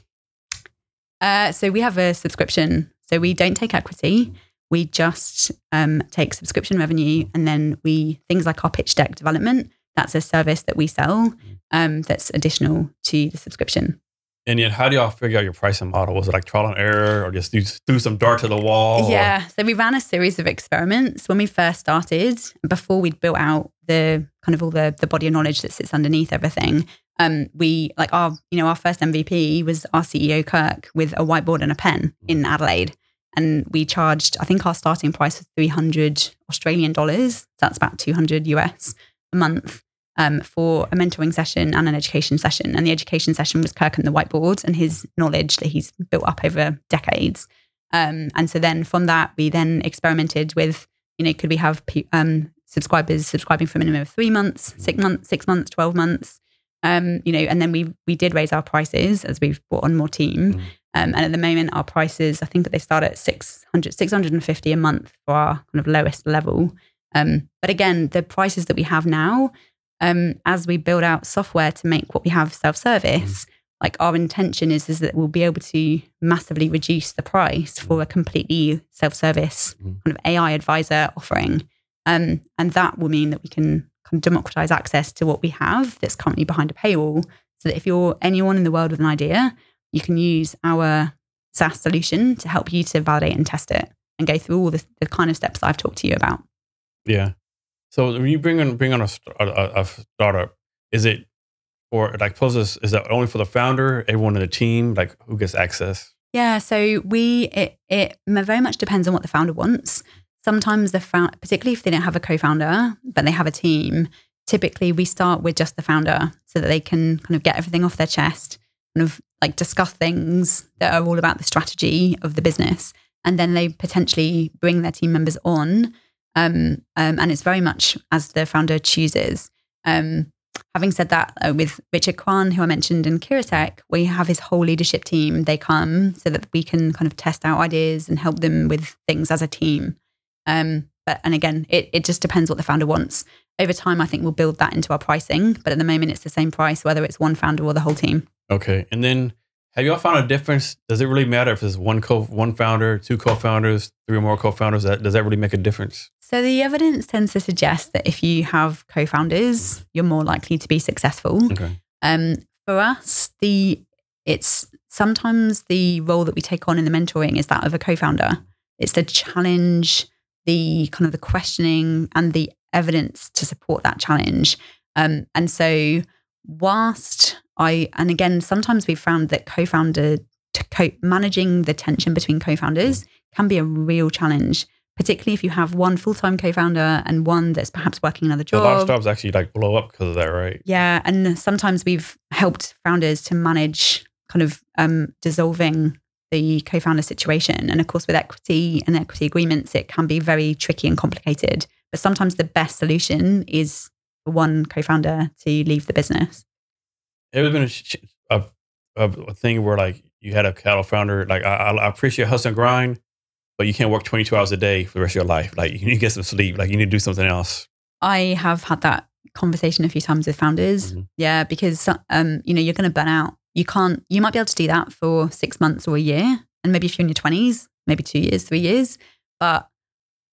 [SPEAKER 2] Uh, so we have a subscription. So we don't take equity. We just um, take subscription revenue, and then we things like our pitch deck development. That's a service that we sell. Um, that's additional to the subscription.
[SPEAKER 1] And yet, how do y'all figure out your pricing model? Was it like trial and error, or just you threw some dart to the wall? or-
[SPEAKER 2] Yeah. So we ran a series of experiments when we first started, before we'd built out the kind of all the the body of knowledge that sits underneath everything. Um, we like our you know our first MVP was our CEO Kirk with a whiteboard and a pen in Adelaide, and we charged I think our starting price was three hundred Australian dollars. That's about two hundred US a month. Um, for a mentoring session and an education session. And the education session was Kirk and the whiteboard and his knowledge that he's built up over decades. Um, and so then from that, we then experimented with, you know, could we have um, subscribers subscribing for a minimum of three months, six months, six months, twelve months, um, you know, and then we we did raise our prices as we've brought on more team.
[SPEAKER 1] Mm.
[SPEAKER 2] Um, and at the moment, our prices, I think that they start at 600, 650 a month for our kind of lowest level. Um, but again, the prices that we have now, um, as we build out software to make what we have self-service, like our intention is, is that we'll be able to massively reduce the price for a completely self-service
[SPEAKER 1] Mm.
[SPEAKER 2] kind of AI advisor offering. Um, and that will mean that we can kind of democratize access to what we have that's currently behind a paywall. So that if you're anyone in the world with an idea, you can use our SaaS solution to help you to validate and test it and go through all the, the kind of steps that I've talked to you about.
[SPEAKER 1] Yeah. So when you bring on bring on a, a, a- startup, is it or like pose this, is that only for the founder, everyone in the team, like who gets access?
[SPEAKER 2] Yeah, so we it it very much depends on what the founder wants. Sometimes the particularly if they don't have a co-founder but they have a team, typically we start with just the founder so that they can kind of get everything off their chest, kind of like discuss things that are all about the strategy of the business, and then they potentially bring their team members on. Um, um, and it's very much as the founder chooses. Um, having said that, uh, with Richard Kwan, who I mentioned in Kiratech, we have his whole leadership team. They come so that we can kind of test out ideas and help them with things as a team. Um, but and again, it, it just depends what the founder wants. Over time, I think we'll build that into our pricing. But at the moment, it's the same price whether it's one founder or the whole team.
[SPEAKER 1] Okay. And then have y'all found a difference? Does it really matter if it's one co one founder, two co-founders, three or more co-founders? That does that really make a difference?
[SPEAKER 2] So the evidence tends to suggest that if you have co-founders, you're more likely to be successful.
[SPEAKER 1] Okay.
[SPEAKER 2] Um, for us, the it's sometimes the role that we take on in the mentoring is that of a co-founder. It's the challenge, the kind of the questioning, and the evidence to support that challenge. Um, and so, whilst I and again, sometimes we've found that co-founder to co- managing the tension between co-founders can be a real challenge particularly if you have one full-time co-founder and one that's perhaps working another
[SPEAKER 1] A lot of
[SPEAKER 2] job.
[SPEAKER 1] startups actually like blow up because of that, right?
[SPEAKER 2] Yeah, and sometimes we've helped founders to manage kind of um, dissolving the co-founder situation. And of course, with equity and equity agreements, it can be very tricky and complicated. But sometimes the best solution is for one co-founder to leave the business.
[SPEAKER 1] It has been a, a, a, thing where like you had a cattle founder. Like I, I I appreciate hustle and grind, but you can't work 22 hours a day for the rest of your life. Like you need to get some sleep. Like you need to do something else.
[SPEAKER 2] I have had that conversation a few times with founders.
[SPEAKER 1] Mhm.
[SPEAKER 2] Yeah, because um, you know you're going to burn out. You can't. You might be able to do that for six months or a year, and maybe if you're in your twenties, maybe two years, three years. But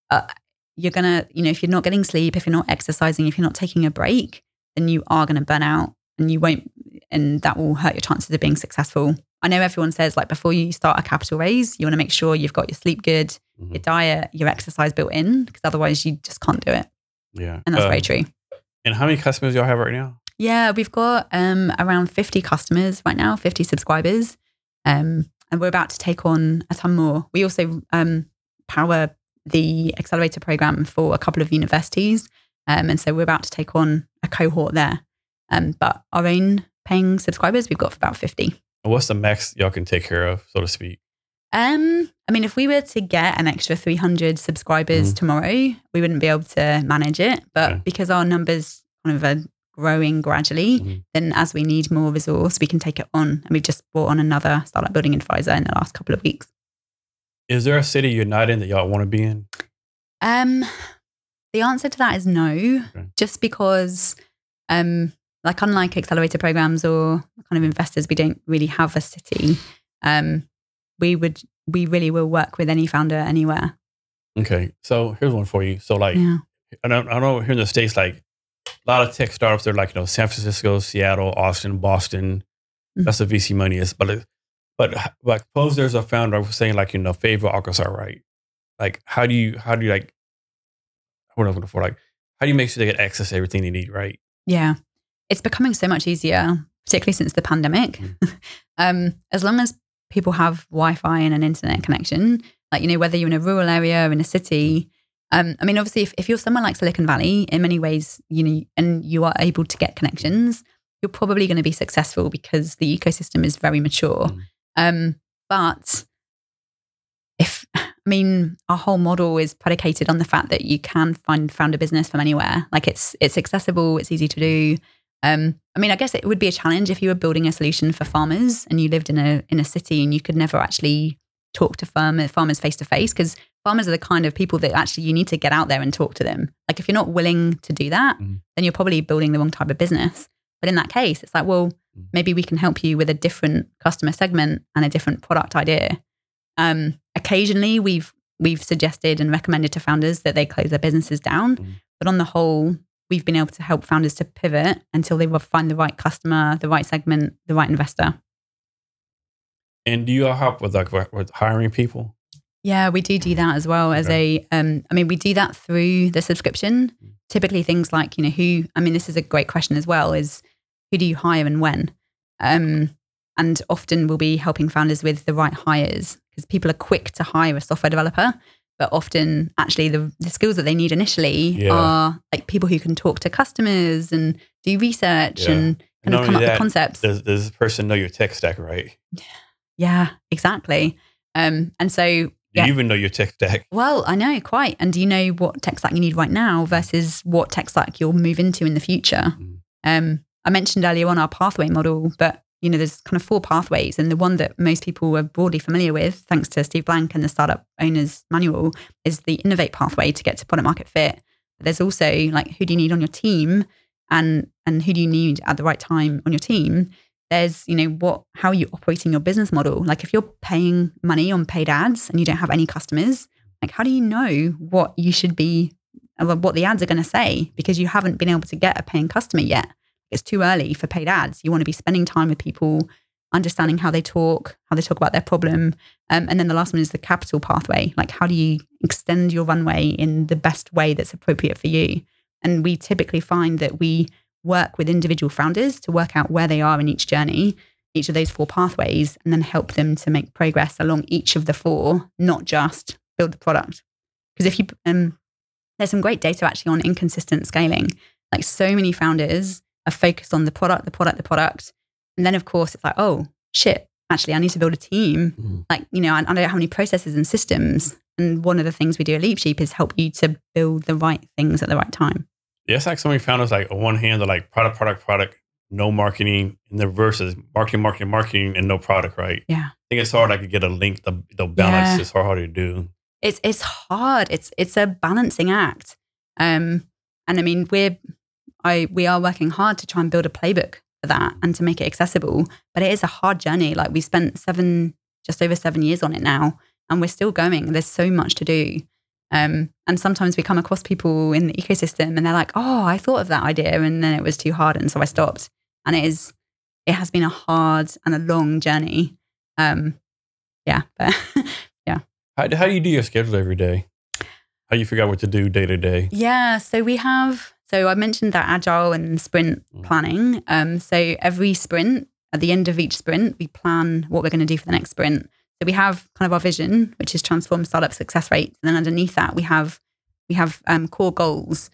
[SPEAKER 2] uh, you're gonna, you know, if you're not getting sleep, if you're not exercising, if you're not taking a break, then you are going to burn out, and you won't, and that will hurt your chances of being successful. I know everyone says like before you start a capital raise, you want to make sure you've got your sleep good,
[SPEAKER 1] Mhm.
[SPEAKER 2] your diet, your exercise built in, because otherwise you just can't do it,
[SPEAKER 1] Yeah.
[SPEAKER 2] and that's
[SPEAKER 1] Um,
[SPEAKER 2] very true.
[SPEAKER 1] And how many customers do y'all have right now?
[SPEAKER 2] Yeah, we've got um, around 50 customers right now, 50 subscribers. Um, and we're about to take on a ton more. We also um, power the accelerator program for a couple of universities. Um, and so we're about to take on a cohort there. Um, but our own paying subscribers, we've got for about 50.
[SPEAKER 1] What's the max y'all can take care of, so to speak?
[SPEAKER 2] Um, I mean, if we were to get an extra 300 subscribers
[SPEAKER 1] Mhm.
[SPEAKER 2] tomorrow, we wouldn't be able to manage it. But
[SPEAKER 1] Okay.
[SPEAKER 2] because our numbers kind of are growing gradually,
[SPEAKER 1] Mhm.
[SPEAKER 2] then as we need more resource, we can take it on. And we've just brought on another startup building advisor in the last couple of weeks.
[SPEAKER 1] Is there a city you're not in that y'all want to be in?
[SPEAKER 2] Um, the answer to that is no, just because, um, like unlike accelerator programs or kind of investors, we don't really have a city. Um, we would, we really will work with any founder anywhere.
[SPEAKER 1] Okay. So here's one for you. So like
[SPEAKER 2] Yeah.
[SPEAKER 1] I don't I know here in the States, like a lot of tech startups, they're like, you know, San Francisco, Seattle, Austin, Boston.
[SPEAKER 2] Mhm.
[SPEAKER 1] That's the VC money is. But it, but like suppose there's a founder saying like, you know, favor Arkansas, right? Like how do you how do you like what am I looking for? Like how do you make sure they get access to everything they need, right?
[SPEAKER 2] Yeah. It's becoming so much easier, particularly since the pandemic.
[SPEAKER 1] Mm.
[SPEAKER 2] um, as long as people have Wi Fi and an internet connection, like, you know, whether you're in a rural area or in a city. Um, I mean, obviously, if, if you're somewhere like Silicon Valley, in many ways, you know, and you are able to get connections, you're probably going to be successful because the ecosystem is very mature.
[SPEAKER 1] Mm.
[SPEAKER 2] Um, but if, I mean, our whole model is predicated on the fact that you can find found a business from anywhere. Like it's it's accessible, it's easy to do. Um, I mean, I guess it would be a challenge if you were building a solution for farmers and you lived in a in a city and you could never actually talk to farmer, farmers face to face because farmers are the kind of people that actually you need to get out there and talk to them. Like if you're not willing to do that,
[SPEAKER 1] Mhm.
[SPEAKER 2] then you're probably building the wrong type of business. But in that case, it's like, well,
[SPEAKER 1] Mhm.
[SPEAKER 2] maybe we can help you with a different customer segment and a different product idea. Um, occasionally, we've we've suggested and recommended to founders that they close their businesses down,
[SPEAKER 1] Mhm.
[SPEAKER 2] but on the whole, we've been able to help founders to pivot until they will find the right customer, the right segment, the right investor.
[SPEAKER 1] And do you all help with like with- hiring people?
[SPEAKER 2] Yeah, we do do that as well as a. Um, I mean, we do that through the subscription.
[SPEAKER 1] Mm.
[SPEAKER 2] Typically, things like you know who. I mean, this is a great question as well. Is who do you hire and when? Um, and often we'll be helping founders with the right hires because people are quick to hire a software developer, but often actually the the skills that they need initially
[SPEAKER 1] Yeah.
[SPEAKER 2] are like people who can talk to customers and do research
[SPEAKER 1] Yeah.
[SPEAKER 2] and kind
[SPEAKER 1] Not
[SPEAKER 2] of come up
[SPEAKER 1] only
[SPEAKER 2] with concepts.
[SPEAKER 1] Does, does this person know your tech stack, right?
[SPEAKER 2] Yeah, exactly. Um, and so,
[SPEAKER 1] Do
[SPEAKER 2] Yeah.
[SPEAKER 1] you even know your tech stack?
[SPEAKER 2] Well, I know quite. And do you know what tech stack you need right now versus what tech stack you'll move into in the future?
[SPEAKER 1] Mm.
[SPEAKER 2] Um, I mentioned earlier on our pathway model, but you know, there's kind of four pathways, and the one that most people are broadly familiar with, thanks to Steve Blank and the Startup Owners Manual, is the innovate pathway to get to product market fit. But there's also like who do you need on your team, and and who do you need at the right time on your team. There's you know what how are you operating your business model? Like if you're paying money on paid ads and you don't have any customers, like how do you know what you should be, uh, what the ads are going to say because you haven't been able to get a paying customer yet it's too early for paid ads. You want to be spending time with people, understanding how they talk, how they talk about their problem. Um, and then the last one is the capital pathway. Like, how do you extend your runway in the best way that's appropriate for you? And we typically find that we work with individual founders to work out where they are in each journey, each of those four pathways, and then help them to make progress along each of the four, not just build the product. Because if you, um, there's some great data actually on inconsistent scaling. Like, so many founders are focused on the product, the product, the product. And then, of course, it's like, oh, shit, actually, I need to build a team.
[SPEAKER 1] Mhm.
[SPEAKER 2] Like, you know, I, I don't have any processes and systems. And one of the things we do at Leap Sheep is help you to build the right things at the right time.
[SPEAKER 1] Yeah, it's like so many founders like on one hand they're like product, product, product, no marketing, and the versus marketing, marketing, marketing, and no product, right?
[SPEAKER 2] Yeah.
[SPEAKER 1] I think it's hard I could get a link, the, the balance
[SPEAKER 2] Yeah.
[SPEAKER 1] is hard to do.
[SPEAKER 2] It's it's hard. It's it's a balancing act. Um, and I mean, we're I we are working hard to try and build a playbook for that and to make it accessible. But it is a hard journey. Like we spent seven, just over seven years on it now, and we're still going. There's so much to do. Um, and sometimes we come across people in the ecosystem and they're like, "Oh, I thought of that idea, and then it was too hard, and so I stopped." And it is, it has been a hard and a long journey. Um, yeah, but
[SPEAKER 1] How, how do you do your schedule every day? How you figure out what to do day to day?
[SPEAKER 2] Yeah, so we have so I mentioned that agile and sprint
[SPEAKER 1] Mm.
[SPEAKER 2] planning. Um, so every sprint, at the end of each sprint, we plan what we're going to do for the next sprint. So we have kind of our vision, which is transform startup success rates, and then underneath that we have we have um, core goals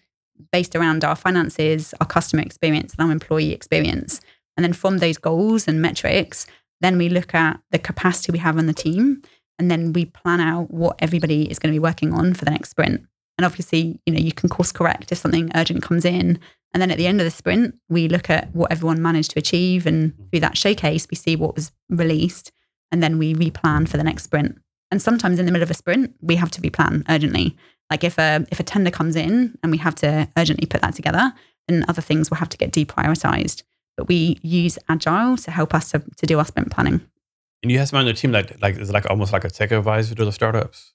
[SPEAKER 2] based around our finances, our customer experience, and our employee experience. And then from those goals and metrics, then we look at the capacity we have on the team, and then we plan out what everybody is going to be working on for the next sprint. And obviously, you know, you can course correct if something urgent comes in. And then at the end of the sprint, we look at what everyone managed to achieve. And mm. through that showcase, we see what was released. And then we replan for the next sprint. And sometimes in the middle of a sprint, we have to replan urgently. Like if a if a tender comes in and we have to urgently put that together, then other things will have to get deprioritized. But we use agile to help us to, to do our sprint planning.
[SPEAKER 1] And you have someone on your team like like is like almost like a tech advisor to the startups.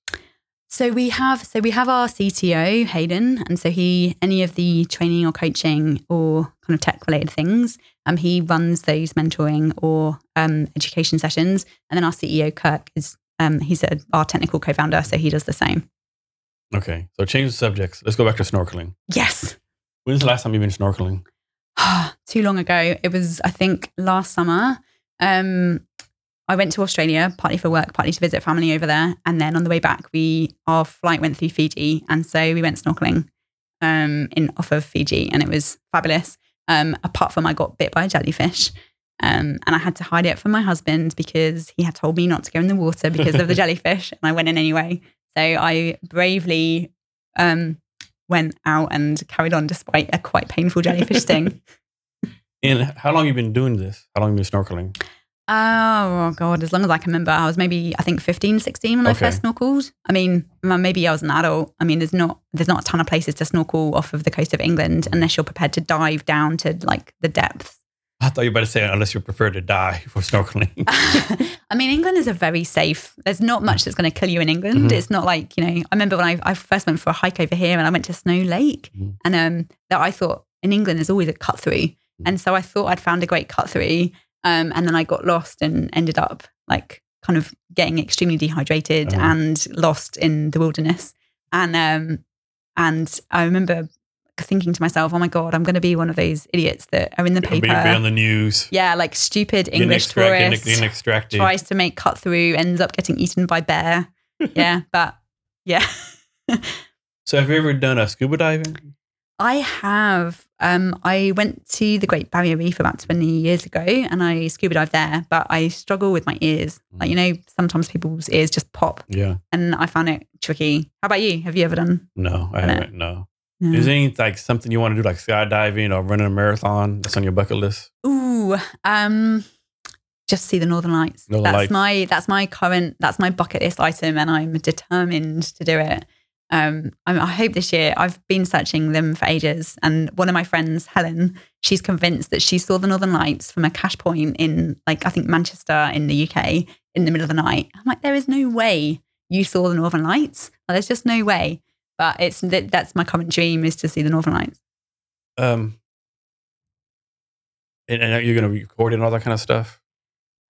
[SPEAKER 2] So we have so we have our CTO Hayden, and so he any of the training or coaching or kind of tech related things, um, he runs those mentoring or um, education sessions, and then our CEO Kirk is um, he's a, our technical co-founder, so he does the same.
[SPEAKER 1] Okay, so change the subjects. Let's go back to snorkeling.
[SPEAKER 2] Yes,
[SPEAKER 1] When's the last time you've been snorkeling?
[SPEAKER 2] too long ago. It was I think last summer. Um, I went to Australia partly for work, partly to visit family over there, and then on the way back, we our flight went through Fiji, and so we went snorkeling um, in off of Fiji, and it was fabulous. Um, apart from I got bit by a jellyfish, um, and I had to hide it from my husband because he had told me not to go in the water because of the jellyfish, and I went in anyway. So I bravely um, went out and carried on despite a quite painful jellyfish sting.
[SPEAKER 1] And how long have you been doing this? How long have you been snorkeling?
[SPEAKER 2] Oh god, as long as I can remember, I was maybe I think 15, 16 when I first snorkeled. I mean, maybe I was an adult. I mean, there's not there's not a ton of places to snorkel off of the coast of England unless you're prepared to dive down to like the depths.
[SPEAKER 1] I thought you were about to say unless you prefer to die for snorkeling.
[SPEAKER 2] I mean, England is a very safe. There's not much that's going to kill you in England.
[SPEAKER 1] Mhm.
[SPEAKER 2] It's not like you know. I remember when I, I first went for a hike over here, and I went to Snow Lake,
[SPEAKER 1] Mhm.
[SPEAKER 2] and um, that I thought in England there's always a cut through, and so I thought I'd found a great cut through, um, and then I got lost and ended up like kind of getting extremely dehydrated
[SPEAKER 1] Oh.
[SPEAKER 2] and lost in the wilderness, and um, and I remember thinking to myself, oh my god, I'm going to be one of those idiots that are in the
[SPEAKER 1] Be,
[SPEAKER 2] paper.
[SPEAKER 1] be on the news.
[SPEAKER 2] yeah, like stupid
[SPEAKER 1] Getting
[SPEAKER 2] English
[SPEAKER 1] extract-
[SPEAKER 2] tourist
[SPEAKER 1] getting extracted.
[SPEAKER 2] tries to make cut through, ends up getting eaten by bear. Yeah, but yeah,
[SPEAKER 1] So have you ever done a scuba diving?
[SPEAKER 2] I have. Um, I went to the Great Barrier Reef about 20 years ago and I scuba dived there, but I struggle with my ears. Like, you know, sometimes people's ears just pop
[SPEAKER 1] Yeah.
[SPEAKER 2] and I found it tricky. How about you? Have you ever done?
[SPEAKER 1] No, I haven't. No.
[SPEAKER 2] No.
[SPEAKER 1] Is there any like something you want to do, like skydiving or running a marathon that's on your bucket list?
[SPEAKER 2] Ooh, um, just see the Northern Lights.
[SPEAKER 1] Northern
[SPEAKER 2] that's
[SPEAKER 1] Lights.
[SPEAKER 2] my that's my current that's my bucket list item, and I'm determined to do it. Um, I, I hope this year. I've been searching them for ages, and one of my friends, Helen, she's convinced that she saw the Northern Lights from a cash point in like I think Manchester in the UK in the middle of the night. I'm like, there is no way you saw the Northern Lights. There's just no way. But it's that- that's my current dream is to see the Northern Lights.
[SPEAKER 1] Um, and, and you're going to record it and all that kind of stuff.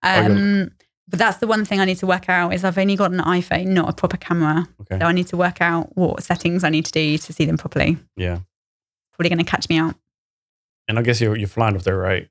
[SPEAKER 2] Um, but that's the one thing I need to work out is I've only got an iPhone, not a proper camera.
[SPEAKER 1] Okay.
[SPEAKER 2] So I need to work out what settings I need to do to see them properly.
[SPEAKER 1] Yeah.
[SPEAKER 2] Probably going to catch me out.
[SPEAKER 1] And I guess you're you're flying up there, right?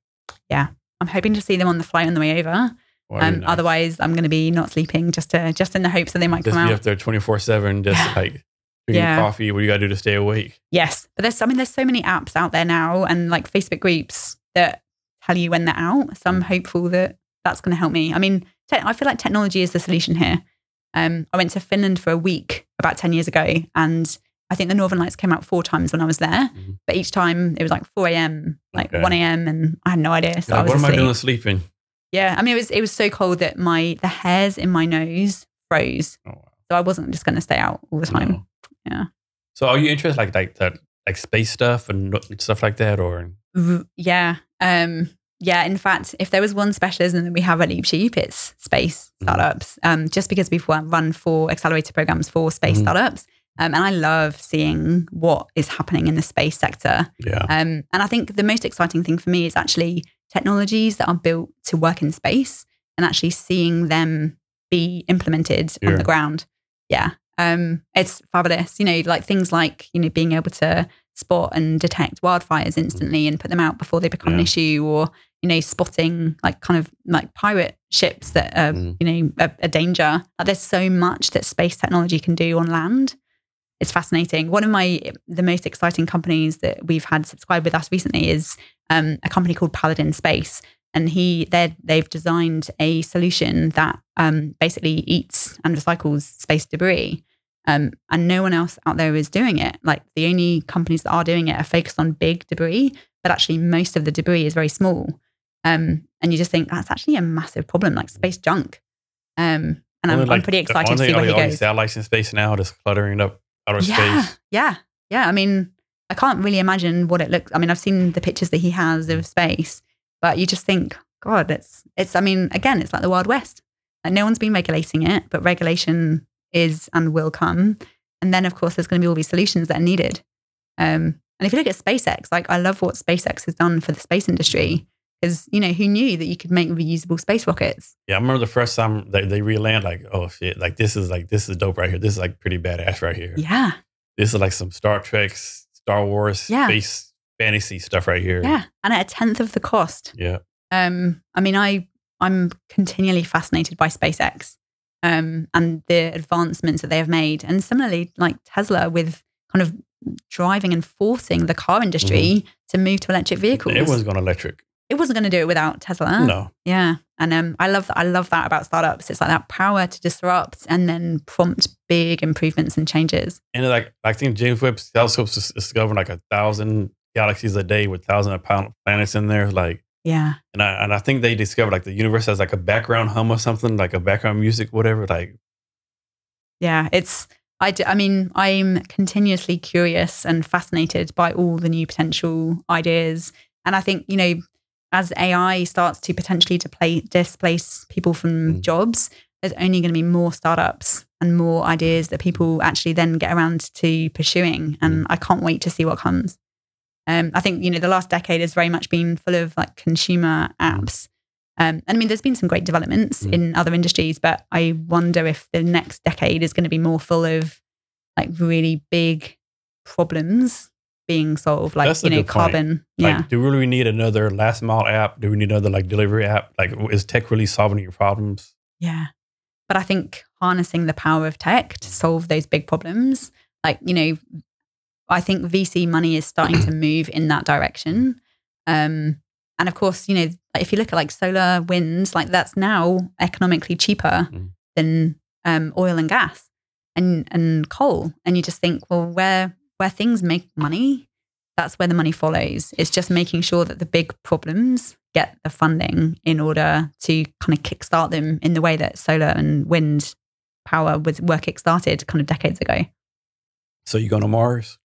[SPEAKER 1] Yeah.
[SPEAKER 2] I'm hoping to see them on the flight on the way over.
[SPEAKER 1] Well,
[SPEAKER 2] um,
[SPEAKER 1] nice.
[SPEAKER 2] Otherwise, I'm going to be not sleeping just to just in the hopes that they might
[SPEAKER 1] just
[SPEAKER 2] come
[SPEAKER 1] be
[SPEAKER 2] out.
[SPEAKER 1] up there 24 seven, just like drinking
[SPEAKER 2] Yeah.
[SPEAKER 1] coffee. What do you got to do to stay awake?
[SPEAKER 2] Yes, but there's I mean there's so many apps out there now and like Facebook groups that tell you when they're out. So
[SPEAKER 1] Mm.
[SPEAKER 2] I'm hopeful that that's going to help me. I mean, te- I feel like technology is the solution here. Um, I went to Finland for a week about ten years ago, and I think the Northern Lights came out four times when I was there.
[SPEAKER 1] Mhm.
[SPEAKER 2] But each time it was like 4 a.m., like
[SPEAKER 1] Okay.
[SPEAKER 2] 1 a.m., and I had no idea. So
[SPEAKER 1] Like,
[SPEAKER 2] I was
[SPEAKER 1] what am I doing sleeping?
[SPEAKER 2] Yeah, I mean it was it was so cold that my the hairs in my nose froze.
[SPEAKER 1] Oh, wow.
[SPEAKER 2] So I wasn't just going to stay out all the time.
[SPEAKER 1] No.
[SPEAKER 2] Yeah.
[SPEAKER 1] So are you interested like like that like space stuff and stuff like that, or
[SPEAKER 2] Yeah. Um, yeah. In fact, if there was one specialism that we have at Leap Sheep, it's space
[SPEAKER 1] Mhm.
[SPEAKER 2] startups. Um, just because we've run- four accelerator programs for space
[SPEAKER 1] Mhm.
[SPEAKER 2] startups. Um, and I love seeing what is happening in the space sector.
[SPEAKER 1] yeah,
[SPEAKER 2] Um, and I think the most exciting thing for me is actually technologies that are built to work in space and actually seeing them be implemented on the ground. Yeah. Um, it's fabulous. You know, like things like, you know, being able to spot and detect wildfires instantly and put them out before they become an issue or, you know, spotting like kind of like pirate ships that are,
[SPEAKER 1] Mm.
[SPEAKER 2] you know, a, a danger. Like, there's so much that space technology can do on land it's fascinating. One of my the most exciting companies that we've had subscribe with us recently is um, a company called Paladin Space, and he they they've designed a solution that um, basically eats and recycles space debris. Um, and no one else out there is doing it. Like the only companies that are doing it are focused on big debris, but actually most of the debris is very small. Um, and you just think that's actually a massive problem, like space junk. Um, and I'm,
[SPEAKER 1] Only,
[SPEAKER 2] I'm pretty excited to see where he goes.
[SPEAKER 1] Satellites in space now, just cluttering up outer
[SPEAKER 2] Yeah,
[SPEAKER 1] space.
[SPEAKER 2] yeah, yeah. I mean, I can't really imagine what it looks. I mean, I've seen the pictures that he has of space, but you just think, God, it's it's. I mean, again, it's like the Wild West. Like no one's been regulating it, but regulation is and will come. And then, of course, there's going to be all these solutions that are needed. Um, and if you look at SpaceX, like I love what SpaceX has done for the space industry because you know who knew that you could make reusable space rockets.
[SPEAKER 1] Yeah, I remember the first time they, they re-land, like, oh shit, like this is like this is dope right here. This is like pretty badass right here.
[SPEAKER 2] Yeah,
[SPEAKER 1] This is like some Star Trek, Star Wars,
[SPEAKER 2] Yeah.
[SPEAKER 1] space fantasy stuff right here.
[SPEAKER 2] yeah, and at a tenth of the cost.
[SPEAKER 1] Yeah.
[SPEAKER 2] Um, I mean, I I'm continually fascinated by SpaceX um, and the advancements that they have made, and similarly, like Tesla, with kind of driving and forcing the car industry to move to electric vehicles.
[SPEAKER 1] Everyone's going electric.
[SPEAKER 2] it wasn't going to do it without Tesla.
[SPEAKER 1] No.
[SPEAKER 2] Yeah, and um, I love that. I love that about startups. It's like that power to disrupt and then prompt big improvements and changes.
[SPEAKER 1] And like I think James Webb telescopes is discovering like a thousand galaxies a day with thousand of planets in there. Like
[SPEAKER 2] Yeah,
[SPEAKER 1] and I and I think they discovered like the universe has like a background hum or something, like a background music, whatever. Like
[SPEAKER 2] yeah. It's I. I mean, I'm continuously curious and fascinated by all the new potential ideas, and I think you know, as AI starts to potentially to play, displace people from
[SPEAKER 1] Mm.
[SPEAKER 2] jobs, there's only going to be more startups and more ideas that people actually then get around to pursuing, and I can't wait to see what comes. Um, I think you know the last decade has very much been full of like consumer apps. Um, and I mean, there's been some great developments
[SPEAKER 1] Mm.
[SPEAKER 2] in other industries, but I wonder if the next decade is going to be more full of like really big problems being solved, like
[SPEAKER 1] That's
[SPEAKER 2] you know, carbon.
[SPEAKER 1] like
[SPEAKER 2] yeah,
[SPEAKER 1] do we really need another last mile app? Do we need another like delivery app? Like is tech really solving your problems?
[SPEAKER 2] yeah. But I think harnessing the power of tech to solve those big problems, like you know, I think VC money is starting to move in that direction. Um, and of course, you know, if you look at like solar, winds, like that's now economically cheaper
[SPEAKER 1] Mm.
[SPEAKER 2] than um, oil and gas and and coal. And you just think, well, where where things make money, that's where the money follows. It's just making sure that the big problems get the funding in order to kind of kickstart them in the way that solar and wind power was were kickstarted kind of decades ago.
[SPEAKER 1] So you going to Mars?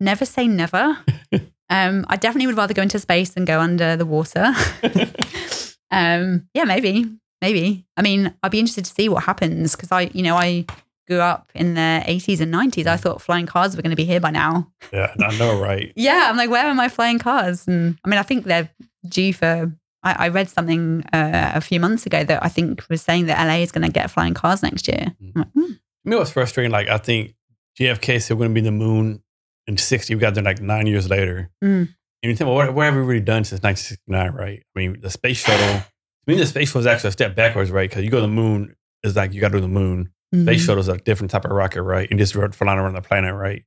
[SPEAKER 2] Never say never. um, I definitely would rather go into space than go under the water. um, yeah, maybe, maybe. I mean, I'd be interested to see what happens because I, you know, I grew up in the 80s and 90s. I thought flying cars were going to be here by now.
[SPEAKER 1] Yeah, I know, right?
[SPEAKER 2] Yeah, I'm like, where are my flying cars? And I mean, I think they're due for. I, I read something uh, a few months ago that I think was saying that LA is going to get flying cars next year. I'm like, hmm.
[SPEAKER 1] I mean, it was frustrating. Like, I think JFK said we're going to be in the moon in 60. We got there like nine years later.
[SPEAKER 2] Mm.
[SPEAKER 1] And you think, well, what, what have we really done since 1969, right? I mean, the space shuttle, to me, the space shuttle is actually a step backwards, right? Because you go to the moon, it's like you got to do the moon. Space
[SPEAKER 2] Mhm.
[SPEAKER 1] shuttle is a different type of rocket, right? And just flying around the planet, right?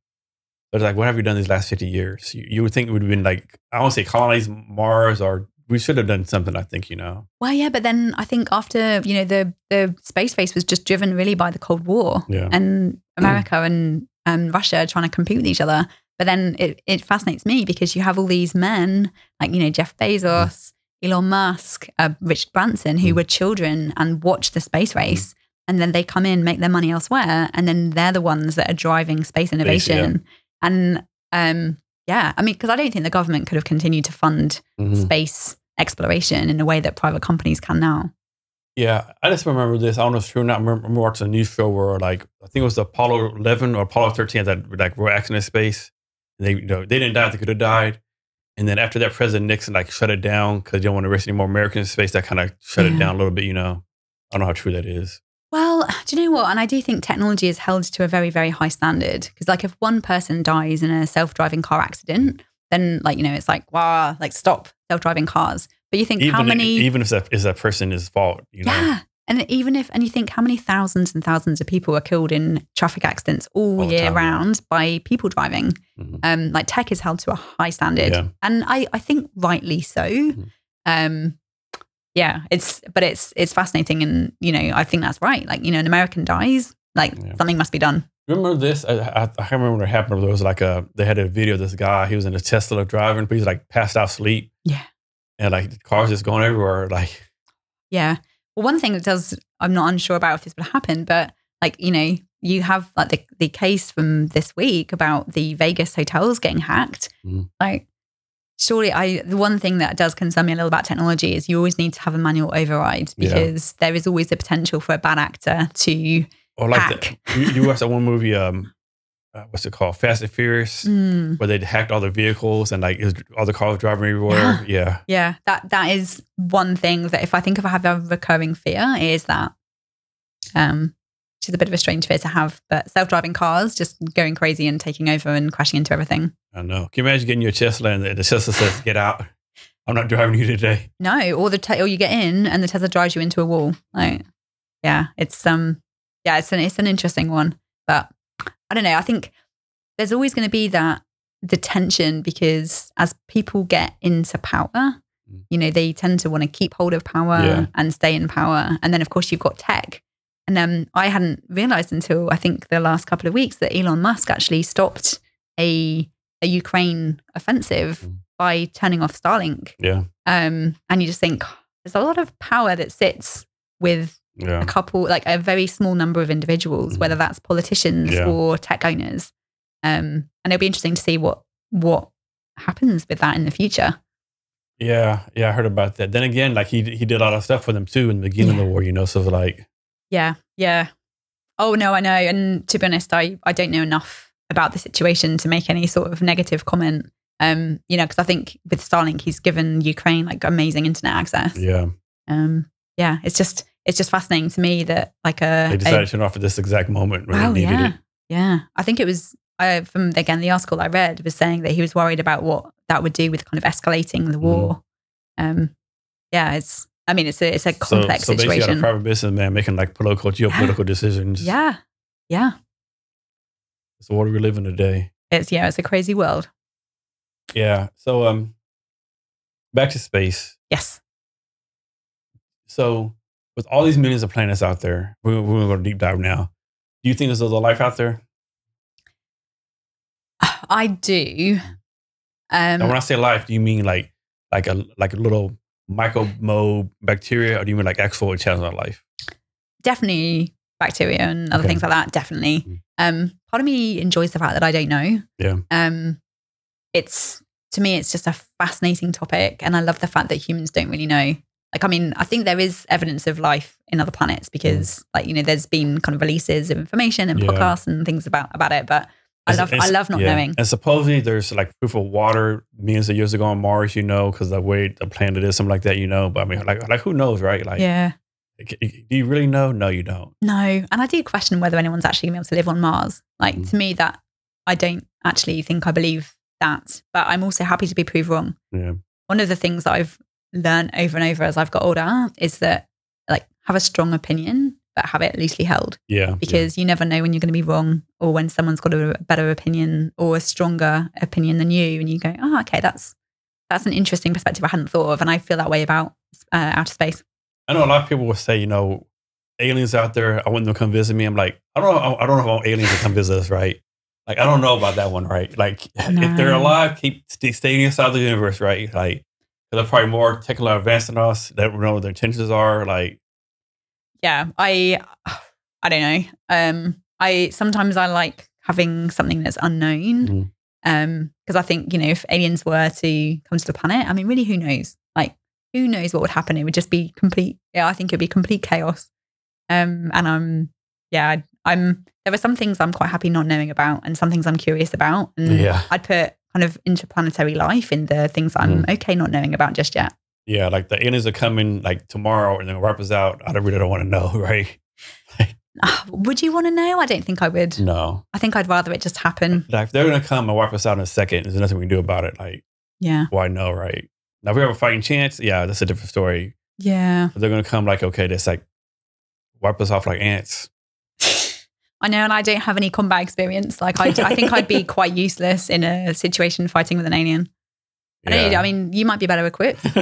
[SPEAKER 1] But it's like, what have we done these last 50 years? You, you would think it would have been like, I don't say colonize Mars or we should have done something, I think, you know?
[SPEAKER 2] Well, yeah, but then I think after you know the the space race was just driven really by the Cold War
[SPEAKER 1] Yeah.
[SPEAKER 2] and America and um, Russia trying to compete with each other. But then it it fascinates me because you have all these men like you know Jeff Bezos, Elon Musk, uh, Richard Branson, who
[SPEAKER 1] Mm.
[SPEAKER 2] were children and watched the space race, and then they come in, make their money elsewhere, and then they're the ones that are driving space innovation. And um, yeah, I mean, because I don't think the government could have continued to fund
[SPEAKER 1] Mhm.
[SPEAKER 2] space exploration in a way that private companies can now.
[SPEAKER 1] Yeah, I just remember this. I don't know if it's true or not. I remember, remember watching a news show where, like, I think it was the Apollo 11 or Apollo 13 that like were accident in space. And they, you know, they didn't die; they could have died. And then after that, President Nixon like shut it down because they don't want to risk any more Americans in space. That kind of shut
[SPEAKER 2] Yeah.
[SPEAKER 1] it down a little bit. You know, I don't know how true that is.
[SPEAKER 2] Well, do you know what? And I do think technology is held to a very, very high standard. Because, like, if one person dies in a self driving car accident, then, like, you know, it's like, wow, like, stop self driving cars. But you think
[SPEAKER 1] Even
[SPEAKER 2] how many.
[SPEAKER 1] even if that is that person is fault, you know.
[SPEAKER 2] yeah. And even if, and you think how many thousands and thousands of people are killed in traffic accidents all,
[SPEAKER 1] All
[SPEAKER 2] year round by people driving.
[SPEAKER 1] Mhm.
[SPEAKER 2] Um, like tech is held to a high standard,
[SPEAKER 1] Yeah.
[SPEAKER 2] and I, I think rightly so.
[SPEAKER 1] Mhm.
[SPEAKER 2] Um, yeah, it's but it's it's fascinating, and you know I think that's right. Like you know, an American dies, like
[SPEAKER 1] Yeah.
[SPEAKER 2] something must be done.
[SPEAKER 1] Remember this? I, I, I can't remember what happened. There was like a they had a video of this guy. He was in a Tesla driving, but he's like passed out sleep.
[SPEAKER 2] Yeah.
[SPEAKER 1] And like cars just going everywhere. Like,
[SPEAKER 2] Yeah. Well, one thing that does, I'm not unsure about if this would happen, but like, you know, you have like the, the case from this week about the Vegas hotels getting hacked.
[SPEAKER 1] Mhm.
[SPEAKER 2] Like, surely I, the one thing that does concern me a little about technology is you always need to have a manual override
[SPEAKER 1] Yeah.
[SPEAKER 2] because there is always the potential for a bad actor to
[SPEAKER 1] or like
[SPEAKER 2] hack.
[SPEAKER 1] the, you, you watched that one movie. Um, uh, what's it called? Fast and Furious,
[SPEAKER 2] Mm,
[SPEAKER 1] where they'd hacked all the vehicles and like was, all the cars driving everywhere. Yeah,
[SPEAKER 2] yeah, that that is one thing that if I think if I have a recurring fear is that, um, which is a bit of a strange fear to have, but self-driving cars just going crazy and taking over and crashing into everything.
[SPEAKER 1] I know. Can you imagine getting your Tesla and the, the Tesla says, "Get out! I'm not driving you today."
[SPEAKER 2] No, or the te- or you get in and the Tesla drives you into a wall. Like, yeah, it's um, yeah, it's an it's an interesting one, but I don't know. I think there's always going to be that the tension because as people get into power,
[SPEAKER 1] Mm.
[SPEAKER 2] you know, they tend to want to keep hold of power
[SPEAKER 1] Yeah.
[SPEAKER 2] and stay in power, and then of course you've got tech. And um, I hadn't realized until I think the last couple of weeks that Elon Musk actually stopped a a Ukraine offensive
[SPEAKER 1] Mm.
[SPEAKER 2] by turning off Starlink.
[SPEAKER 1] Yeah,
[SPEAKER 2] Um, and you just think there's a lot of power that sits with
[SPEAKER 1] yeah.
[SPEAKER 2] a couple, like a very small number of individuals,
[SPEAKER 1] Mhm.
[SPEAKER 2] whether that's politicians
[SPEAKER 1] Yeah.
[SPEAKER 2] or tech owners. Um, and it'll be interesting to see what what happens with that in the future.
[SPEAKER 1] Yeah, yeah, I heard about that. Then again, like he he did a lot of stuff for them too in the beginning of the war, you know. So it's like,
[SPEAKER 2] Yeah, yeah. Oh no, I know. And to be honest, I I don't know enough about the situation to make any sort of negative comment. Um, you know, because I think with Starlink, he's given Ukraine like amazing internet access.
[SPEAKER 1] yeah,
[SPEAKER 2] Um, yeah, it's just it's just fascinating to me that like a,
[SPEAKER 1] they
[SPEAKER 2] a
[SPEAKER 1] decided to turn off at this exact moment when they needed
[SPEAKER 2] yeah.
[SPEAKER 1] it.
[SPEAKER 2] Yeah, I think it was uh, from again the article I read was saying that he was worried about what that would do with kind of escalating the war. Um, yeah, it's. I mean, it's a it's a
[SPEAKER 1] Mm-hmm. So,
[SPEAKER 2] complex
[SPEAKER 1] so basically, a private businessman making like political, geopolitical decisions.
[SPEAKER 2] Yeah, yeah,
[SPEAKER 1] It's the world we live in today.
[SPEAKER 2] It's yeah, it's a crazy world.
[SPEAKER 1] Yeah. So um, back to space.
[SPEAKER 2] Yes.
[SPEAKER 1] So with all these millions of planets out there, we're, we're going to go deep dive now. Do you think there's other life out there?
[SPEAKER 2] I do. Um,
[SPEAKER 1] and when I say life, do you mean like like a like a little microbe bacteria, or do you mean like actual intelligent life?
[SPEAKER 2] definitely bacteria and other
[SPEAKER 1] Okay.
[SPEAKER 2] things like that. Definitely.
[SPEAKER 1] Mm.
[SPEAKER 2] Um, part of me enjoys the fact that I don't know.
[SPEAKER 1] Yeah.
[SPEAKER 2] Um, it's to me, it's just a fascinating topic, and I love the fact that humans don't really know. Like, I mean, I think there is evidence of life in other planets because, like, you know, there's been kind of releases of information and
[SPEAKER 1] Mm. Yeah.
[SPEAKER 2] podcasts and things about about it. But I love, I love not
[SPEAKER 1] yeah.
[SPEAKER 2] knowing.
[SPEAKER 1] And supposedly there's like proof of water millions of years ago on Mars, you know, because the way the planet is, something like that, you know. But I mean, like, like who knows, right? Like,
[SPEAKER 2] yeah.
[SPEAKER 1] do you really know? No, you don't.
[SPEAKER 2] No, and I do question whether anyone's actually going to be able to live on Mars. Like
[SPEAKER 1] Mm.
[SPEAKER 2] to me, that I don't actually think I believe that, but I'm also happy to be proved wrong.
[SPEAKER 1] Yeah.
[SPEAKER 2] One of the things that I've learned over and over as I've got older is that like have a strong opinion, but have it loosely held
[SPEAKER 1] Yeah.
[SPEAKER 2] because you never know when you're going to be wrong or when someone's got a better opinion or a stronger opinion than you, and you go, oh, okay, that's that's an interesting perspective I hadn't thought of, and I feel that way about uh, outer space.
[SPEAKER 1] I know a lot of people will say, you know, aliens out there. I want them to come visit me. I'm like, I don't know. I don't know if I want aliens to come visit us, right? Like, I don't know about that one, right? Like, if they're alive, keep stay, stay inside the universe, right? Like, they're probably more technically advanced than us. They don't know what their intentions are. Like,
[SPEAKER 2] yeah i i don't know um i sometimes i like having something that's unknown
[SPEAKER 1] Mhm.
[SPEAKER 2] um because i think you know if aliens were to come to the planet i mean really who knows like who knows what would happen it would just be complete yeah i think it'd be complete chaos um and i'm yeah i'm there are some things i'm quite happy not knowing about and some things i'm curious about and
[SPEAKER 1] yeah,
[SPEAKER 2] i'd put kind of interplanetary life in the things i'm okay not knowing about just yet
[SPEAKER 1] yeah. Like the aliens are coming like tomorrow and then wipe us out. I don't really don't want to know, right?
[SPEAKER 2] Ah, would you want to know i don't think i would
[SPEAKER 1] No.
[SPEAKER 2] i think i'd rather it just happen
[SPEAKER 1] Like, if they're gonna come and wipe us out in a second, there's nothing we can do about it. Like,
[SPEAKER 2] yeah
[SPEAKER 1] why no, right? Now, if we have a fighting chance, yeah, that's a different story.
[SPEAKER 2] Yeah.
[SPEAKER 1] They're gonna come like, okay, that's like wipe us off like ants.
[SPEAKER 2] I know, and I don't have any combat experience. Like, I, I think I'd be quite useless in a situation fighting with an alien. I, don't I mean, you might be better equipped.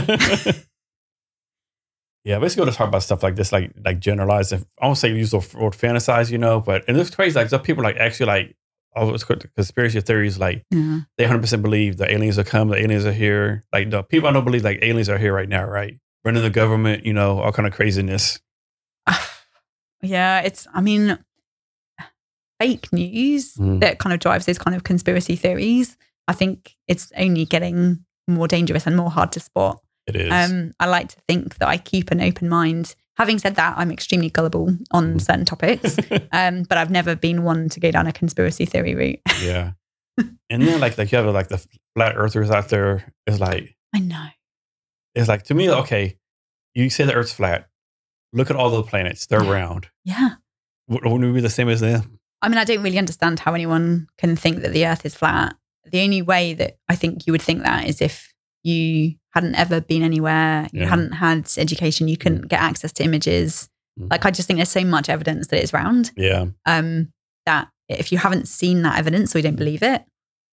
[SPEAKER 1] yeah, basically, let's talk about stuff like this, like like generalized. I won't say use the word fantasize, you know, but and it's crazy. Like some people like actually like all those conspiracy theories, like
[SPEAKER 2] Yeah.
[SPEAKER 1] they hundred percent believe the aliens are coming, the aliens are here. Like the people I don't believe like aliens are here right now, right? Running the government, you know, all kind of craziness.
[SPEAKER 2] yeah, it's, I mean, fake news
[SPEAKER 1] Mhm.
[SPEAKER 2] that kind of drives those kind of conspiracy theories. I think it's only getting more dangerous and more hard to spot.
[SPEAKER 1] It is.
[SPEAKER 2] Um, I like to think that I keep an open mind. Having said that, I'm extremely gullible on
[SPEAKER 1] Mhm.
[SPEAKER 2] certain topics, um, but I've never been one to go down a conspiracy theory route.
[SPEAKER 1] yeah. and then like like you have like the flat earthers out there. It's like
[SPEAKER 2] I know.
[SPEAKER 1] it's like to me, okay, you say the Earth's flat. Look at all the planets; they're
[SPEAKER 2] Yeah.
[SPEAKER 1] round.
[SPEAKER 2] Yeah.
[SPEAKER 1] Wouldn't we be the same as them?
[SPEAKER 2] I mean, I don't really understand how anyone can think that the earth is flat. The only way that I think you would think that is if you hadn't ever been anywhere, you
[SPEAKER 1] Yeah.
[SPEAKER 2] hadn't had education, you couldn't get access to images.
[SPEAKER 1] Mm.
[SPEAKER 2] Like, I just think there's so much evidence that it's round
[SPEAKER 1] Yeah,
[SPEAKER 2] um, that if you haven't seen that evidence or you don't believe it,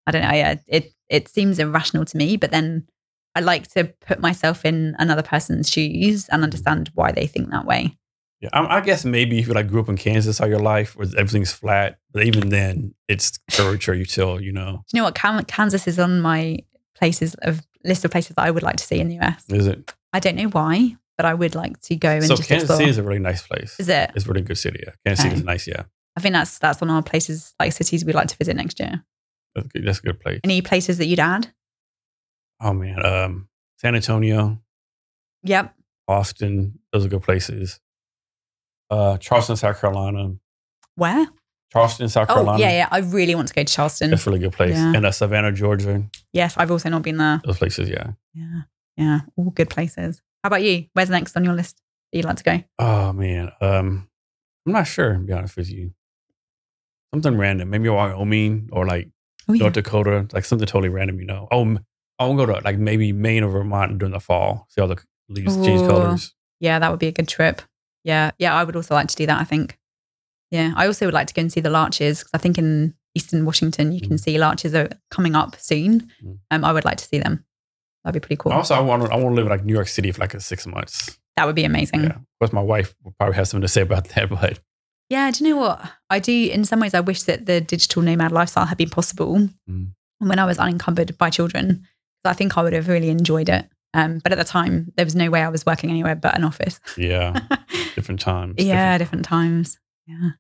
[SPEAKER 2] I don't know. Yeah, it, it seems irrational to me, but then I like to put myself in another person's shoes and understand why they think that way.
[SPEAKER 1] Yeah. I, I guess maybe if you like grew up in Kansas all your life, where everything's flat, but even then, it's curvature. You still, you know,
[SPEAKER 2] Do you know what? Kansas is on my places of list of places that I would like to see in the US.
[SPEAKER 1] is it?
[SPEAKER 2] I don't know why, but I would like to go and
[SPEAKER 1] So
[SPEAKER 2] just
[SPEAKER 1] Kansas
[SPEAKER 2] explore.
[SPEAKER 1] City is a really nice place.
[SPEAKER 2] Is it?
[SPEAKER 1] It's a really good city. Yeah, Kansas City is
[SPEAKER 2] Okay.
[SPEAKER 1] nice. Yeah,
[SPEAKER 2] I think that's that's on our places like cities we'd like to visit next year.
[SPEAKER 1] that's, good. that's a good place.
[SPEAKER 2] Any places that you'd add?
[SPEAKER 1] Oh man, um, San Antonio,
[SPEAKER 2] Yep.
[SPEAKER 1] Austin, those are good places. Uh, Charleston, South Carolina.
[SPEAKER 2] Where?
[SPEAKER 1] Charleston, South
[SPEAKER 2] Oh,
[SPEAKER 1] Carolina.
[SPEAKER 2] yeah, yeah. I really want to go to Charleston.
[SPEAKER 1] That's a really good place.
[SPEAKER 2] Yeah.
[SPEAKER 1] And uh, Savannah, Georgia.
[SPEAKER 2] Yes, I've also not been there.
[SPEAKER 1] Those places, yeah.
[SPEAKER 2] Yeah. Yeah. All good places. How about you? Where's next on your list that you'd like to go?
[SPEAKER 1] Oh man, um, I'm not sure. To be honest with you, something random. Maybe Wyoming or like
[SPEAKER 2] Oh, yeah.
[SPEAKER 1] North Dakota, like something totally random. You know. Oh, I want to go to like maybe Maine or Vermont during the fall. See all the leaves change colors.
[SPEAKER 2] Yeah, that would be a good trip. Yeah. Yeah. I would also like to do that, I think. Yeah. I also would like to go and see the larches because I think in Eastern Washington, you can
[SPEAKER 1] Mm.
[SPEAKER 2] see larches are coming up soon.
[SPEAKER 1] Mm.
[SPEAKER 2] Um, I would like to see them. That'd be pretty cool.
[SPEAKER 1] Also, I want to I want to live in like New York City for like six months.
[SPEAKER 2] That would be amazing.
[SPEAKER 1] Yeah, of course, my wife will probably have something to say about that, but
[SPEAKER 2] Yeah, do you know what? I do, in some ways, I wish that the digital nomad lifestyle had been possible
[SPEAKER 1] Mm.
[SPEAKER 2] when I was unencumbered by children. I think I would have really enjoyed it. Um, but at the time, there was no way I was working anywhere but an office.
[SPEAKER 1] yeah, different times.
[SPEAKER 2] yeah, different times. Yeah.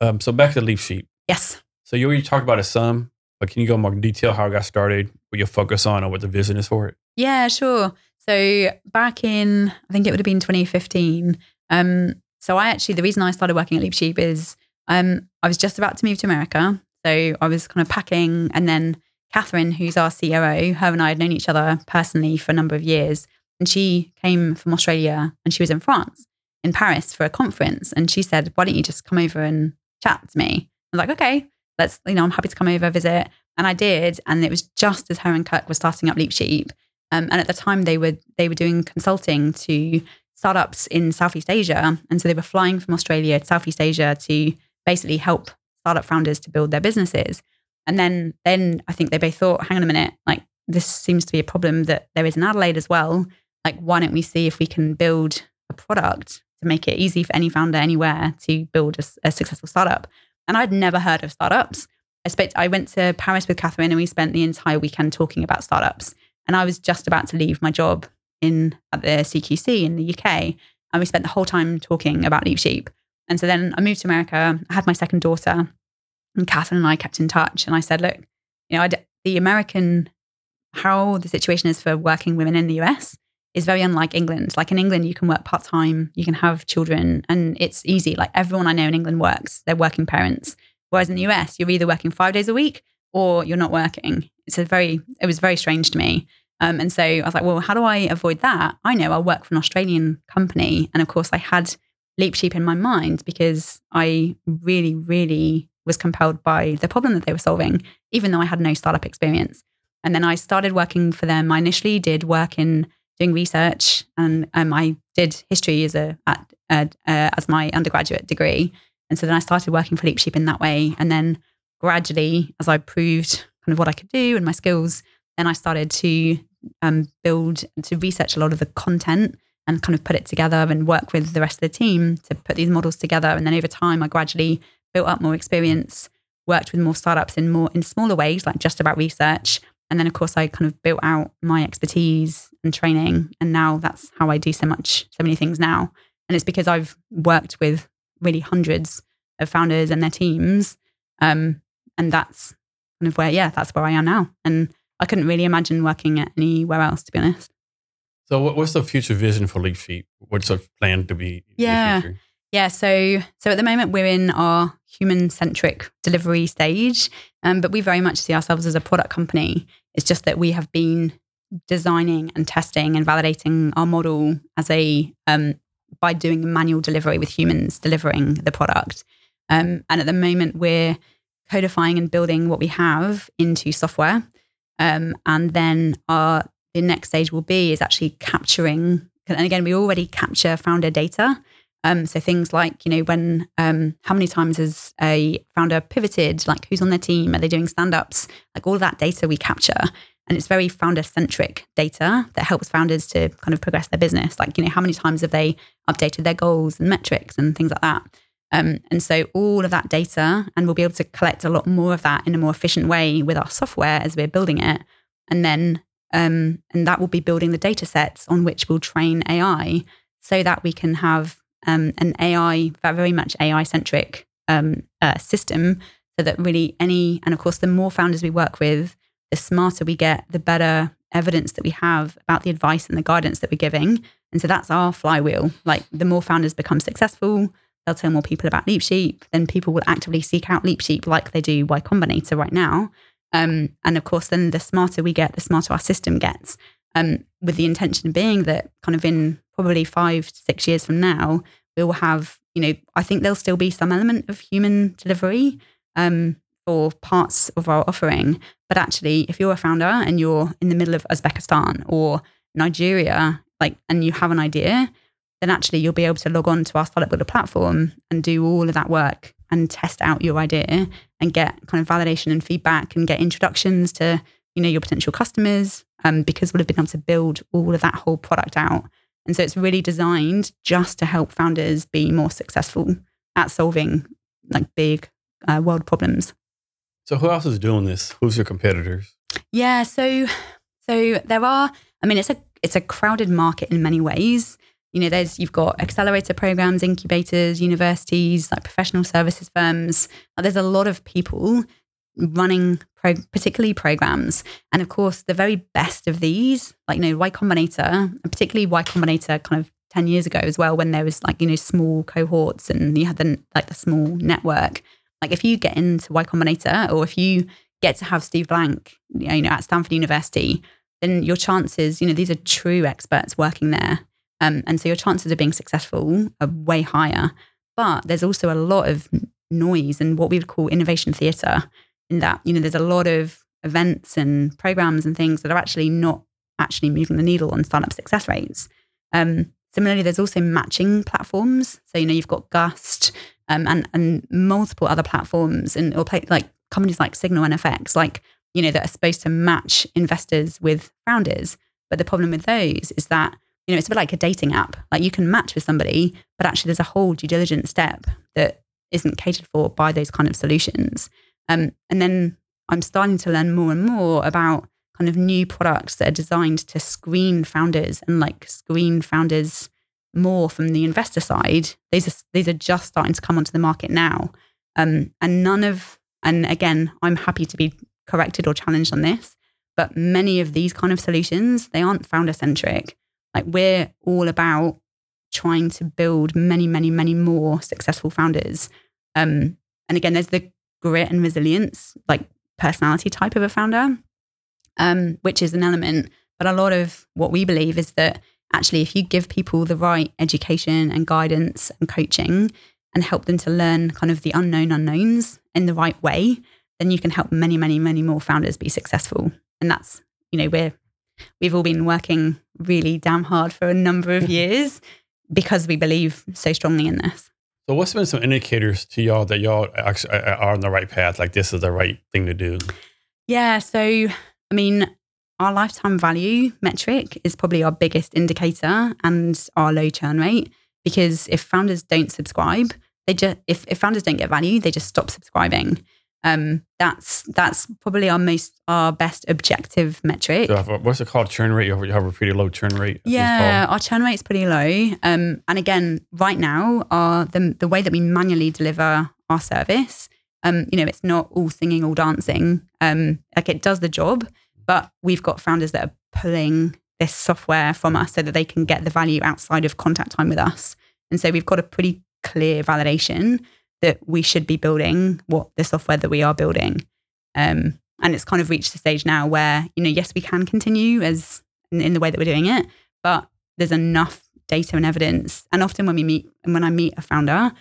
[SPEAKER 1] Um, so back to the Leap Sheep.
[SPEAKER 2] Yes.
[SPEAKER 1] So you already talked about it some, but can you go more detail how it got started, what you focus on, or what the vision is for it?
[SPEAKER 2] Yeah, sure. So back in, I think it would have been 2015. Um, so I actually, the reason I started working at Leap Sheep is um, I was just about to move to America. So I was kind of packing, and then Catherine, who's our COO, her and I had known each other personally for a number of years. And she came from Australia and she was in France, in Paris for a conference. And she said, Why don't you just come over and chat to me? I was like, Okay, let's, you know, I'm happy to come over, visit. And I did. And it was just as her and Kirk were starting up Leap Sheep. Um, and at the time, they were they were doing consulting to startups in Southeast Asia, and so they were flying from Australia to Southeast Asia to basically help startup founders to build their businesses. And then then I think they both thought, hang on a minute, like this seems to be a problem that there is in Adelaide as well. Like, why don't we see if we can build a product to make it easy for any founder anywhere to build a successful startup? And I'd never heard of startups. I spent I went to Paris with Catherine, and we spent the entire weekend talking about startups and I was just about to leave my job in at the CQC in the UK, and we spent the whole time talking about Leap Sheep. And so then I moved to America. I had my second daughter, and Catherine and I kept in touch. And I said, "Look, you know, I d the American how the situation is for working women in the US is very unlike England. Like in England, you can work part time, you can have children, and it's easy. Like everyone I know in England works; they're working parents. Whereas in the US, you're either working five days a week or you're not working. It's a very, it was very strange to me. Um, and so I was like, well, how do I avoid that? I know I'll work for an Australian company. And of course, I had Leap Sheep in my mind because I really, really was compelled by the problem that they were solving, even though I had no startup experience. And then I started working for them. I initially did work in doing research, and um, I did history as a at, uh, as my undergraduate degree. And so then I started working for Leap Sheep in that way. And then gradually, as I proved kind of what I could do and my skills, then I started to um, build, to research a lot of the content and kind of put it together and work with the rest of the team to put these models together. And then over time, I gradually built up more experience, worked with more startups in more in smaller ways, like just about research. And then, of course, I kind of built out my expertise and training. And now that's how I do so much, so many things now. And it's because I've worked with really hundreds of founders and their teams. Um, and that's kind of where, yeah, that's where I am now. And I couldn't really imagine working at anywhere else, to be honest.
[SPEAKER 1] So what's the future vision for Leap Sheep? What's the plan to be? in the
[SPEAKER 2] Yeah. Yeah, so so at the moment we're in our human centric delivery stage, um, but we very much see ourselves as a product company. It's just that we have been designing and testing and validating our model as a um, by doing manual delivery with humans delivering the product. Um, and at the moment we're codifying and building what we have into software, um, and then our the next stage will be is actually capturing. And again, we already capture founder data. Um, so things like, you know, when, um, how many times has a founder pivoted? Like who's on their team? Are they doing stand ups? Like all of that data we capture. And it's very founder centric data that helps founders to kind of progress their business. Like, you know, how many times have they updated their goals and metrics and things like that? Um, and so all of that data, and we'll be able to collect a lot more of that in a more efficient way with our software as we're building it. And then, um, and that will be building the data sets on which we'll train AI so that we can have um, an AI, very much AI centric um, uh, system, so that really any, and of course, the more founders we work with, the smarter we get, the better evidence that we have about the advice and the guidance that we're giving. And so that's our flywheel. Like the more founders become successful, they'll tell more people about Leap Sheep, then people will actively seek out Leap Sheep like they do Y Combinator right now. Um, and of course, then the smarter we get, the smarter our system gets. Um, with the intention being that kind of in probably five to six years from now, we will have, you know, I think there'll still be some element of human delivery um, for parts of our offering. But actually, if you're a founder and you're in the middle of Uzbekistan or Nigeria, like, and you have an idea, then actually you'll be able to log on to our Startup Builder platform and do all of that work and test out your idea and get kind of validation and feedback and get introductions to you know your potential customers um, because we'll have been able to build all of that whole product out and so it's really designed just to help founders be more successful at solving like big uh, world problems
[SPEAKER 1] So who else is doing this? Who's your competitors?
[SPEAKER 2] yeah so so there are i mean it's a it's a crowded market in many ways you know there's you've got accelerator programs incubators universities like professional services firms there's a lot of people running pro- particularly programs. And of course the very best of these like you know y combinator and particularly y combinator kind of 10 years ago as well when there was like you know small cohorts and you had the like the small network. Like if you get into y combinator or if you get to have steve blank you know at stanford university then your chances you know these are true experts working there. Um, and so your chances of being successful are way higher. But there's also a lot of noise and what we would call innovation theatre in that you know there's a lot of events and programs and things that are actually not actually moving the needle on startup success rates. Um, similarly there's also matching platforms. So you know you've got gust um, and and multiple other platforms and or play, like companies like signal NFX like you know that are supposed to match investors with founders. But the problem with those is that you know it's a bit like a dating app. Like you can match with somebody but actually there's a whole due diligence step that isn't catered for by those kind of solutions um, and then I'm starting to learn more and more about kind of new products that are designed to screen founders and like screen founders more from the investor side. These are these are just starting to come onto the market now, um, and none of and again, I'm happy to be corrected or challenged on this, but many of these kind of solutions they aren't founder centric. Like we're all about trying to build many, many, many more successful founders. Um, and again, there's the grit and resilience, like personality type of a founder, um, which is an element. But a lot of what we believe is that actually, if you give people the right education and guidance and coaching and help them to learn kind of the unknown unknowns in the right way, then you can help many, many, many more founders be successful. And that's, you know, we're, we've all been working really damn hard for a number of years because we believe so strongly in this.
[SPEAKER 1] So what's been some indicators to y'all that y'all actually are on the right path? Like this is the right thing to do.
[SPEAKER 2] Yeah. So, I mean, our lifetime value metric is probably our biggest indicator and our low churn rate because if founders don't subscribe, they just if, if founders don't get value, they just stop subscribing. Um, that's that's probably our most our best objective metric.
[SPEAKER 1] So what's it called? Churn rate? You have- you have a pretty low churn rate. I think it's
[SPEAKER 2] Yeah, our churn rate's pretty low. Um, and again, right now, our the the way that we manually deliver our service, um, you know, it's not all singing, all dancing. Um, like it does the job, but we've got founders that are pulling this software from us so that they can get the value outside of contact time with us. And so we've got a pretty clear validation that we should be building what the software that we are building. Um, and it's kind of reached the stage now where, you know, yes, we can continue as in, in the way that we're doing it, but there's enough data and evidence. And often when we meet, and when I meet a founder,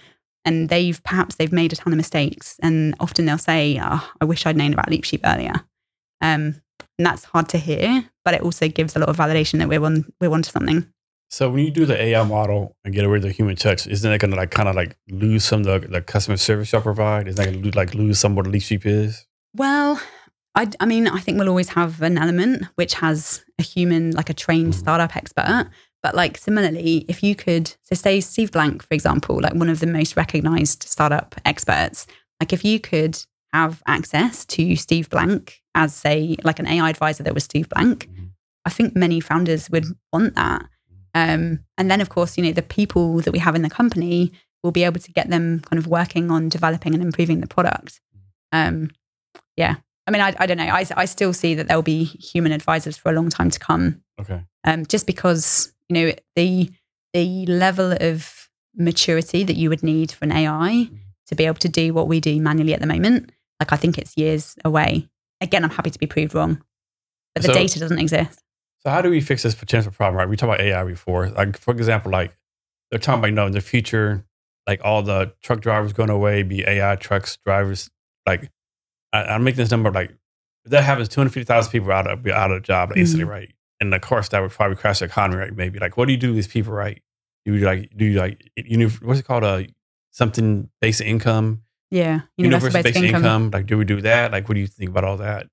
[SPEAKER 2] and they've perhaps they've made a ton of mistakes, and often they'll say, oh, "I wish I'd known about Leapsheep earlier," um, and that's hard to hear, but it also gives a lot of validation that we're on we're onto something.
[SPEAKER 1] So when you do the AI model and get rid of the human touch, isn't that going to like kind of like lose some of the, the customer service y'all provide? Isn't that going to like lose some of what the Leap Sheep is?
[SPEAKER 2] Well, I, I mean, I think we'll always have an element which has a human, like a trained
[SPEAKER 1] Mhm.
[SPEAKER 2] startup expert. But like similarly, if you could, so say Steve Blank, for example, like one of the most recognized startup experts, like if you could have access to Steve Blank as say like an AI advisor that was Steve Blank,
[SPEAKER 1] Mhm.
[SPEAKER 2] I think many founders would want that. Um, and then of course, you know, the people that we have in the company will be able to get them kind of working on developing and improving the product. Um, yeah. I mean, I, I don't know. I, I still see that there'll be human advisors for a long time to come
[SPEAKER 1] Okay.
[SPEAKER 2] um, just because you know the the level of maturity that you would need for an AI to be able to do what we do manually at the moment, like I think it's years away. Again, I'm happy to be proved wrong, but the
[SPEAKER 1] So-
[SPEAKER 2] data doesn't exist.
[SPEAKER 1] So how do we fix this potential problem? Right, we talked about AI before. Like for example, like they're talking about you know in the future, like all the truck drivers going away, be AI trucks drivers. Like I, I'm making this number like if that happens, two hundred fifty thousand people out of be out of a job instantly, mm-hmm. right? And of course, that would probably crash the economy, right? Maybe like what do you do with these people, right? Do you like do you like you know what's it called a something basic income?
[SPEAKER 2] Yeah.
[SPEAKER 1] Universal basic income. Like, do we do that? Like, what do you think about all that?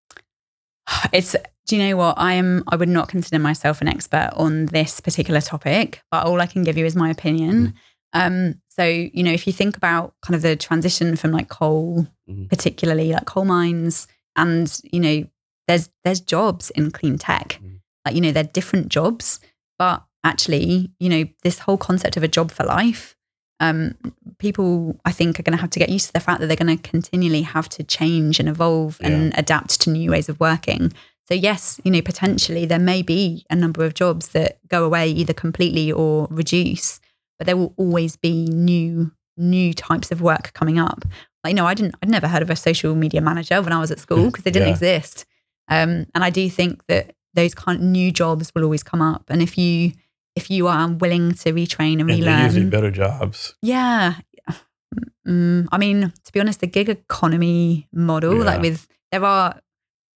[SPEAKER 2] It's do you know what I am I would not consider myself an expert on this particular topic, but all I can give you is my opinion. Um so, you know, if you think about kind of the transition from like coal,
[SPEAKER 1] Mhm.
[SPEAKER 2] particularly like coal mines and, you know, there's there's jobs in clean tech.
[SPEAKER 1] Mhm.
[SPEAKER 2] Like, you know, they're different jobs, but actually, you know, this whole concept of a job for life um, people I think are going to have to get used to the fact that they're going to continually have to change and evolve and adapt to new ways of working. So yes, you know, potentially there may be a number of jobs that go away either completely or reduce, but there will always be new new types of work coming up. Like, you know, I didn't I'd never heard of a social media manager when I was at school because they didn't
[SPEAKER 1] Yeah.
[SPEAKER 2] exist. Um, and I do think that those kind of new jobs will always come up. And if you if you are willing to retrain and
[SPEAKER 1] And they're usually
[SPEAKER 2] relearn,
[SPEAKER 1] better jobs.
[SPEAKER 2] yeah. Mm, I mean, to be honest, the gig economy model,
[SPEAKER 1] Yeah.
[SPEAKER 2] like with, there are,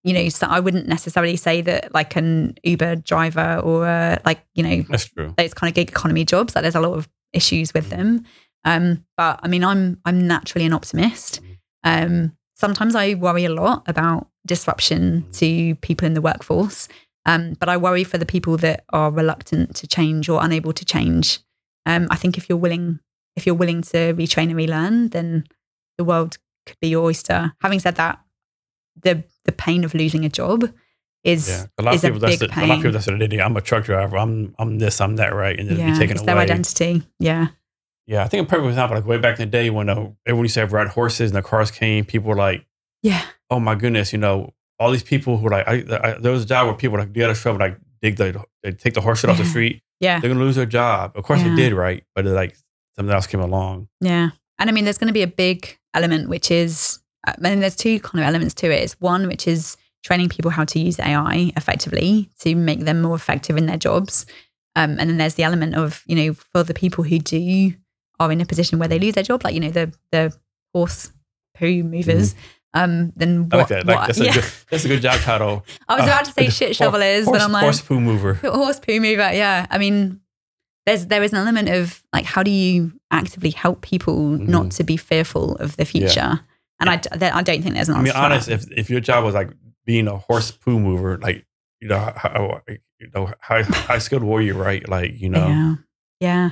[SPEAKER 2] you know, so I wouldn't necessarily say that like an Uber driver or uh, like, you know,
[SPEAKER 1] That's true.
[SPEAKER 2] those kind of gig economy jobs, like there's a lot of issues with them. Um, but I mean, I'm, I'm naturally an optimist. Um, sometimes I worry a lot about disruption to people in the workforce. Um, but I worry for the people that are reluctant to change or unable to change. Um, I think if you're willing, if you're willing to retrain and relearn, then the world could be your oyster. Having said that, the the pain of losing a job is
[SPEAKER 1] Yeah. A lot of
[SPEAKER 2] is a
[SPEAKER 1] people, that's
[SPEAKER 2] big
[SPEAKER 1] the, a lot of people, that's they do. I'm a truck driver. I'm, I'm this, I'm that, right? And then
[SPEAKER 2] yeah,
[SPEAKER 1] be taken
[SPEAKER 2] it's
[SPEAKER 1] away.
[SPEAKER 2] their identity. Yeah,
[SPEAKER 1] Yeah, I think a perfect example, like way back in the day when uh, everyone used to have ride horses and the cars came, people were like,
[SPEAKER 2] yeah,
[SPEAKER 1] oh my goodness, you know, all these people who were like, I, I, there was a job where people were like, get a shovel, like dig the, they take the horse shit off the street.
[SPEAKER 2] yeah,
[SPEAKER 1] They're gonna lose their job. Of course
[SPEAKER 2] Yeah.
[SPEAKER 1] they did, right? But it, like something else came along.
[SPEAKER 2] yeah. And I mean, there's going to be a big element, which is, I mean, there's two kind of elements to it. It's one, which is training people how to use AI effectively to make them more effective in their jobs. Um, and then there's the element of, you know, for the people who do are in a position where they lose their job, like, you know, the the horse poo movers. Um, then
[SPEAKER 1] Mm-hmm. I
[SPEAKER 2] what,
[SPEAKER 1] like that. Like
[SPEAKER 2] what-
[SPEAKER 1] that's a
[SPEAKER 2] yeah.
[SPEAKER 1] good that's a good job title.
[SPEAKER 2] I was
[SPEAKER 1] Uh,
[SPEAKER 2] about to say shit shovelers,
[SPEAKER 1] horse,
[SPEAKER 2] but I'm like
[SPEAKER 1] horse poo mover.
[SPEAKER 2] horse poo mover. Yeah, I mean, there's there is an element of like, how do you actively help people not
[SPEAKER 1] Mhm.
[SPEAKER 2] to be fearful of the future? And I, d- there- I don't think there's an
[SPEAKER 1] I mean,
[SPEAKER 2] answer.
[SPEAKER 1] honest, if if your job was like being a horse poo mover, like you know, how, you know, high high skilled warrior, right? Like you know,
[SPEAKER 2] Yeah, yeah.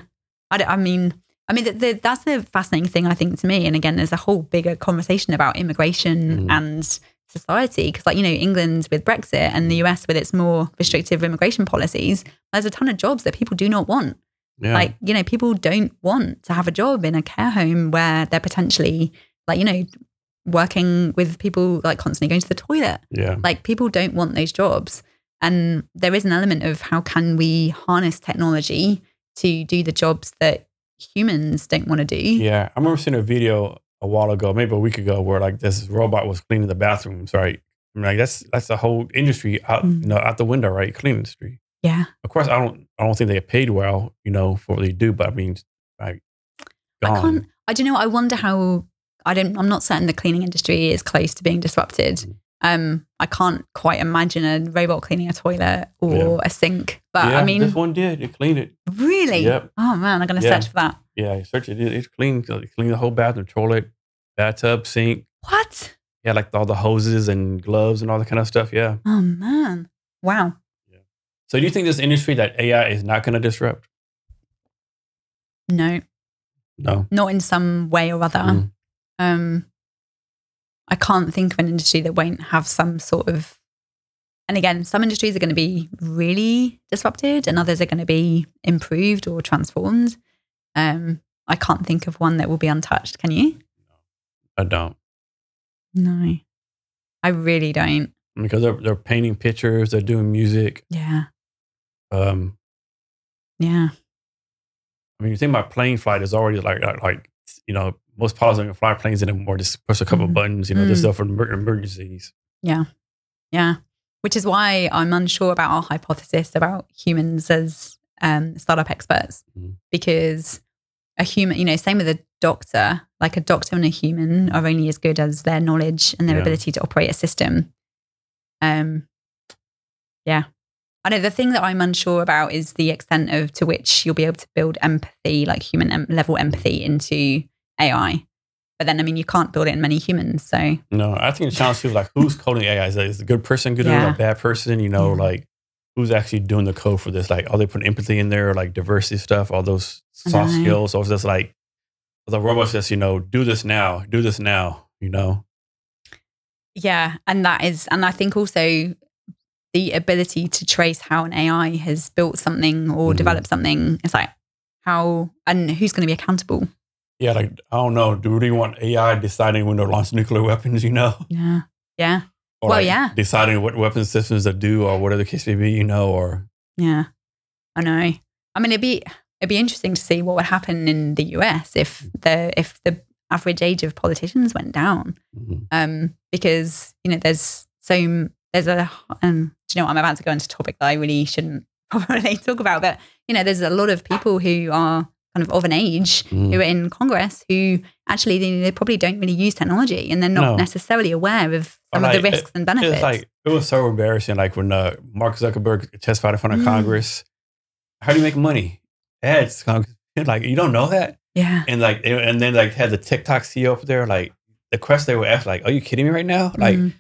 [SPEAKER 2] I, d- I mean, I mean, the, the, that's the fascinating thing I think to me. And again, there's a whole bigger conversation about immigration
[SPEAKER 1] Mhm.
[SPEAKER 2] and society because, like you know, England with Brexit and the US with its more restrictive immigration policies, there's a ton of jobs that people do not want.
[SPEAKER 1] yeah,
[SPEAKER 2] Like, you know, people don't want to have a job in a care home where they're potentially like, you know, working with people like constantly going to the toilet.
[SPEAKER 1] yeah,
[SPEAKER 2] Like people don't want those jobs. And there is an element of how can we harness technology to do the jobs that humans don't want to do.
[SPEAKER 1] yeah. I remember seeing a video a while ago, maybe a week ago, where like this robot was cleaning the bathrooms, right? I mean, like that's that's the whole industry out,
[SPEAKER 2] Mm.
[SPEAKER 1] you know, out the window, right? Cleaning industry.
[SPEAKER 2] Yeah.
[SPEAKER 1] Of course, I don't I don't think they get paid well, you know, for what they do, but I mean, like,
[SPEAKER 2] I can't I don't know, I wonder how I don't I'm not certain the cleaning industry is close to being disrupted.
[SPEAKER 1] Mm.
[SPEAKER 2] Um I can't quite imagine a robot cleaning a toilet or
[SPEAKER 1] Yeah.
[SPEAKER 2] a sink. But
[SPEAKER 1] yeah,
[SPEAKER 2] I mean
[SPEAKER 1] this one did. It cleaned it.
[SPEAKER 2] really?
[SPEAKER 1] Yep.
[SPEAKER 2] Oh man, I'm gonna
[SPEAKER 1] Yeah.
[SPEAKER 2] search for that.
[SPEAKER 1] Yeah, search it. It cleaned, it cleaned the whole bathroom, toilet, bathtub, sink.
[SPEAKER 2] What?
[SPEAKER 1] Yeah, like all the hoses and gloves and all that kind of stuff. Yeah.
[SPEAKER 2] Oh man. Wow. Yeah.
[SPEAKER 1] So, do you think this industry that AI is not going to disrupt?
[SPEAKER 2] No,
[SPEAKER 1] No.
[SPEAKER 2] not in some way or other.
[SPEAKER 1] Mm.
[SPEAKER 2] Um, I can't think of an industry that won't have some sort of. And again, some industries are going to be really disrupted, and others are going to be improved or transformed. Um, I can't think of one that will be untouched. Can you?
[SPEAKER 1] I don't.
[SPEAKER 2] No, I really don't.
[SPEAKER 1] Because they're, they're painting pictures, they're doing music.
[SPEAKER 2] Yeah,
[SPEAKER 1] Um,
[SPEAKER 2] yeah,
[SPEAKER 1] I mean, you think about plane flight is already like, like, like you know, most pilots don't fly planes anymore. Just push a couple
[SPEAKER 2] Mhm.
[SPEAKER 1] buttons, you know, this
[SPEAKER 2] Mm.
[SPEAKER 1] stuff for emergencies.
[SPEAKER 2] yeah. Yeah. Which is why I'm unsure about our hypothesis about humans as um, startup experts,
[SPEAKER 1] Mhm.
[SPEAKER 2] because a human, you know, same with a doctor, like a doctor and a human are only as good as their knowledge and their
[SPEAKER 1] Yeah.
[SPEAKER 2] ability to operate a system. Um, yeah. I know the thing that I'm unsure about is the extent of to which you'll be able to build empathy, like human em- level empathy into AI. But then, I mean, you can't build it in many humans. So,
[SPEAKER 1] No, I think the challenge too is like who's coding AI? Is it is a good person good
[SPEAKER 2] Yeah.
[SPEAKER 1] or a bad person? You know,
[SPEAKER 2] Yeah.
[SPEAKER 1] like who's actually doing the code for this? Like, are they putting empathy in there, like diversity stuff, all those soft skills, or is this like the robot says, you know, do this now, do this now, you know?
[SPEAKER 2] yeah. And that is, and I think also the ability to trace how an AI has built something or
[SPEAKER 1] Mhm.
[SPEAKER 2] developed something is like how, and who's going to be accountable.
[SPEAKER 1] Yeah, like I don't know. Do we want AI deciding when to launch nuclear weapons? You know,
[SPEAKER 2] Yeah. Yeah.
[SPEAKER 1] or
[SPEAKER 2] Well,
[SPEAKER 1] like
[SPEAKER 2] yeah.
[SPEAKER 1] deciding what weapon systems to do, or whatever the case may be. You know, or
[SPEAKER 2] Yeah, I know. I mean, it'd be it'd be interesting to see what would happen in the US if the if the average age of politicians went down.
[SPEAKER 1] Mhm.
[SPEAKER 2] Um, because you know, there's so there's a um, do you know what I'm about to go into a topic that I really shouldn't probably talk about, but you know, there's a lot of people who are kind of of an age
[SPEAKER 1] Mhm.
[SPEAKER 2] who are in Congress who actually they, they probably don't really use technology and they're not
[SPEAKER 1] No.
[SPEAKER 2] necessarily aware of some
[SPEAKER 1] Or
[SPEAKER 2] of the
[SPEAKER 1] like,
[SPEAKER 2] risks and benefits.
[SPEAKER 1] It's like it was so embarrassing. Like when uh, Mark Zuckerberg testified in front of
[SPEAKER 2] Mm.
[SPEAKER 1] Congress. How do you make money? Ads. Congress. Like you don't know that.
[SPEAKER 2] yeah,
[SPEAKER 1] And like and then like had the TikTok CEO up there. Like the question they were asked like, "Are you kidding me right now? Like,
[SPEAKER 2] Mhm.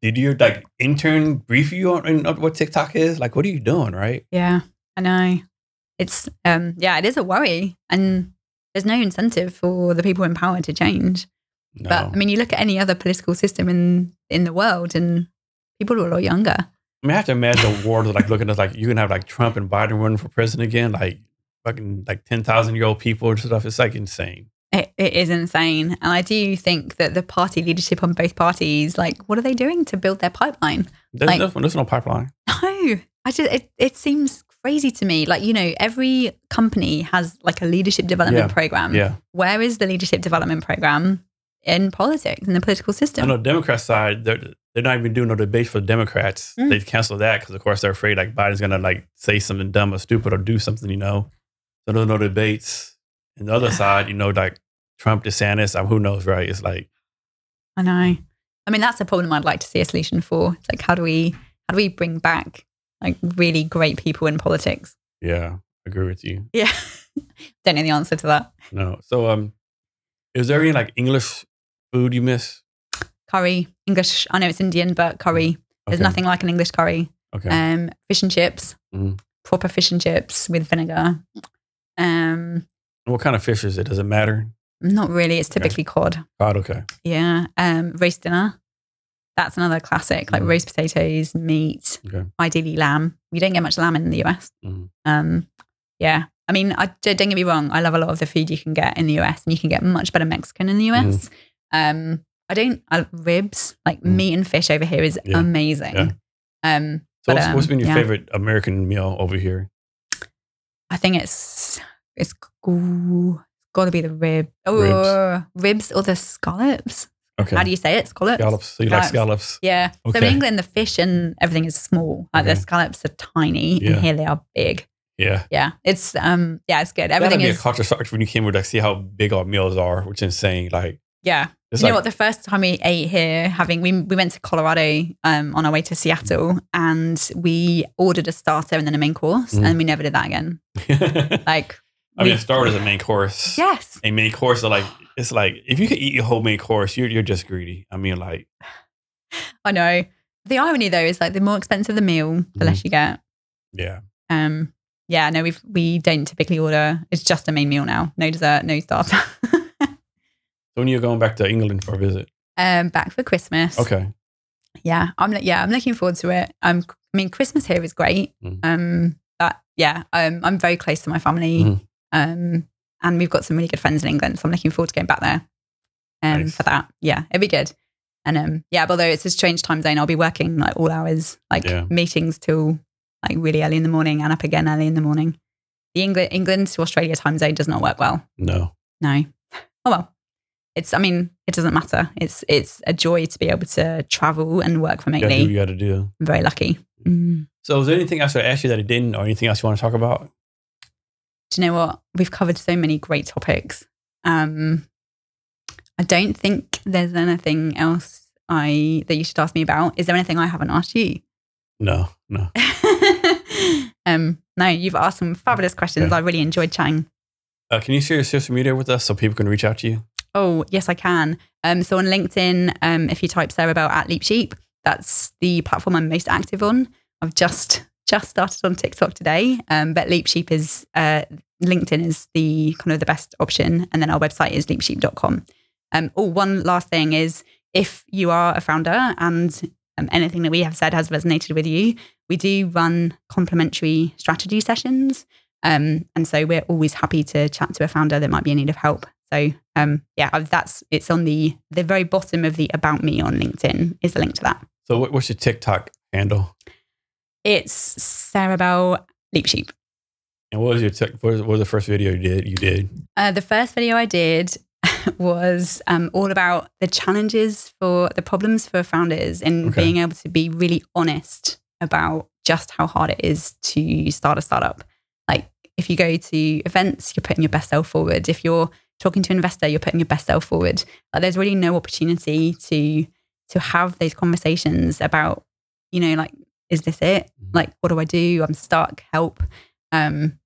[SPEAKER 1] did your like intern brief you on, on what TikTok is? Like, what are you doing? Right?
[SPEAKER 2] Yeah, I know. It's um yeah, it is a worry and there's no incentive for the people in power to change.
[SPEAKER 1] No.
[SPEAKER 2] But I mean you look at any other political system in in the world and people are a lot younger.
[SPEAKER 1] I mean, I have to imagine is like looking at like you can have like Trump and Biden running for president again, like fucking like ten thousand year old people and stuff. It's like insane.
[SPEAKER 2] It, it is insane. And I do think that the party leadership on both parties, like, what are they doing to build their pipeline?
[SPEAKER 1] There's,
[SPEAKER 2] Like-
[SPEAKER 1] no, there's no pipeline.
[SPEAKER 2] No, I just, it, it seems crazy to me. Like, you know, every company has like a leadership development
[SPEAKER 1] Yeah.
[SPEAKER 2] program.
[SPEAKER 1] Yeah.
[SPEAKER 2] Where is the leadership development program in politics, in the political system?
[SPEAKER 1] On the Democrat side, they're, they're not even doing no debate for Democrats.
[SPEAKER 2] Mm.
[SPEAKER 1] They canceled that because, of course, they're afraid like Biden's gonna like say something dumb or stupid or do something, you know. So there's no debates. And the other side, you know, like Trump, DeSantis, um, who knows, right? It's like,
[SPEAKER 2] I know. I mean, that's a problem I'd like to see a solution for. It's like, how do we, how do we bring back like really great people in politics?
[SPEAKER 1] yeah, I agree with you.
[SPEAKER 2] Yeah. Don't know the answer to that.
[SPEAKER 1] No. So, um, is there any like English food you miss?
[SPEAKER 2] Curry, English. I know it's Indian, but curry. There's
[SPEAKER 1] Okay.
[SPEAKER 2] nothing like an English curry.
[SPEAKER 1] Okay.
[SPEAKER 2] Um, fish and chips,
[SPEAKER 1] Mhm.
[SPEAKER 2] proper fish and chips with vinegar. Um,
[SPEAKER 1] what kind of fish is it? Does it matter?
[SPEAKER 2] not really. It's typically cod.
[SPEAKER 1] God, okay.
[SPEAKER 2] Yeah. Um, roast dinner. That's another classic, like
[SPEAKER 1] Mhm.
[SPEAKER 2] roast potatoes, meat,
[SPEAKER 1] Okay.
[SPEAKER 2] ideally lamb. We don't get much lamb in the US.
[SPEAKER 1] Mhm.
[SPEAKER 2] Um, yeah. I mean, I, don't get me wrong. I love a lot of the food you can get in the US, and you can get much better Mexican in the US. Um, I don't. I, ribs, like
[SPEAKER 1] Mm.
[SPEAKER 2] meat and fish over here, is
[SPEAKER 1] Yeah.
[SPEAKER 2] amazing.
[SPEAKER 1] Yeah.
[SPEAKER 2] Um,
[SPEAKER 1] So,
[SPEAKER 2] But,
[SPEAKER 1] what's, what's
[SPEAKER 2] um,
[SPEAKER 1] been your
[SPEAKER 2] yeah.
[SPEAKER 1] favorite American meal over here?
[SPEAKER 2] I think it's it's got to be the rib. Oh, ribs. or the scallops.
[SPEAKER 1] Okay.
[SPEAKER 2] How do you say it? Scallops.
[SPEAKER 1] scallops. So you like
[SPEAKER 2] Scallops.
[SPEAKER 1] scallops?
[SPEAKER 2] Yeah. So in England, the fish and everything is small. Like
[SPEAKER 1] Okay.
[SPEAKER 2] the scallops are tiny,
[SPEAKER 1] Yeah.
[SPEAKER 2] and here they are big.
[SPEAKER 1] Yeah.
[SPEAKER 2] Yeah, it's um, yeah, it's good.
[SPEAKER 1] That'd
[SPEAKER 2] Everything
[SPEAKER 1] be
[SPEAKER 2] is
[SPEAKER 1] a culture shock when you came here to see how big our meals are, which is insane. Like,
[SPEAKER 2] yeah. you
[SPEAKER 1] like,
[SPEAKER 2] know what? The first time we ate here, having we we went to Colorado um, on our way to Seattle, and we ordered a starter and then a main course,
[SPEAKER 1] Mm.
[SPEAKER 2] and we never did that again. Like,
[SPEAKER 1] I mean, it started as a main course.
[SPEAKER 2] yes,
[SPEAKER 1] A main course are like, it's like, if you could eat your whole main course, you're, you're just greedy. I mean, like,
[SPEAKER 2] I know. The irony though is like the more expensive the meal, the
[SPEAKER 1] Mm-hmm.
[SPEAKER 2] less you get.
[SPEAKER 1] yeah.
[SPEAKER 2] Um, yeah, no, we we don't typically order. It's just a main meal now. No dessert, no starter.
[SPEAKER 1] So when you're going back to England for a visit.
[SPEAKER 2] um, back for Christmas.
[SPEAKER 1] Okay.
[SPEAKER 2] Yeah, I'm. Yeah, I'm looking forward to it. Um, I mean, Christmas here is great.
[SPEAKER 1] Mm.
[SPEAKER 2] Um, but yeah, um, I'm very close to my family.
[SPEAKER 1] Mhm.
[SPEAKER 2] Um, and we've got some really good friends in England, so I'm looking forward to going back there. Um,
[SPEAKER 1] Nice.
[SPEAKER 2] for that, yeah, it'd be good. And um, yeah, but although it's a strange time zone, I'll be working like all hours, like
[SPEAKER 1] Yeah.
[SPEAKER 2] meetings till like really early in the morning and up again early in the morning. The England England to Australia time zone does not work well.
[SPEAKER 1] No.
[SPEAKER 2] No. Oh well. It's I mean, it doesn't matter. It's it's a joy to be able to travel and work
[SPEAKER 1] You gotta
[SPEAKER 2] remotely.
[SPEAKER 1] you got to do.
[SPEAKER 2] I'm very lucky. Mm.
[SPEAKER 1] So is there anything else I asked you that I didn't or anything else you want to talk about?
[SPEAKER 2] Do you know what? We've covered so many great topics. Um I don't think there's anything else I that you should ask me about. Is there anything I haven't asked you?
[SPEAKER 1] No, no.
[SPEAKER 2] um no, you've asked some fabulous questions. I really enjoyed chatting.
[SPEAKER 1] Uh, can you share your social media with us so people can reach out to you?
[SPEAKER 2] Oh, yes, I can. Um, so on LinkedIn, um, if you type Sarah Bell at Leap Sheep, that's the platform I'm most active on. I've just just started on TikTok today, um, but Leap Sheep is uh, LinkedIn is the kind of the best option, and then our website is leapsheep.com. Um, oh, one last thing is if you are a founder and um, anything that we have said has resonated with you, we do run complimentary strategy sessions. Um, and so we're always happy to chat to a founder that might be in need of help. So um, yeah, that's it's on the the very bottom of the about me on LinkedIn is the link to that.
[SPEAKER 1] So what's your TikTok handle?
[SPEAKER 2] It's Sarah Bell Leap Sheep.
[SPEAKER 1] And what was your tic- what was, what was the first video you did? You did.
[SPEAKER 2] Uh, the first video I did was um, all about the challenges for the problems for founders in
[SPEAKER 1] Okay.
[SPEAKER 2] being able to be really honest about just how hard it is to start a startup. Like if you go to events, you're putting your best self forward. If you're talking to an investor, you're putting your best self forward. Like there's really no opportunity to to have those conversations about, you know, like, is this it?
[SPEAKER 1] Mhm.
[SPEAKER 2] Like, what do I do? I'm stuck. Help. Um,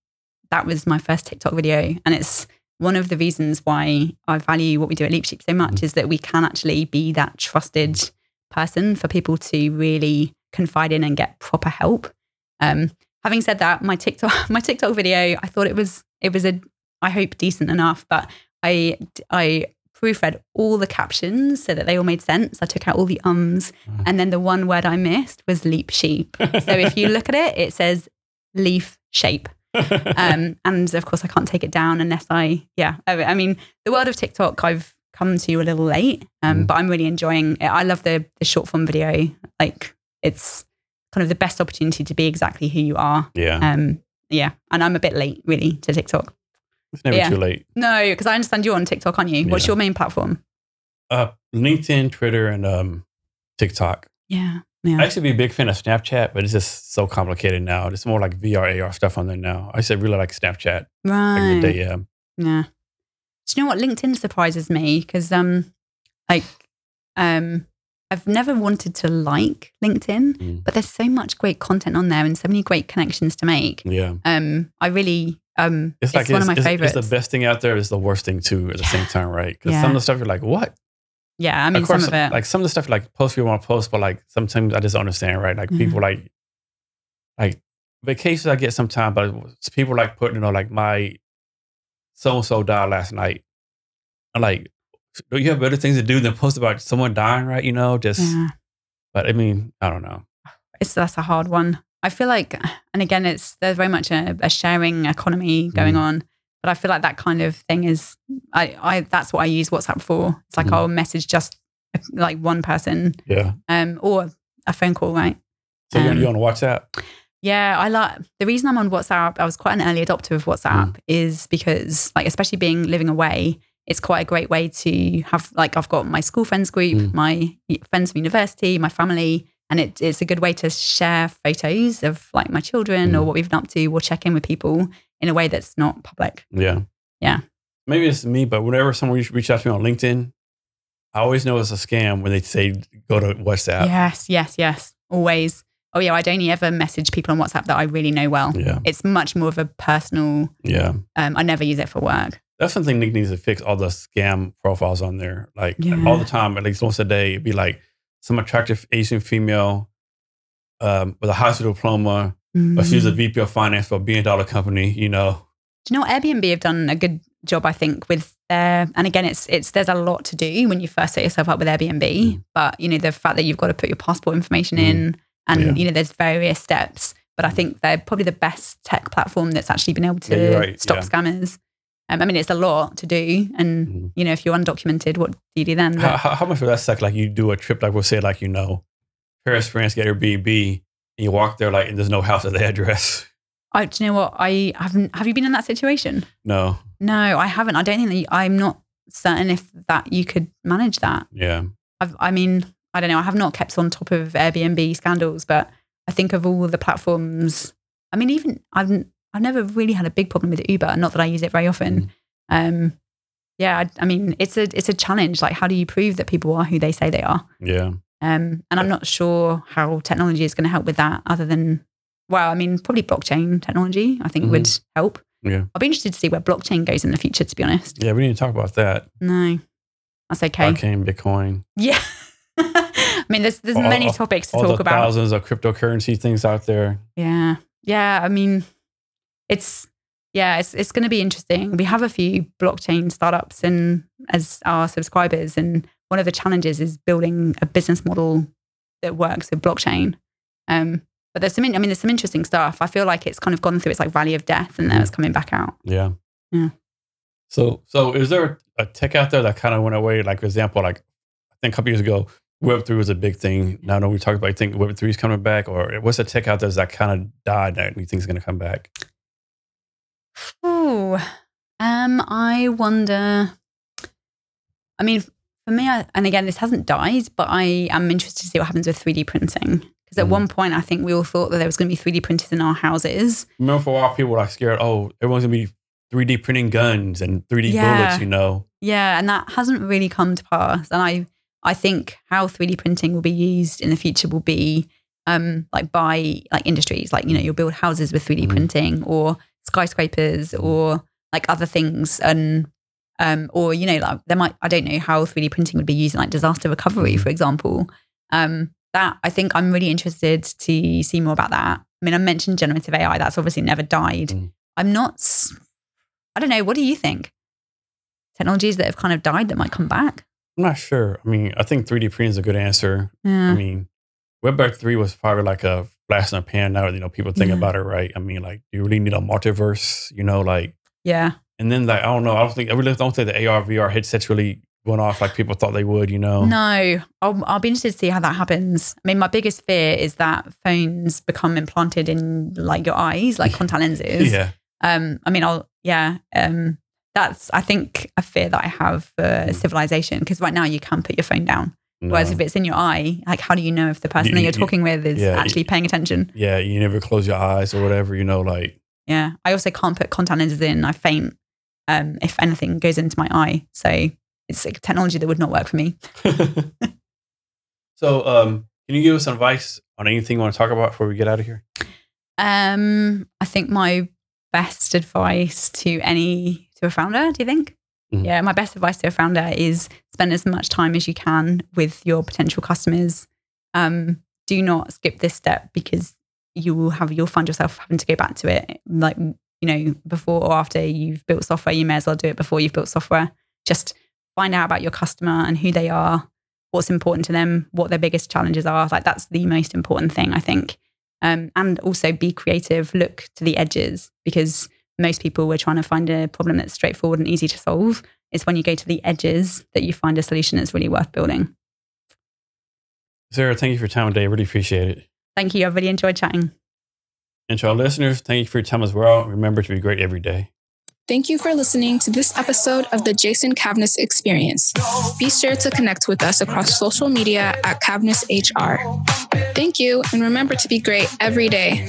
[SPEAKER 2] that was my first TikTok video, and it's one of the reasons why I value what we do at Leapsheep so much is that we can actually be that trusted person for people to really confide in and get proper help. Um, having said that, my TikTok my TikTok video, I thought it was it was a I hope decent enough, but I I proofread all the captions so that they all made sense. I took out all the ums,
[SPEAKER 1] Wow.
[SPEAKER 2] and then the one word I missed was LeapSheep. So if you look at it, it says leaf shape. Um, and of course, I can't take it down unless I, yeah. I, I mean, the world of TikTok, I've come to you a little late, um,
[SPEAKER 1] Mm.
[SPEAKER 2] but I'm really enjoying it. I love the, the short form video. Like, it's kind of the best opportunity to be exactly who you are.
[SPEAKER 1] yeah,
[SPEAKER 2] Um, yeah. And I'm a bit late, really, to TikTok.
[SPEAKER 1] It's never
[SPEAKER 2] yeah.
[SPEAKER 1] too late.
[SPEAKER 2] No, because I understand you're on TikTok, aren't you? What's your main platform?
[SPEAKER 1] Uh, LinkedIn, Twitter, and um, TikTok.
[SPEAKER 2] Yeah. Yeah.
[SPEAKER 1] I
[SPEAKER 2] Yeah.
[SPEAKER 1] used to be a big fan of Snapchat, but it's just so complicated now. It's more like VR, AR stuff on there now. I used to really like Snapchat
[SPEAKER 2] Right.
[SPEAKER 1] day. Yeah,
[SPEAKER 2] Yeah. Do you know what LinkedIn surprises me? Because um, like um, I've never wanted to like LinkedIn,
[SPEAKER 1] Mm.
[SPEAKER 2] but there's so much great content on there and so many great connections to make.
[SPEAKER 1] yeah.
[SPEAKER 2] Um, I really um,
[SPEAKER 1] It's
[SPEAKER 2] it's,
[SPEAKER 1] like
[SPEAKER 2] one
[SPEAKER 1] it's,
[SPEAKER 2] of my
[SPEAKER 1] it's,
[SPEAKER 2] favorites.
[SPEAKER 1] It's the best thing out there. It's the worst thing too at the same time, right? Because some of the stuff you're like, what?
[SPEAKER 2] yeah, I mean
[SPEAKER 1] of course,
[SPEAKER 2] some of it.
[SPEAKER 1] like some of the stuff like post people want to post, but like sometimes I just understand, right? Like people like like vacations I get sometimes, but people like putting, you know, like my so and so died last night. I'm like, do you have better things to do than post about someone dying, right? You know, just
[SPEAKER 2] yeah.
[SPEAKER 1] but I mean, I don't know.
[SPEAKER 2] it's that's a hard one. I feel like, and again, it's there's very much a, a sharing economy going
[SPEAKER 1] Mm.
[SPEAKER 2] on, but I feel like that kind of thing is, I, I that's what I use WhatsApp for. It's like
[SPEAKER 1] Mhm.
[SPEAKER 2] I'll message just like one person,
[SPEAKER 1] Yeah.
[SPEAKER 2] um, or a phone call, right?
[SPEAKER 1] So you
[SPEAKER 2] Um,
[SPEAKER 1] you on WhatsApp?
[SPEAKER 2] Yeah, I like the reason I'm on WhatsApp. I was quite an early adopter of WhatsApp
[SPEAKER 1] Mm.
[SPEAKER 2] is because, like, especially being living away, it's quite a great way to have. Like, I've got my school friends group,
[SPEAKER 1] Mm.
[SPEAKER 2] my friends from university, my family, and it, it's a good way to share photos of like my children or
[SPEAKER 1] Mm.
[SPEAKER 2] what we've been up to. Or check in with people in a way that's not public.
[SPEAKER 1] Yeah.
[SPEAKER 2] Yeah.
[SPEAKER 1] Maybe it's me, but whenever someone reach, reach out to me on LinkedIn, I always know it's a scam when they say go to WhatsApp.
[SPEAKER 2] Yes, yes, yes, always. Oh yeah, I'd only ever message people on WhatsApp that I really know well.
[SPEAKER 1] Yeah.
[SPEAKER 2] It's much more of a personal.
[SPEAKER 1] Yeah.
[SPEAKER 2] Um, I never use it for work.
[SPEAKER 1] That's something Nick needs to fix all the scam profiles on there. Like
[SPEAKER 2] Yeah.
[SPEAKER 1] all the time, at least once a day, it'd be like some attractive Asian female um, with a high school diploma, or she's a
[SPEAKER 2] Mm.
[SPEAKER 1] VP of finance for a billion dollar company, you know.
[SPEAKER 2] Do you know what Airbnb have done a good job, I think, with their and again it's it's there's a lot to do when you first set yourself up with Airbnb.
[SPEAKER 1] Mm.
[SPEAKER 2] But you know, the fact that you've got to put your passport information
[SPEAKER 1] Mm.
[SPEAKER 2] in and
[SPEAKER 1] Yeah.
[SPEAKER 2] you know, there's various steps. But I think they're probably the best tech platform that's actually been able to
[SPEAKER 1] Yeah, right.
[SPEAKER 2] stop
[SPEAKER 1] Yeah.
[SPEAKER 2] scammers. Um, I mean, it's a lot to do, and
[SPEAKER 1] Mhm.
[SPEAKER 2] you know, if you're undocumented, what do you do then?
[SPEAKER 1] How, how, how much would that suck? Like you do a trip, like we'll say, like, you know, Paris, France, get Airbnb, and you walk there, like, and there's no house at the address.
[SPEAKER 2] I, do you know what? I haven't. Have you been in that situation?
[SPEAKER 1] No.
[SPEAKER 2] No, I haven't. I don't think that you, I'm not certain if that you could manage that.
[SPEAKER 1] Yeah.
[SPEAKER 2] I've, I mean, I don't know. I have not kept on top of Airbnb scandals, but I think of all the platforms. I mean, even I've I've never really had a big problem with Uber. Not that I use it very often. Um, yeah, I, I mean, it's a it's a challenge. Like, how do you prove that people are who they say they are?
[SPEAKER 1] Yeah.
[SPEAKER 2] Um, and I'm not sure how technology is going to help with that, other than well, I mean, probably blockchain technology. I think
[SPEAKER 1] Mhm.
[SPEAKER 2] would help.
[SPEAKER 1] Yeah.
[SPEAKER 2] I'll be interested to see where blockchain goes in the future. To be honest,
[SPEAKER 1] Yeah. We need to talk about that.
[SPEAKER 2] no. That's okay.
[SPEAKER 1] blockchain, Bitcoin,
[SPEAKER 2] Yeah. I mean, there's there's
[SPEAKER 1] All-
[SPEAKER 2] many topics to
[SPEAKER 1] all
[SPEAKER 2] talk
[SPEAKER 1] the
[SPEAKER 2] about.
[SPEAKER 1] thousands of cryptocurrency things out there.
[SPEAKER 2] Yeah. Yeah. I mean, it's yeah, it's it's going to be interesting. We have a few blockchain startups and as our subscribers, and one of the challenges is building a business model that works with blockchain. Um, but there's some, in- I mean, there's some interesting stuff. I feel like it's kind of gone through its like valley of death, and now it's coming back out.
[SPEAKER 1] Yeah.
[SPEAKER 2] Yeah.
[SPEAKER 1] So, so is there a tech out there that kind of went away? Like, for example, like I think a couple years ago, Web three was a big thing. Now, when we talk about, I think Web three is coming back, or what's the tech out there that kind of died that we think is going to come back?
[SPEAKER 2] Ooh, um, I wonder. I mean, for me, I, and again, this hasn't died, but I am interested to see what happens with 3D printing. Because at
[SPEAKER 1] Mhm.
[SPEAKER 2] one point, I think we all thought that there was going to be 3D printers in our houses.
[SPEAKER 1] Remember, for a while, people were like scared. Oh, everyone's gonna be 3D printing guns and 3D
[SPEAKER 2] Yeah.
[SPEAKER 1] bullets. You know,
[SPEAKER 2] Yeah, and that hasn't really come to pass. And I, I think how 3D printing will be used in the future will be um, like by like industries, like you know, you'll build houses with 3D
[SPEAKER 1] Mhm.
[SPEAKER 2] printing or skyscrapers or like other things, and um, or you know, like there might I don't know how 3D printing would be used in like disaster recovery,
[SPEAKER 1] Mhm.
[SPEAKER 2] for example. Um, that I think I'm really interested to see more about that. I mean, I mentioned generative AI. That's obviously never died.
[SPEAKER 1] Mhm.
[SPEAKER 2] I'm not. I don't know. What do you think? Technologies that have kind of died that might come back.
[SPEAKER 1] I'm not sure. I mean, I think 3D printing is a good answer.
[SPEAKER 2] Yeah.
[SPEAKER 1] I mean, Web three was probably like a flash in the pan. Now you know people think
[SPEAKER 2] Yeah.
[SPEAKER 1] about it, right? I mean, like, you really need a multiverse. You know, like
[SPEAKER 2] yeah.
[SPEAKER 1] And then like I don't know, I don't think I really don't think the AR VR headsets really went off like people thought they would. You know,
[SPEAKER 2] No, I'll, I'll be interested to see how that happens. I mean, my biggest fear is that phones become implanted in like your eyes, like contact lenses.
[SPEAKER 1] yeah,
[SPEAKER 2] Um, I mean, I'll yeah. Um, that's I think a fear that I have for
[SPEAKER 1] Mm.
[SPEAKER 2] civilization because right now you can't put your phone down. Whereas if it's in your eye, like how do you know if the person
[SPEAKER 1] You-
[SPEAKER 2] that you're
[SPEAKER 1] you-
[SPEAKER 2] talking with is
[SPEAKER 1] yeah, you-
[SPEAKER 2] actually paying attention?
[SPEAKER 1] yeah, you never close your eyes or whatever. You know, like
[SPEAKER 2] Yeah. I also can't put contact lenses in. I faint um, if anything goes into my eye. So it's like technology that would not work for me.
[SPEAKER 1] so, um, can you give us some advice on anything you want to talk about before we get out of here?
[SPEAKER 2] Um, I think my best advice to any to a founder, do you think?
[SPEAKER 1] Mhm.
[SPEAKER 2] Yeah, my best advice to a founder is spend as much time as you can with your potential customers. Um, do not skip this step because you will have you'll find yourself having to go back to it. Like you know, before or after you've built software, you may as well do it before you've built software. Just find out about your customer and who they are, what's important to them, what their biggest challenges are. Like that's the most important thing, I think. Um, and also be creative, look to the edges because most people were trying to find a problem that's straightforward and easy to solve. It's when you go to the edges that you find a solution that's really worth building.
[SPEAKER 1] Sarah, thank you for your time today. I really appreciate it.
[SPEAKER 2] Thank you. I've really enjoyed chatting.
[SPEAKER 1] And to our listeners, thank you for your time as well. Remember to be great every day.
[SPEAKER 3] Thank you for listening to this episode of the Jason Cavness Experience. Be sure to connect with us across social media at CavnessHR. Thank you, and remember to be great every day.